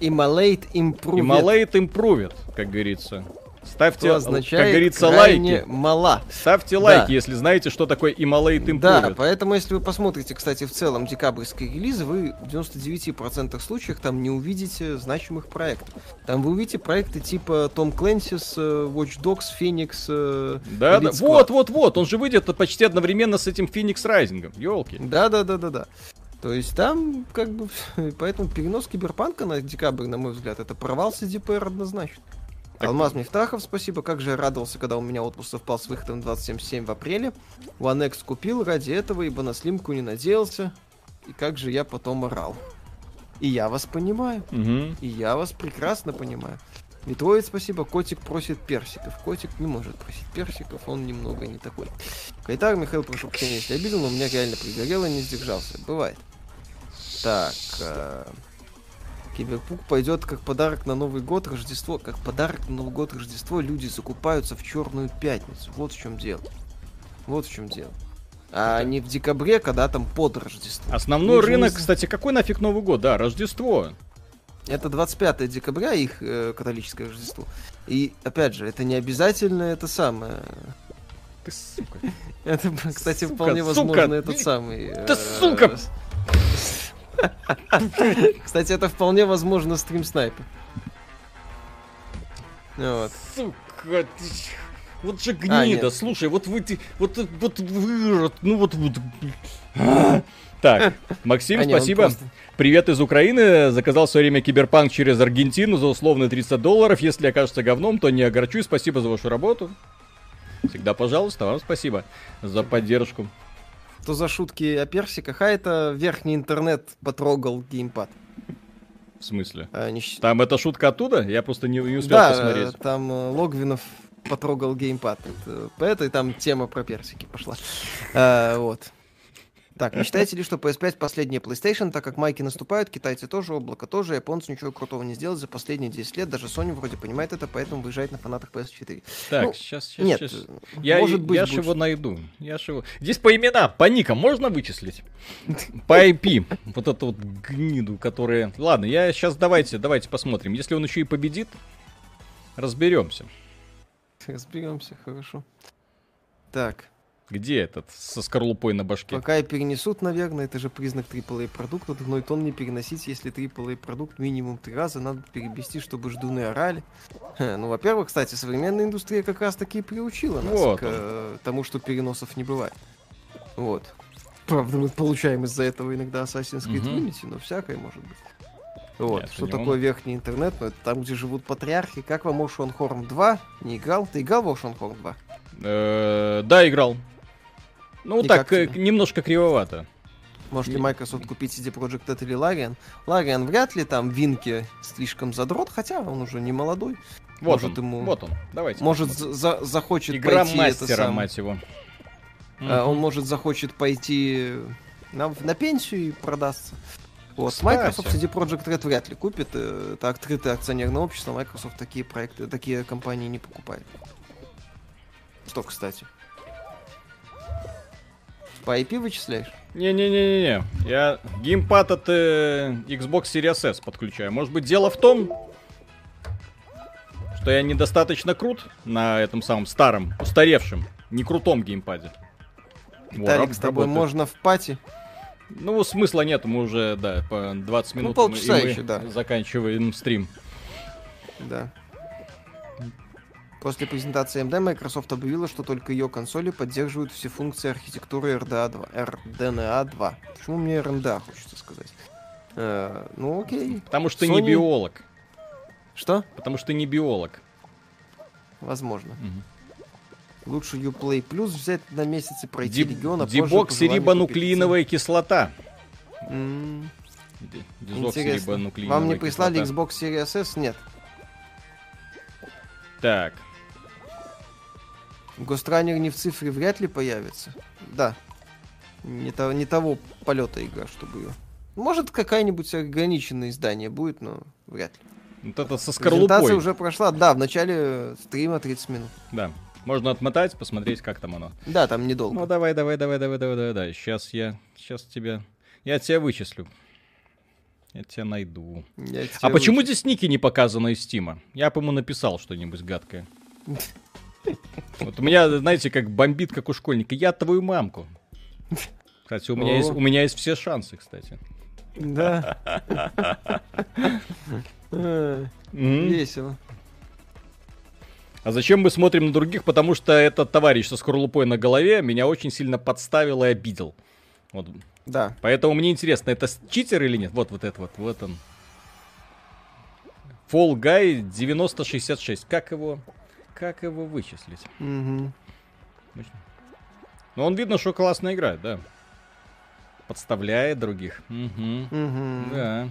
Immolate improved. Immolate improved, как говорится. Ставьте, означает, как говорится, лайки. мала. Ставьте да. лайки, если знаете, что такое Immolate Improved. Да, поэтому если вы посмотрите, кстати, в целом декабрьские релизы, вы в 99% случаях там не увидите значимых проектов. Там вы увидите проекты типа Том Clancy's, э, Watch Dogs, Phoenix, э, Да, да, вот, вот, вот, он же выйдет почти одновременно с этим Phoenix Rising, елки. Да, да, да, да, да. То есть там, как бы, поэтому перенос киберпанка на декабрь, на мой взгляд, это провал CDPR однозначно. Алмаз Мифтахов, спасибо. Как же я радовался, когда у меня отпуск совпал с выходом 2077 в апреле. One X купил ради этого, ибо на слимку не надеялся. И как же я потом орал. И я вас понимаю. Угу. И я вас прекрасно понимаю. Метроид, спасибо. Котик просит персиков. Котик не может просить персиков, он немного не такой. Кайтар, Михаил, прошу прощения, если обидел, но у меня реально пригорело, не сдержался. Бывает. Так, э Киберпук пойдет как подарок на Новый год, Рождество. Как подарок на Новый год, Рождество люди закупаются в Черную Пятницу. Вот в чем дело. Вот в чем дело. А Это... не в декабре, когда там под Рождество. Основной их рынок, кстати, какой нафиг Новый год? Да, Рождество. Это 25 декабря их э, католическое Рождество. И, опять же, это не обязательно это самое... Ты сука. Это, кстати, вполне возможно этот самый... Ты сука! Э, Кстати, это вполне возможно стрим снайпер. Вот. Сука, ты... Вот же а, гнида, а, слушай, вот вы, вот, вот, вы, ну вот, вот. Так, Максим, а, спасибо. Просто... Привет из Украины. Заказал в свое время киберпанк через Аргентину за условные 30 долларов. Если окажется говном, то не огорчусь. Спасибо за вашу работу. Всегда, пожалуйста, вам спасибо за поддержку что за шутки о персиках, а это верхний интернет потрогал геймпад. В смысле? А, не... Там эта шутка оттуда? Я просто не, не успел да, посмотреть. там э, Логвинов потрогал геймпад. Это, по этой там тема про персики пошла. А, вот. Так, не считаете ли, что PS5 последняя PlayStation, так как майки наступают, китайцы тоже, облако тоже, японцы ничего крутого не сделали за последние 10 лет, даже Sony вроде понимает это, поэтому выезжает на фанатах PS4. Так, ну, сейчас, сейчас, нет, сейчас. Я, может быть, я же его найду. Я ж его... Здесь по именам, по никам можно вычислить? По IP. Вот эту вот гниду, которая... Ладно, я сейчас давайте, давайте посмотрим. Если он еще и победит, разберемся. Разберемся, хорошо. Так. Где этот со скорлупой на башке? Пока и перенесут, наверное, это же признак AAA продукта. Но это он не переносить, если AAA продукт минимум три раза надо перевести, чтобы ждуны орали. Ну, во-первых, кстати, современная индустрия как раз таки приучила нас вот к э, тому, что переносов не бывает. Вот. Правда, мы получаем из-за этого иногда Assassin's Creed угу. Unity, но всякое может быть. Вот. Нет, что такое он... верхний интернет? Ну, это там, где живут патриархи. Как вам Ocean Horn 2? Не играл? Ты играл в Ocean Horn 2? Э, да, играл. Ну, И так, э, немножко кривовато. Может ли Microsoft купить CD Projekt Red или Larian? Larian вряд ли там Винки слишком задрот, хотя он уже не молодой. Вот может, он, ему... вот он, давайте. Может, за захочет Игра пойти... мастера, это сам... мать его. Uh, Он может захочет пойти на, на пенсию и продастся. Вот. Кстати. Microsoft CD Projekt Red вряд ли купит. Э, это открытое акционерное общество. Microsoft такие проекты, такие компании не покупает. Что, кстати? По IP вычисляешь? Не-не-не-не. Я геймпад от э, Xbox Series S подключаю. Может быть, дело в том, что я недостаточно крут на этом самом старом, устаревшем, не крутом геймпаде. Виталик, с тобой работает. можно в пати? Ну, смысла нет, мы уже, да, по 20 ну, минут ну, полчаса мы еще, да. заканчиваем стрим. Да. После презентации AMD Microsoft объявила, что только ее консоли поддерживают все функции архитектуры RDA 2. RDNA 2. Почему мне RDA хочется сказать? Э, ну окей. Потому что Sony... не биолог. Что? Потому что не биолог. Возможно. Угу. Лучше Uplay Plus взять на месяц и пройти Ди- регион, а Дебоксирибонуклеиновая кислота. Mm. Интересно. Вам не прислали Xbox Series S? Нет. Так. Гостранер не в цифре вряд ли появится. Да. Не, то, не того полета игра, чтобы ее. Может, какая-нибудь ограниченное издание будет, но вряд ли. Вот это со скорлупой. Презентация уже прошла, да, в начале стрима 30 минут. Да. Можно отмотать, посмотреть, как там оно. Да, там недолго. Ну давай, давай, давай, давай, давай, давай, давай. Сейчас я, сейчас тебя, я тебя вычислю. Я тебя найду. Я тебя а почему здесь ники не показаны из Стима? Я, по-моему, написал что-нибудь гадкое. Вот у меня, знаете, как бомбит, как у школьника. Я твою мамку. Кстати, у меня, есть, у меня есть все шансы, кстати. Да. Весело. А зачем мы смотрим на других? Потому что этот товарищ со скорлупой на голове меня очень сильно подставил и обидел. Вот. Да. Поэтому мне интересно, это читер или нет? Вот, вот это вот, вот он. Fall Guy 9066. Как его, как его вычислить? Угу. Ну, он видно, что классно играет, да. Подставляет других. Угу. Угу. Да.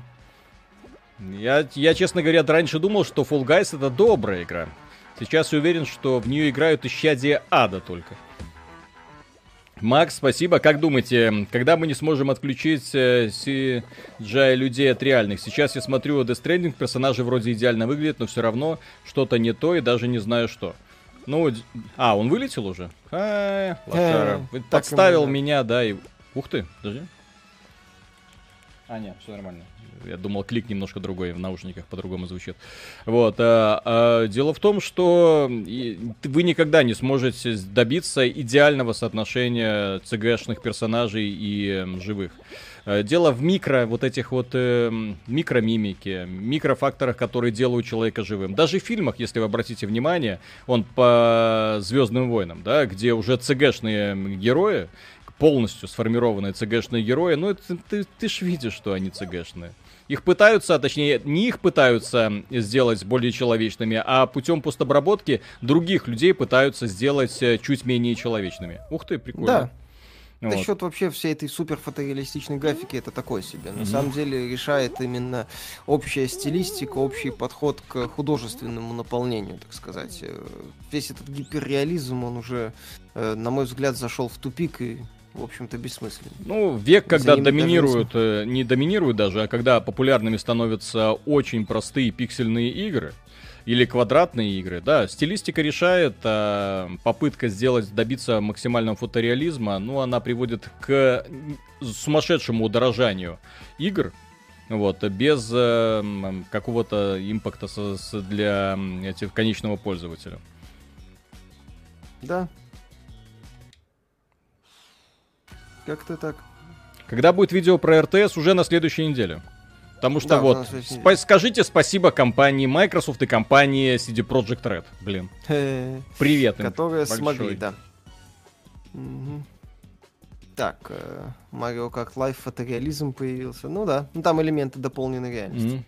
Я, я, честно говоря, раньше думал, что Fall Guys это добрая игра. Сейчас я уверен, что в нее играют исчадия ада только. Макс, спасибо. Как думаете, когда мы не сможем отключить э, CGI людей от реальных? Сейчас я смотрю Death Stranding, персонажи вроде идеально выглядят, но все равно что-то не то и даже не знаю что. Ну, а, он вылетел уже? А, лошара. Э, Подставил меня, да, и... Ух ты, подожди. А, нет, все нормально. Я думал, клик немножко другой в наушниках по-другому звучит. Вот. А, а, дело в том, что вы никогда не сможете добиться идеального соотношения цгшных персонажей и живых. Э, дело в микро, вот этих вот э, микромимике, микрофакторах, которые делают человека живым. Даже в фильмах, если вы обратите внимание, он по Звездным войнам, да, где уже цгшные герои, полностью сформированные цгшные герои, ну, это, ты, ты ж видишь, что они цгшные. Их пытаются, а точнее, не их пытаются сделать более человечными, а путем постобработки других людей пытаются сделать э, чуть менее человечными. Ух ты, прикольно. Да. Вот. счет вообще всей этой супер фотореалистичной графики это такой себе. На mm-hmm. самом деле решает именно общая стилистика, общий подход к художественному наполнению, так сказать. Э, весь этот гиперреализм, он уже, э, на мой взгляд, зашел в тупик и в общем-то, бессмысленно. Ну, век, когда доминируют, э, не доминируют даже, а когда популярными становятся очень простые пиксельные игры, или квадратные игры, да, стилистика решает, а попытка сделать, добиться максимального фотореализма, ну, она приводит к сумасшедшему удорожанию игр, вот, без э, какого-то импакта со, с, для этих конечного пользователя. Да, Как-то так. Когда будет видео про РТС уже на следующей неделе. Потому что да, вот, спа- скажите спасибо компании Microsoft и компании CD Projekt Red, блин. Привет им Которые большой. смогли, да. Угу. Так, э, Mario Kart Live фотореализм появился. Ну да, ну там элементы дополненной реальности. Mm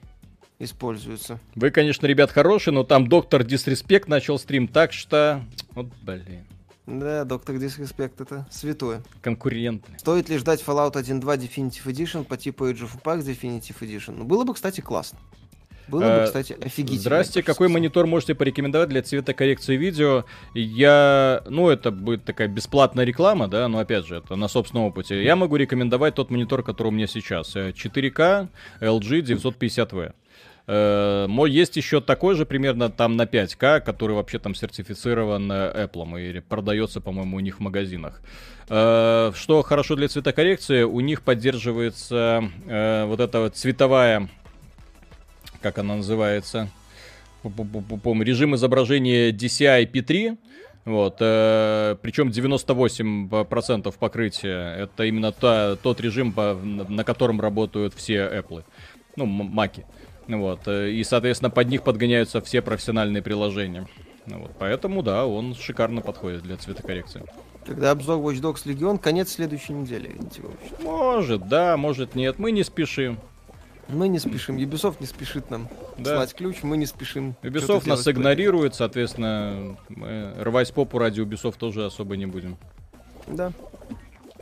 используются. Вы, конечно, ребят, хорошие, но там доктор Дисреспект начал стрим, так что... Вот, блин. Да, доктор Дисреспект это святое. Конкурентный. Стоит ли ждать Fallout 1.2 Definitive Edition по типу Age of Empires Definitive Edition? Ну, было бы, кстати, классно. Было бы, э, кстати, офигительно. Здрасте, какой монитор можете порекомендовать для цветокоррекции видео? Я, ну, это будет такая бесплатная реклама, да, но опять же, это на собственном опыте. Я могу рекомендовать тот монитор, который у меня сейчас. 4К LG 950V. Мой есть еще такой же примерно там на 5К, который вообще там сертифицирован э, Apple и продается, по-моему, у них в магазинах. Э, что хорошо для цветокоррекции, у них поддерживается э, вот эта вот цветовая как она называется, режим изображения DCI P3, вот, э, причем 98% покрытия это именно та, тот режим, по, на котором работают все Apple, ну, маки. Вот, э, и, соответственно, под них подгоняются все профессиональные приложения. Вот, поэтому, да, он шикарно подходит для цветокоррекции. Когда обзор Watch Dogs Legion, конец следующей недели. Может, да, может нет, мы не спешим. Мы не спешим, Ubisoft не спешит нам да. слать ключ, мы не спешим. Ubisoft нас игнорирует, соответственно, мы рвать попу ради Ubisoft тоже особо не будем. Да.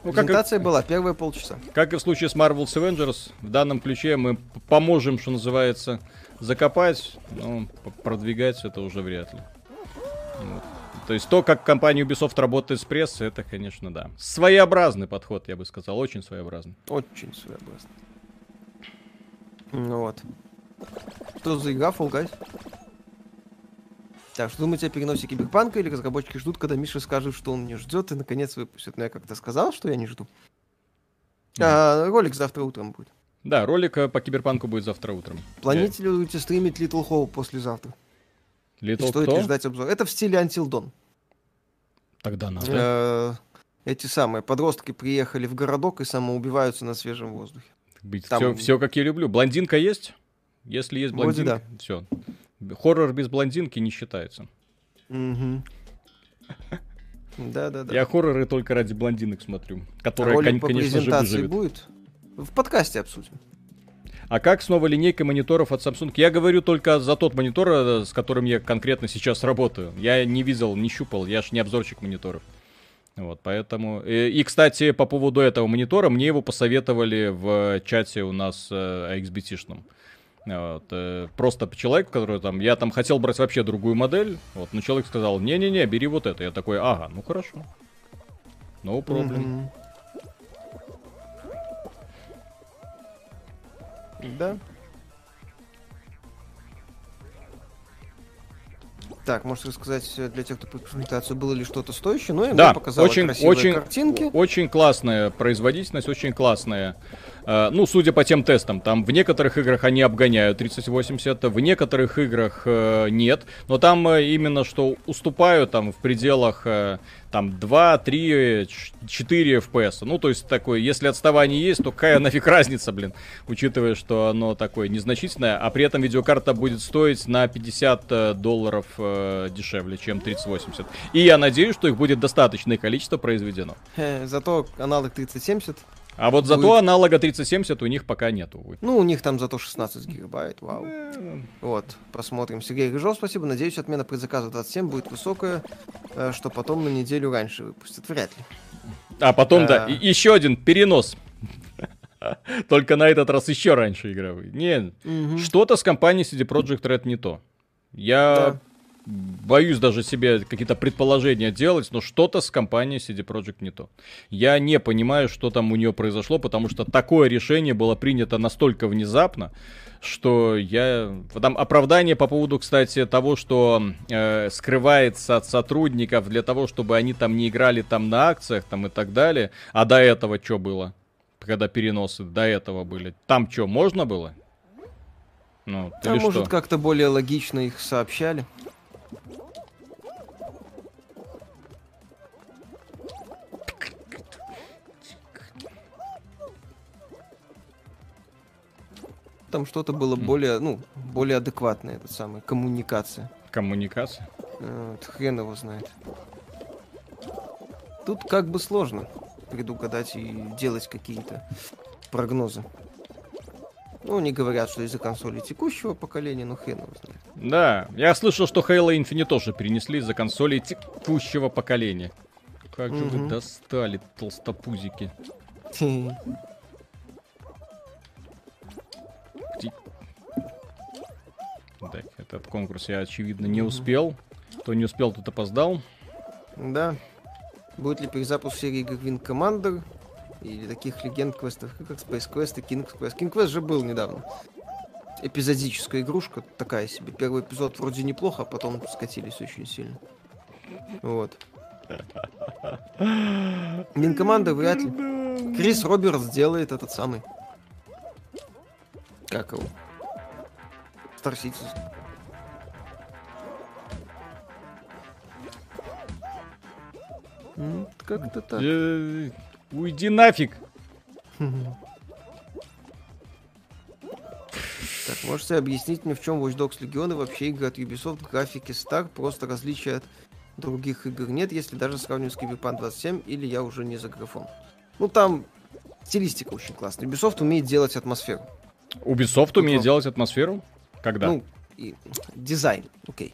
Ну, Презентация как и, была, первые полчаса. Как и в случае с Marvel's Avengers, в данном ключе мы поможем, что называется, закопать, но продвигать это уже вряд ли. Вот. То есть то, как компания Ubisoft работает с прессой, это, конечно, да. Своеобразный подход, я бы сказал, очень своеобразный. Очень своеобразный. Ну вот. Что за игра Fall Guys? Так, что думаете о переносе Киберпанка или разработчики ждут, когда Миша скажет, что он не ждет и наконец выпустит? Ну, я как-то сказал, что я не жду. А, ролик завтра утром будет. Да, ролик э, по Киберпанку будет завтра утром. Планируете ли будете стримить Little Hope послезавтра? Little Стоит кто? ли ждать обзор? Это в стиле Until Dawn. Тогда надо. Э, эти самые подростки приехали в городок и самоубиваются на свежем воздухе быть. Там... Все, все как я люблю. Блондинка есть? Если есть блондинка, да. все. Хоррор без блондинки не считается. Да, да, да. Я хорроры только ради блондинок смотрю, которые, Ролик по конечно же, живет. будет? В подкасте обсудим. А как с новой линейкой мониторов от Samsung? Я говорю только за тот монитор, э, с которым я конкретно сейчас работаю. Я не видел, не щупал, я ж не обзорщик мониторов. Вот, поэтому... И, э, и, кстати, по поводу этого монитора, мне его посоветовали в чате у нас э, XBT-шном. Вот, э, просто человек, который там, я там хотел брать вообще другую модель, вот, но человек сказал, не-не-не, бери вот это. Я такой, ага, ну хорошо. No problem. Mm-hmm. Да. Так, можешь рассказать для тех, кто презентацию, было ли что-то стоящее? Ну, и да, очень, очень, картинки. Очень классная производительность, очень классная. Uh, ну, судя по тем тестам, там в некоторых играх они обгоняют 3080, в некоторых играх uh, нет, но там именно что уступают там в пределах там 2, 3, 4 FPS. Ну, то есть такое, если отставание есть, то какая нафиг разница, блин, учитывая, что оно такое незначительное, а при этом видеокарта будет стоить на 50 э, долларов э, дешевле, чем 3080. И я надеюсь, что их будет достаточное количество произведено. Зато аналог 3070 а вот зато будет... аналога 3070 у них пока нету. Ну, у них там зато 16 гигабайт, вау. Вот, посмотрим. Сергей Рыжов, спасибо. Надеюсь, отмена предзаказа 27 будет высокая, э, что потом на неделю раньше выпустят. Вряд ли. А потом, а... да, и- еще один перенос. Только на этот раз еще раньше игровой. Не, угу. что-то с компанией CD Projekt Red не то. Я да боюсь даже себе какие-то предположения делать, но что-то с компанией CD Projekt не то. Я не понимаю, что там у нее произошло, потому что такое решение было принято настолько внезапно, что я... Там оправдание по поводу, кстати, того, что э, скрывается от сотрудников для того, чтобы они там не играли там на акциях там и так далее. А до этого что было? Когда переносы до этого были. Там что, можно было? Ну, а может, как-то более логично их сообщали. Там что-то было более, ну, более адекватное, это самое, коммуникация. Коммуникация? Э, вот, хрен его знает. Тут как бы сложно предугадать и делать какие-то прогнозы. Ну, они говорят, что из-за консоли текущего поколения, ну хрен его знает. Да, я слышал, что Halo Infinite тоже перенесли из-за консоли текущего поколения. Как же вы достали, толстопузики. Так, этот конкурс я, очевидно, не успел. Кто не успел, тот опоздал. Да. Будет ли перезапуск серии Wing Commander? Или таких легенд квестов, как Space Quest и King Quest. King Quest же был недавно. Эпизодическая игрушка, такая себе. Первый эпизод вроде неплохо, а потом скатились очень сильно. Вот. Мин команда вряд ли. Крис Робертс делает этот самый. Как его? Star Citizen. Как-то так. Уйди нафиг. Так, можете объяснить мне, в чем Watch Dogs Legion и вообще игры от Ubisoft, графики Star, просто различия от других игр нет, если даже сравнивать с Cyberpunk 27, или я уже не за графон. Ну, там стилистика очень классная. Ubisoft умеет делать атмосферу. Ubisoft Тут умеет делать атмосферу? Когда? Ну, и, дизайн, окей.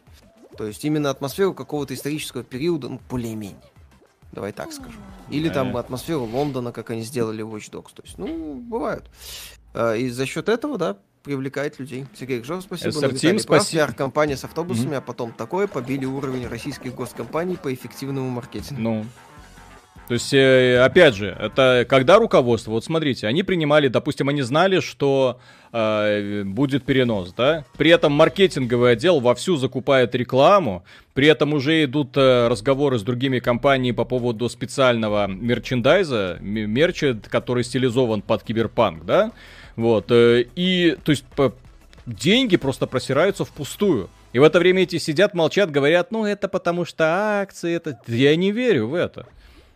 То есть именно атмосферу какого-то исторического периода, ну, более-менее. Давай так скажу. Или там атмосферу Лондона, как они сделали в Watch Dogs. То есть, ну, бывают. А, и за счет этого, да, привлекает людей. Сергей Гжов, спасибо. SR Team, спасибо. компания с автобусами, mm-hmm. а потом такое побили уровень российских госкомпаний по эффективному маркетингу. Ну, то есть, э, опять же, это когда руководство, вот смотрите, они принимали, допустим, они знали, что э, будет перенос, да? При этом маркетинговый отдел вовсю закупает рекламу, при этом уже идут э, разговоры с другими компаниями по поводу специального мерчендайза, мерча, который стилизован под киберпанк, да? Вот, э, и, то есть, по, деньги просто просираются впустую. И в это время эти сидят, молчат, говорят, ну это потому что акции, это... Я не верю в это.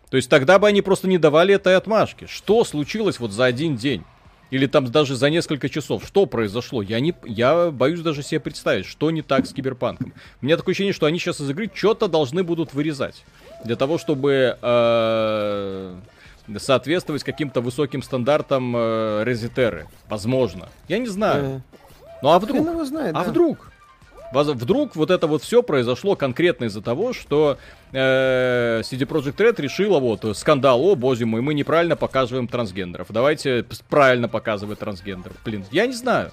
То есть тогда бы они просто не давали этой отмашки. Что случилось вот за один день? Или там даже за несколько часов. Что произошло? Я, не, я боюсь даже себе представить, что не так с Киберпанком. У меня такое ощущение, что они сейчас из игры что-то должны будут вырезать. Для того, чтобы э, соответствовать каким-то высоким стандартам э, резитеры. Возможно. Я не знаю. Ну а вдруг? Знает, а да. вдруг? Вдруг вот это вот все произошло конкретно из-за того, что э, CD Projekt Red решила вот скандал, о боже мой, мы неправильно показываем трансгендеров. Давайте правильно показывать трансгендеров. Блин, я не знаю.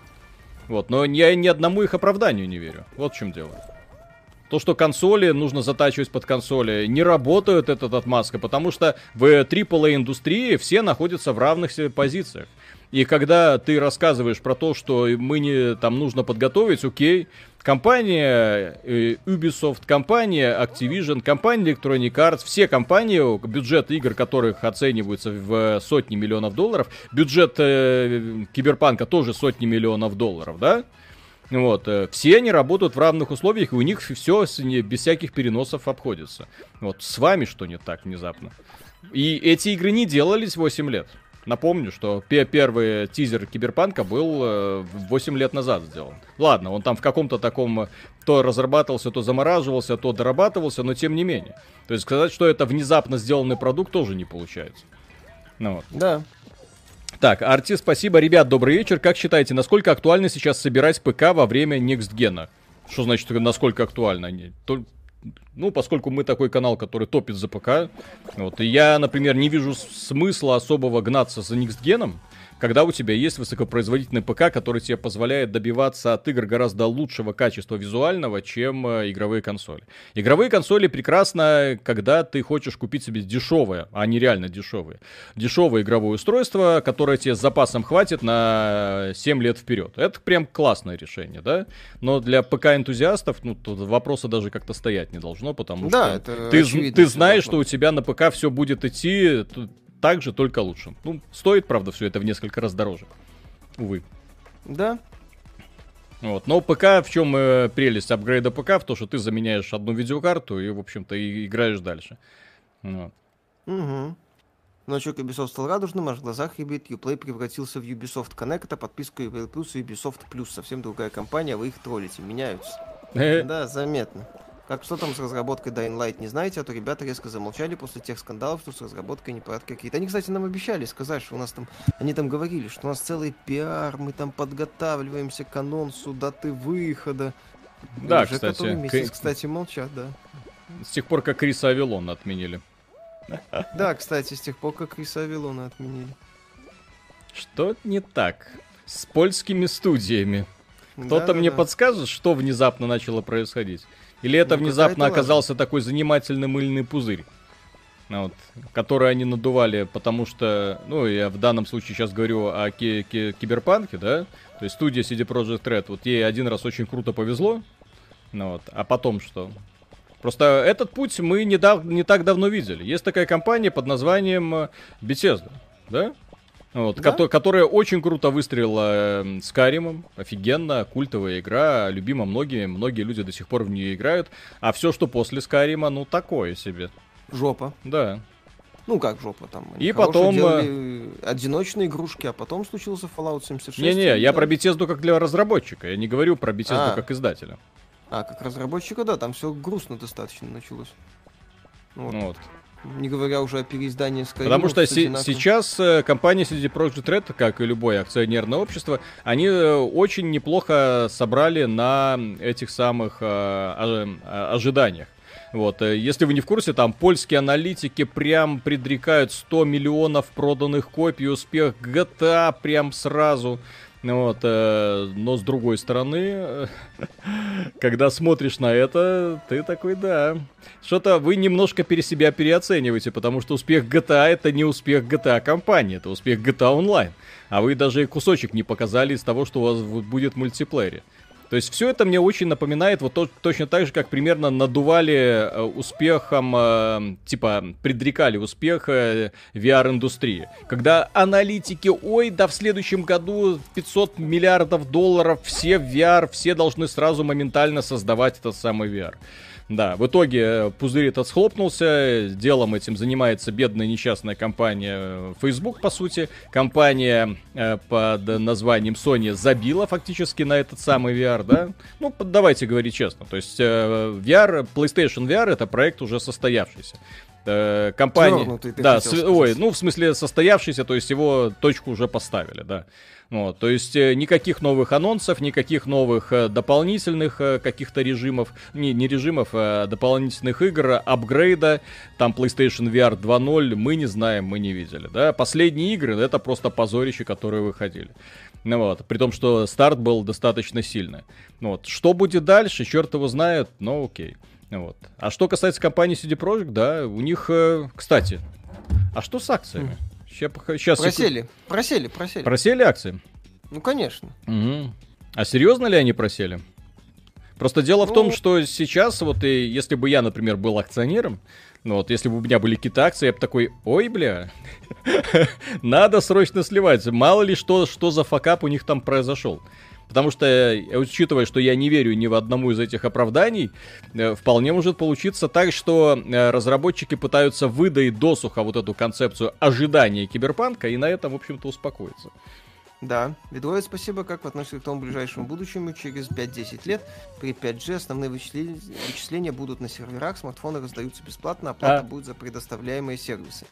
Вот, но я ни одному их оправданию не верю. Вот в чем дело. То, что консоли нужно затачивать под консоли, не работают этот отмазка, потому что в AAA индустрии все находятся в равных позициях. И когда ты рассказываешь про то, что мы не там нужно подготовить, окей, компания э, Ubisoft, компания Activision, компания Electronic Arts, все компании, бюджет игр которых оцениваются в сотни миллионов долларов, бюджет э, Киберпанка тоже сотни миллионов долларов, да? Вот, э, все они работают в равных условиях, и у них все без всяких переносов обходится. Вот, с вами что не так внезапно? И эти игры не делались 8 лет. Напомню, что первый тизер Киберпанка был 8 э, лет назад сделан. Ладно, он там в каком-то таком э, то разрабатывался, то замораживался, то дорабатывался, но тем не менее. То есть сказать, что это внезапно сделанный продукт, тоже не получается. Ну вот. Да. Так, Арти, спасибо. Ребят, добрый вечер. Как считаете, насколько актуально сейчас собирать ПК во время Next Gen? Что значит, насколько актуально? Ну, поскольку мы такой канал, который топит за ПК, вот, и я, например, не вижу смысла особого гнаться за Никсгеном, когда у тебя есть высокопроизводительный ПК, который тебе позволяет добиваться от игр гораздо лучшего качества визуального, чем э, игровые консоли. Игровые консоли прекрасно, когда ты хочешь купить себе дешевое, а не реально дешевое. Дешевое игровое устройство, которое тебе с запасом хватит на 7 лет вперед. Это прям классное решение, да? Но для ПК-энтузиастов, ну, тут вопроса даже как-то стоять не должно, потому да, что ты, ты знаешь, что у тебя на ПК все будет идти так же, только лучше. Ну, стоит, правда, все это в несколько раз дороже. Увы. Да. Вот. Но ПК, в чем э, прелесть апгрейда ПК? В том, что ты заменяешь одну видеокарту и, в общем-то, и играешь дальше. Вот. Угу. Ну Но что Ubisoft стал радужным, аж в глазах ребят, Uplay превратился в Ubisoft Connect, а подписку Uplay Plus и Ubisoft Plus. Совсем другая компания, вы их троллите, меняются. Э. Да, заметно. Как что там с разработкой Dying Light не знаете, а то ребята резко замолчали после тех скандалов, что с разработкой непорядки какие-то. Они, кстати, нам обещали сказать, что у нас там, они там говорили, что у нас целый пиар, мы там подготавливаемся к анонсу даты выхода. Да, Уже кстати. который месяц, К- кстати, молчат, да. С тех пор, как Криса Авилона отменили. Да, кстати, с тех пор, как Криса Авилона отменили. Что не так с польскими студиями? Кто-то Да, мне да. подскажет, что внезапно начало происходить? Или это Ну, внезапно оказался такой занимательный мыльный пузырь? Ну Вот, который они надували, потому что, ну, я в данном случае сейчас говорю о ки- ки- киберпанке, да? То есть студия CD Projekt Red, вот ей один раз очень круто повезло, ну вот, а потом что? Просто этот путь мы не, дав- не так давно видели. Есть такая компания под названием э, Bethesda, да? Вот, Да. кото- которая очень круто выстрелила э, с Каримом, офигенно, культовая игра, любима многими, многие люди до сих пор в нее играют, а все, что после Скарима, ну такое себе, Жопа. да. Ну как жопа там. они И потом, делали одиночные игрушки, а потом случился Fallout 76. Не-не, и я да. про Bethesda как для разработчика, я не говорю про Bethesda А. как издателя. А, как разработчика, да, там все грустно достаточно началось. Вот. Вот. Не говоря уже о переиздании Skyrim. Потому что се- сейчас э, компания CD Projekt Red, как и любое акционерное общество, они э, очень неплохо собрали на этих самых э, э, ожиданиях. Вот, если вы не в курсе, там польские аналитики прям предрекают 100 миллионов проданных копий, успех GTA прям сразу. Ну Вот, э, но с другой стороны, э, когда смотришь на это, ты такой, да. Что-то вы немножко пере себя переоцениваете, потому что успех GTA это не успех GTA компании, это успех GTA Online. А вы даже кусочек не показали из того, что у вас будет в мультиплеере. То есть все это мне очень напоминает вот то- точно так же, как примерно надували э, успехом, э, типа предрекали успех э, VR-индустрии. Когда аналитики, ой, да в следующем году 500 миллиардов долларов, все в VR, все должны сразу моментально создавать этот самый VR. Да, в итоге э, пузырь этот схлопнулся, делом этим занимается бедная несчастная компания э, Facebook, по сути. Компания э, под названием Sony забила фактически на этот самый VR, да? Ну, давайте говорить честно. То есть э, VR, PlayStation VR это проект уже состоявшийся. Э, компания... Свёрнутый, ты да, сказать. ой, ну, в смысле, состоявшийся, то есть его точку уже поставили, да. Вот, то есть э, никаких новых анонсов, никаких новых э, дополнительных э, каких-то режимов, не, не режимов, а дополнительных игр, апгрейда, там PlayStation VR 2.0 мы не знаем, мы не видели, да. Последние игры это просто позорище, которые выходили. Ну вот, при том, что старт был достаточно сильный. Ну вот, что будет дальше, черт его знает, но окей. Ну Вот. А что касается компании CD Projekt, да, у них, э, кстати, а что с акциями? Сейчас, Просели, просели, просели. Просели акции? Ну, конечно. Мгм. А серьезно ли они просели? Просто дело в том, Ну- что сейчас, вот и если бы я, например, был акционером, ну вот, если бы у меня были какие-то акции, я бы такой, ой, бля, надо срочно сливать. Мало ли что, что за факап у них там произошел. Потому что, э, учитывая, что я не верю ни в одному из этих оправданий, э, вполне может получиться так, что э, разработчики пытаются выдать досуха вот эту концепцию ожидания киберпанка и на этом, в общем-то, успокоиться. Да. Ведроид, спасибо. Как вы относитесь к тому ближайшему будущему? Через 5-10 лет при 5G основные вычисления, вычисления будут на серверах, смартфоны раздаются бесплатно, оплата А. будет за предоставляемые сервисы.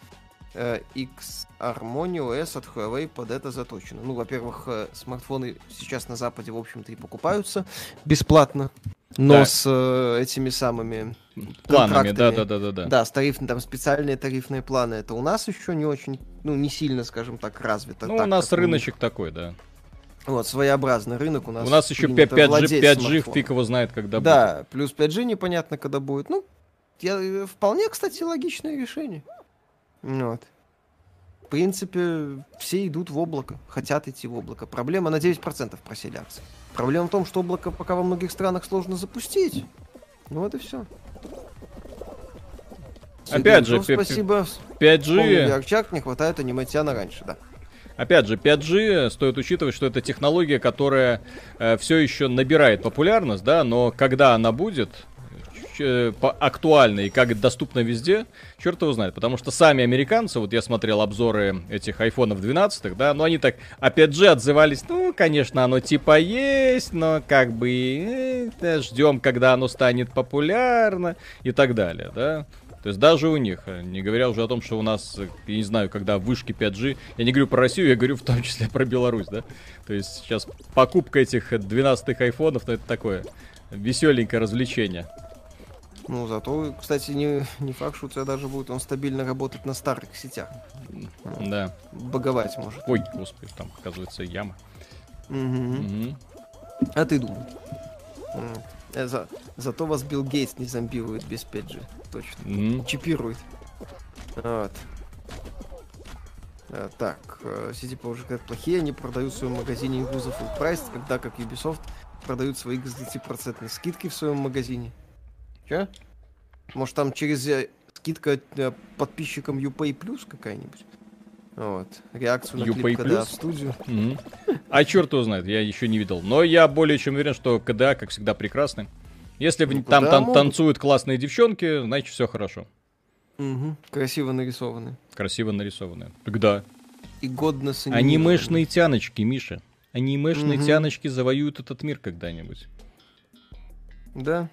Э, X Harmony OS от Huawei под это заточено. Ну, во-первых, э, смартфоны сейчас на Западе, в общем-то, и покупаются бесплатно, но Так. с э, этими самыми Планами, контрактами. да-да-да-да. Да, с тариф- там специальные тарифные планы. Это у нас еще не очень, ну, не сильно, скажем так, развито. Ну, так, у нас как у них. рыночек такой, да. Вот, своеобразный рынок у нас. У нас еще принято 5G, владеть 5G смартфоном. фиг его знает, когда будет. Да, плюс 5G непонятно, когда будет. Ну, я, э, вполне, кстати, логичное решение. Вот. В принципе, все идут в облако, хотят идти в облако. Проблема на 9% просели акции. Проблема в том, что облако пока во многих странах сложно запустить. Ну вот и все. Опять же, спасибо. 5G, Ярчак, не хватает аниматяна раньше, да. опять же, 5G стоит учитывать, что это технология, которая все еще набирает популярность, да, но когда она будет, э, актуально и как доступно везде, черт его знает. Потому что сами американцы, вот я смотрел обзоры этих айфонов 12, да, но они так, опять же, отзывались, ну, конечно, оно типа есть, но как бы э, ждем, когда оно станет популярно и так далее, да. То есть даже у них, э, не говоря уже о том, что у нас, э, я не знаю, когда вышки 5G, я не говорю про Россию, я говорю в том числе про Беларусь, да? То есть сейчас покупка этих 12-х айфонов, ну это такое веселенькое развлечение. Ну, зато, кстати, не, не факт, что у тебя даже будет он стабильно работать на старых сетях. Да. Боговать может. Ой, господи, там, оказывается, яма. Угу. Угу. А ты думал? Э, за, зато вас Билл Гейтс не зомбирует без 5G. Точно. Mm-hmm. Чипирует. Вот. А, так, CDP уже говорят, плохие, они продают в своем магазине игру за full прайс, когда как Ubisoft продают свои с 20% скидки в своем магазине. Че? Может там через э, скидка подписчикам UPay Plus какая-нибудь? Вот. Реакцию на UPay клип КДА в студию. Mm-hmm. А черт его знает, я еще не видел. Но я более чем уверен, что КДА, как всегда, прекрасный. Если ну, там тан- танцуют классные девчонки, значит все хорошо. Угу. Красиво нарисованы. Красиво нарисованы. Тогда. И годно Анимешные тяночки, Миша. Анимешные угу. тяночки завоюют этот мир когда-нибудь. Да.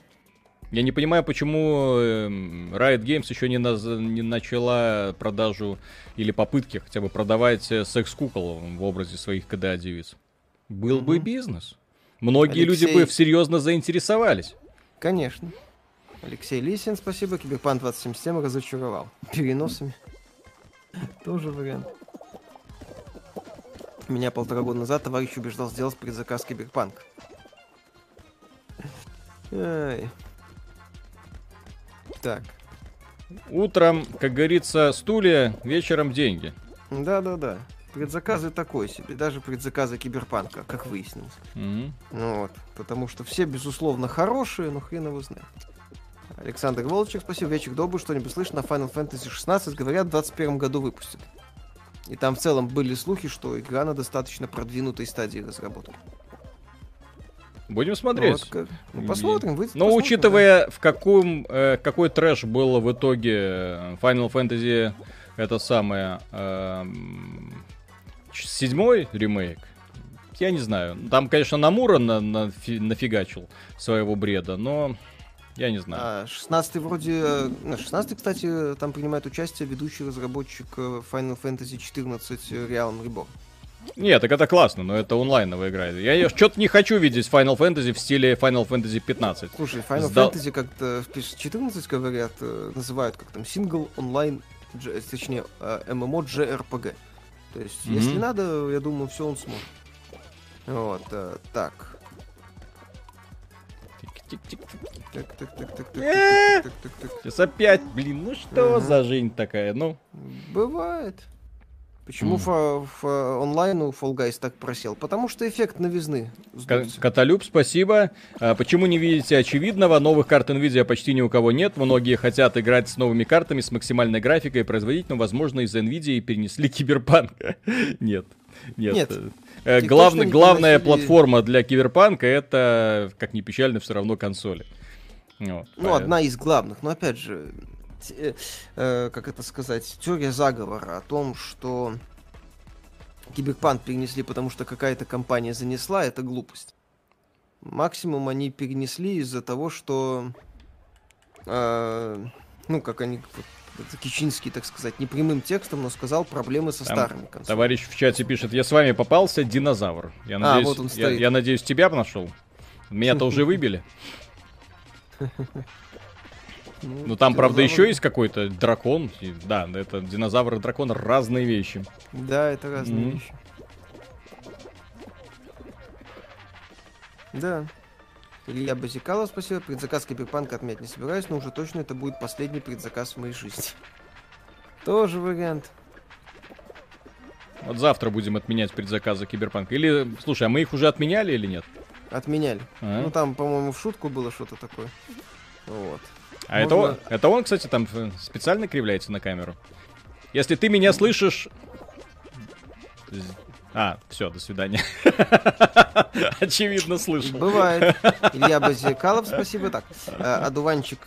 Я не понимаю, почему эм, Riot Games еще не, на, не начала продажу или попытки хотя бы продавать э, секс-кукол в образе своих КДА-девиц. Был угу. бы бизнес. Многие Алексей... люди бы серьезно заинтересовались. Конечно. Алексей Лисин, спасибо. Киберпан 2077 разочаровал. Переносами. Тоже вариант. Меня полтора года назад товарищ убеждал сделать предзаказ Киберпанк. Ай. Так. Утром, как говорится, стулья, вечером деньги. Да-да-да. Предзаказы такой себе, даже предзаказы Киберпанка, как выяснилось. Mm-hmm. Ну вот, потому что все, безусловно, хорошие, но хрен его знает. Александр Волчек, спасибо, вечер добрый, что-нибудь слышно, Final Fantasy 16, говорят, в 2021 году выпустят. И там в целом были слухи, что игра на достаточно продвинутой стадии разработки. Будем смотреть. Вот, как... ну, посмотрим. Вы... Но посмотрим, учитывая, да. в каком, э, какой трэш был в итоге э, Final Fantasy, это самое, э, седьмой ремейк, я не знаю. Там, конечно, Намура на, на, нафигачил своего бреда, но я не знаю. А, 16 вроде... 16 кстати, там принимает участие ведущий разработчик э, Final Fantasy 14 Realm Reborn. Нет, так это классно, но это онлайновая игра. Я что-то не хочу видеть Final Fantasy в стиле Final Fantasy 15. Слушай, Final Сдал... Fantasy как-то 14 говорят, э, называют как там сингл онлайн, точнее, MMO JRPG. То есть, mm-hmm. если надо, я думаю, все он сможет. Вот, э, так. Сейчас опять, блин, ну что за жизнь такая, ну? Бывает. Почему mm. онлайн у Fall Guys так просел? Потому что эффект новизны. Каталюб, спасибо. А, почему не видите очевидного? Новых карт Nvidia почти ни у кого нет. Многие хотят играть с новыми картами, с максимальной графикой и производительностью. Возможно, из Nvidia перенесли киберпанк. нет. Нет. нет. Э, главный, главная платформа для киберпанка это, как ни печально, все равно консоли. Вот, ну, поэтому. одна из главных. Но опять же, э, э, как это сказать, теория заговора о том, что Киберпанк перенесли, потому что какая-то компания занесла, это глупость. Максимум они перенесли из-за того, что, э, ну, как они, Кичинский, так сказать, непрямым текстом, но сказал проблемы со Там старыми консолями. Товарищ в чате пишет, я с вами попался, динозавр. Я надеюсь, а, вот он стоит. Я, я надеюсь, тебя нашел. Меня-то уже выбили. Ну, ну там, правда, еще есть какой-то дракон. Да, это динозавр и дракон разные вещи. Да, это разные mm-hmm. вещи. Да. Илья Базикалов, спасибо. Предзаказ Киберпанка отменять не собираюсь, но уже точно это будет последний предзаказ в моей жизни. Тоже вариант. Вот завтра будем отменять предзаказы Киберпанка. Или, слушай, а мы их уже отменяли или нет? Отменяли. А? Ну там, по-моему, в шутку было что-то такое. Вот. А Можно... это, он, это он, кстати, там специально кривляется на камеру. Если ты меня слышишь... А, все, до свидания. Очевидно, слышал. Бывает. Илья Базикалов, спасибо. Так, Адуванчик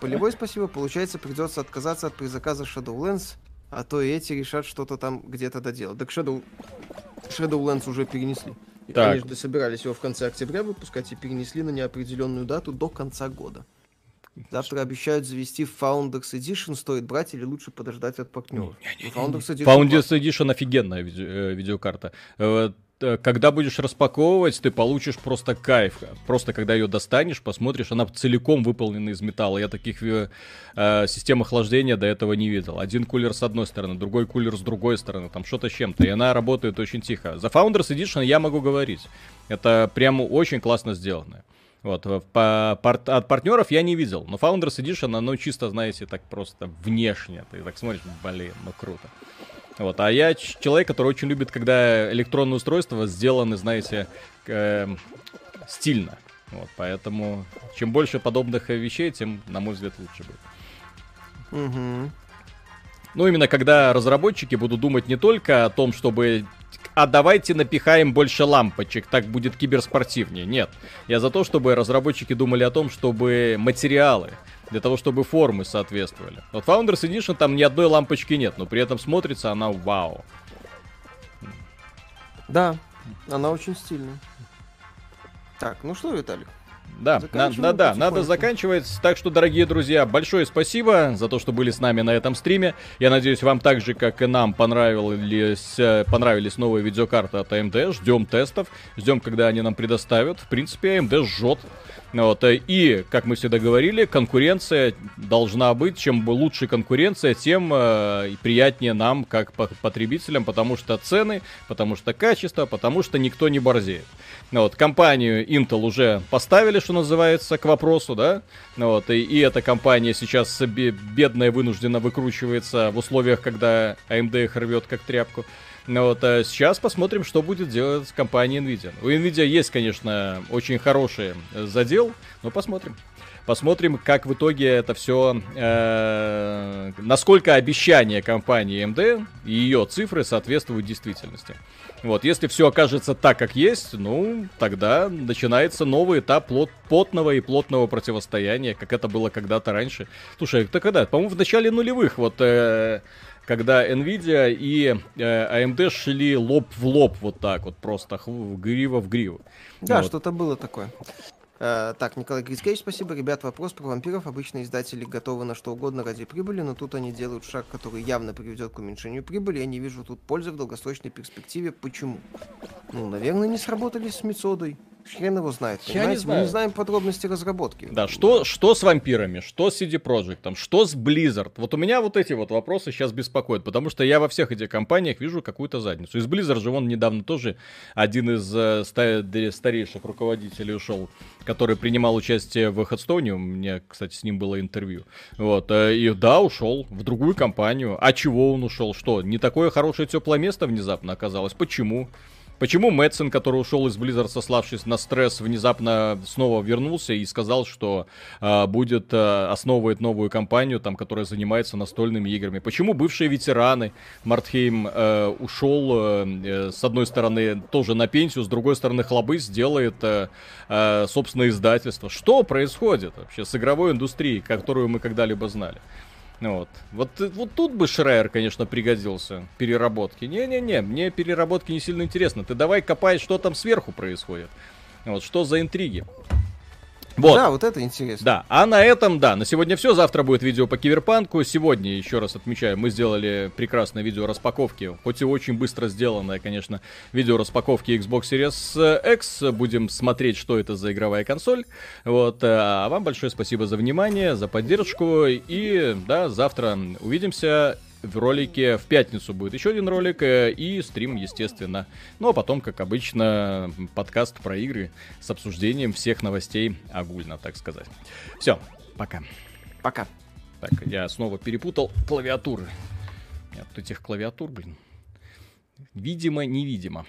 Полевой, спасибо. Получается, придется отказаться от предзаказа Shadowlands, а то и эти решат что-то там где-то доделать. Так Shadow... Shadowlands уже перенесли. Так. конечно, собирались его в конце октября выпускать и перенесли на неопределенную дату до конца года. Завтра обещают завести Founders Edition. Стоит брать или лучше подождать от партнеров? Ну, Founders Edition, Founders Edition офигенная видео, э, видеокарта. Э, когда будешь распаковывать, ты получишь просто кайф. Просто когда ее достанешь, посмотришь, она целиком выполнена из металла. Я таких э, э, систем охлаждения до этого не видел. Один кулер с одной стороны, другой кулер с другой стороны, там что-то с чем-то. И она работает очень тихо. За Founders Edition я могу говорить. Это прямо очень классно сделано. Вот, по, по, от партнеров я не видел, но Founders Edition, оно чисто, знаете, так просто внешне. Ты так смотришь, блин, ну круто. Вот, а я человек, который очень любит, когда электронные устройства сделаны, знаете, э, стильно. Вот, поэтому чем больше подобных вещей, тем, на мой взгляд, лучше будет. Угу. Ну, именно когда разработчики будут думать не только о том, чтобы а давайте напихаем больше лампочек, так будет киберспортивнее. Нет. Я за то, чтобы разработчики думали о том, чтобы материалы, для того, чтобы формы соответствовали. Вот Founders Edition там ни одной лампочки нет, но при этом смотрится она вау. Да, она очень стильная. Так, ну что, Виталик? Да, на, на, да, надо заканчивать. Так что, дорогие друзья, большое спасибо за то, что были с нами на этом стриме. Я надеюсь, вам так же, как и нам, понравились, э, понравились новые видеокарты от AMD. Ждем тестов, ждем, когда они нам предоставят. В принципе, AMD жжет. Вот, э, и, как мы всегда говорили, конкуренция должна быть. Чем лучше конкуренция, тем э, приятнее нам, как потребителям, потому что цены, потому что качество, потому что никто не борзеет. Ну вот, компанию Intel уже поставили, что называется, к вопросу, да? Ну вот, и, и эта компания сейчас бедная вынуждена выкручивается в условиях, когда AMD их рвет как тряпку. Ну вот, а сейчас посмотрим, что будет делать компания Nvidia. У Nvidia есть, конечно, очень хороший задел, но посмотрим. Посмотрим, как в итоге это все, э, насколько обещания компании AMD и ее цифры соответствуют действительности. Вот, если все окажется так, как есть, ну, тогда начинается новый этап плот плотного и плотного противостояния, как это было когда-то раньше. Слушай, это когда? По-моему, в начале нулевых, вот, э, когда Nvidia и э, AMD шли лоб в лоб вот так вот, просто грива в гриву. Да, вот. что-то было такое. Э, так, Николай Грицкевич, спасибо. Ребят, вопрос про вампиров. Обычно издатели готовы на что угодно ради прибыли, но тут они делают шаг, который явно приведет к уменьшению прибыли. Я не вижу тут пользы в долгосрочной перспективе. Почему? Ну, наверное, не сработали с Мецодой. Хрен его знает. Я не знаю. Мы не знаем подробности разработки. Да, что, что с вампирами, что с CD Projekt, что с Blizzard? Вот у меня вот эти вот вопросы сейчас беспокоят, потому что я во всех этих компаниях вижу какую-то задницу. Из Blizzard же он недавно тоже один из э, старейших руководителей ушел, который принимал участие в Headstone. У меня, кстати, с ним было интервью. Вот, э, и да, ушел в другую компанию. А чего он ушел? Что, не такое хорошее теплое место внезапно оказалось? Почему? Почему Мэтсон, который ушел из Blizzard, сославшись на стресс, внезапно снова вернулся и сказал, что э, будет э, основывать новую компанию, там, которая занимается настольными играми? Почему бывшие ветераны Мартхейм э, ушел, э, с одной стороны, тоже на пенсию, с другой стороны, Хлобы сделает э, э, собственное издательство? Что происходит вообще с игровой индустрией, которую мы когда-либо знали? Вот. Вот, вот тут бы Шрайер, конечно, пригодился. Переработки. Не-не-не, мне переработки не сильно интересно. Ты давай копай, что там сверху происходит. Вот, что за интриги. Вот. Да, вот это интересно. Да, а на этом, да, на сегодня все. Завтра будет видео по киберпанку. Сегодня, еще раз отмечаю, мы сделали прекрасное видео распаковки. Хоть и очень быстро сделанное, конечно, видео распаковки Xbox Series X. Будем смотреть, что это за игровая консоль. Вот, а вам большое спасибо за внимание, за поддержку. И, да, завтра увидимся в ролике. В пятницу будет еще один ролик э, и стрим, естественно. Ну а потом, как обычно, подкаст про игры с обсуждением всех новостей огульно, так сказать. Все, пока. Пока. Так, я снова перепутал клавиатуры. От этих клавиатур, блин. Видимо, невидимо.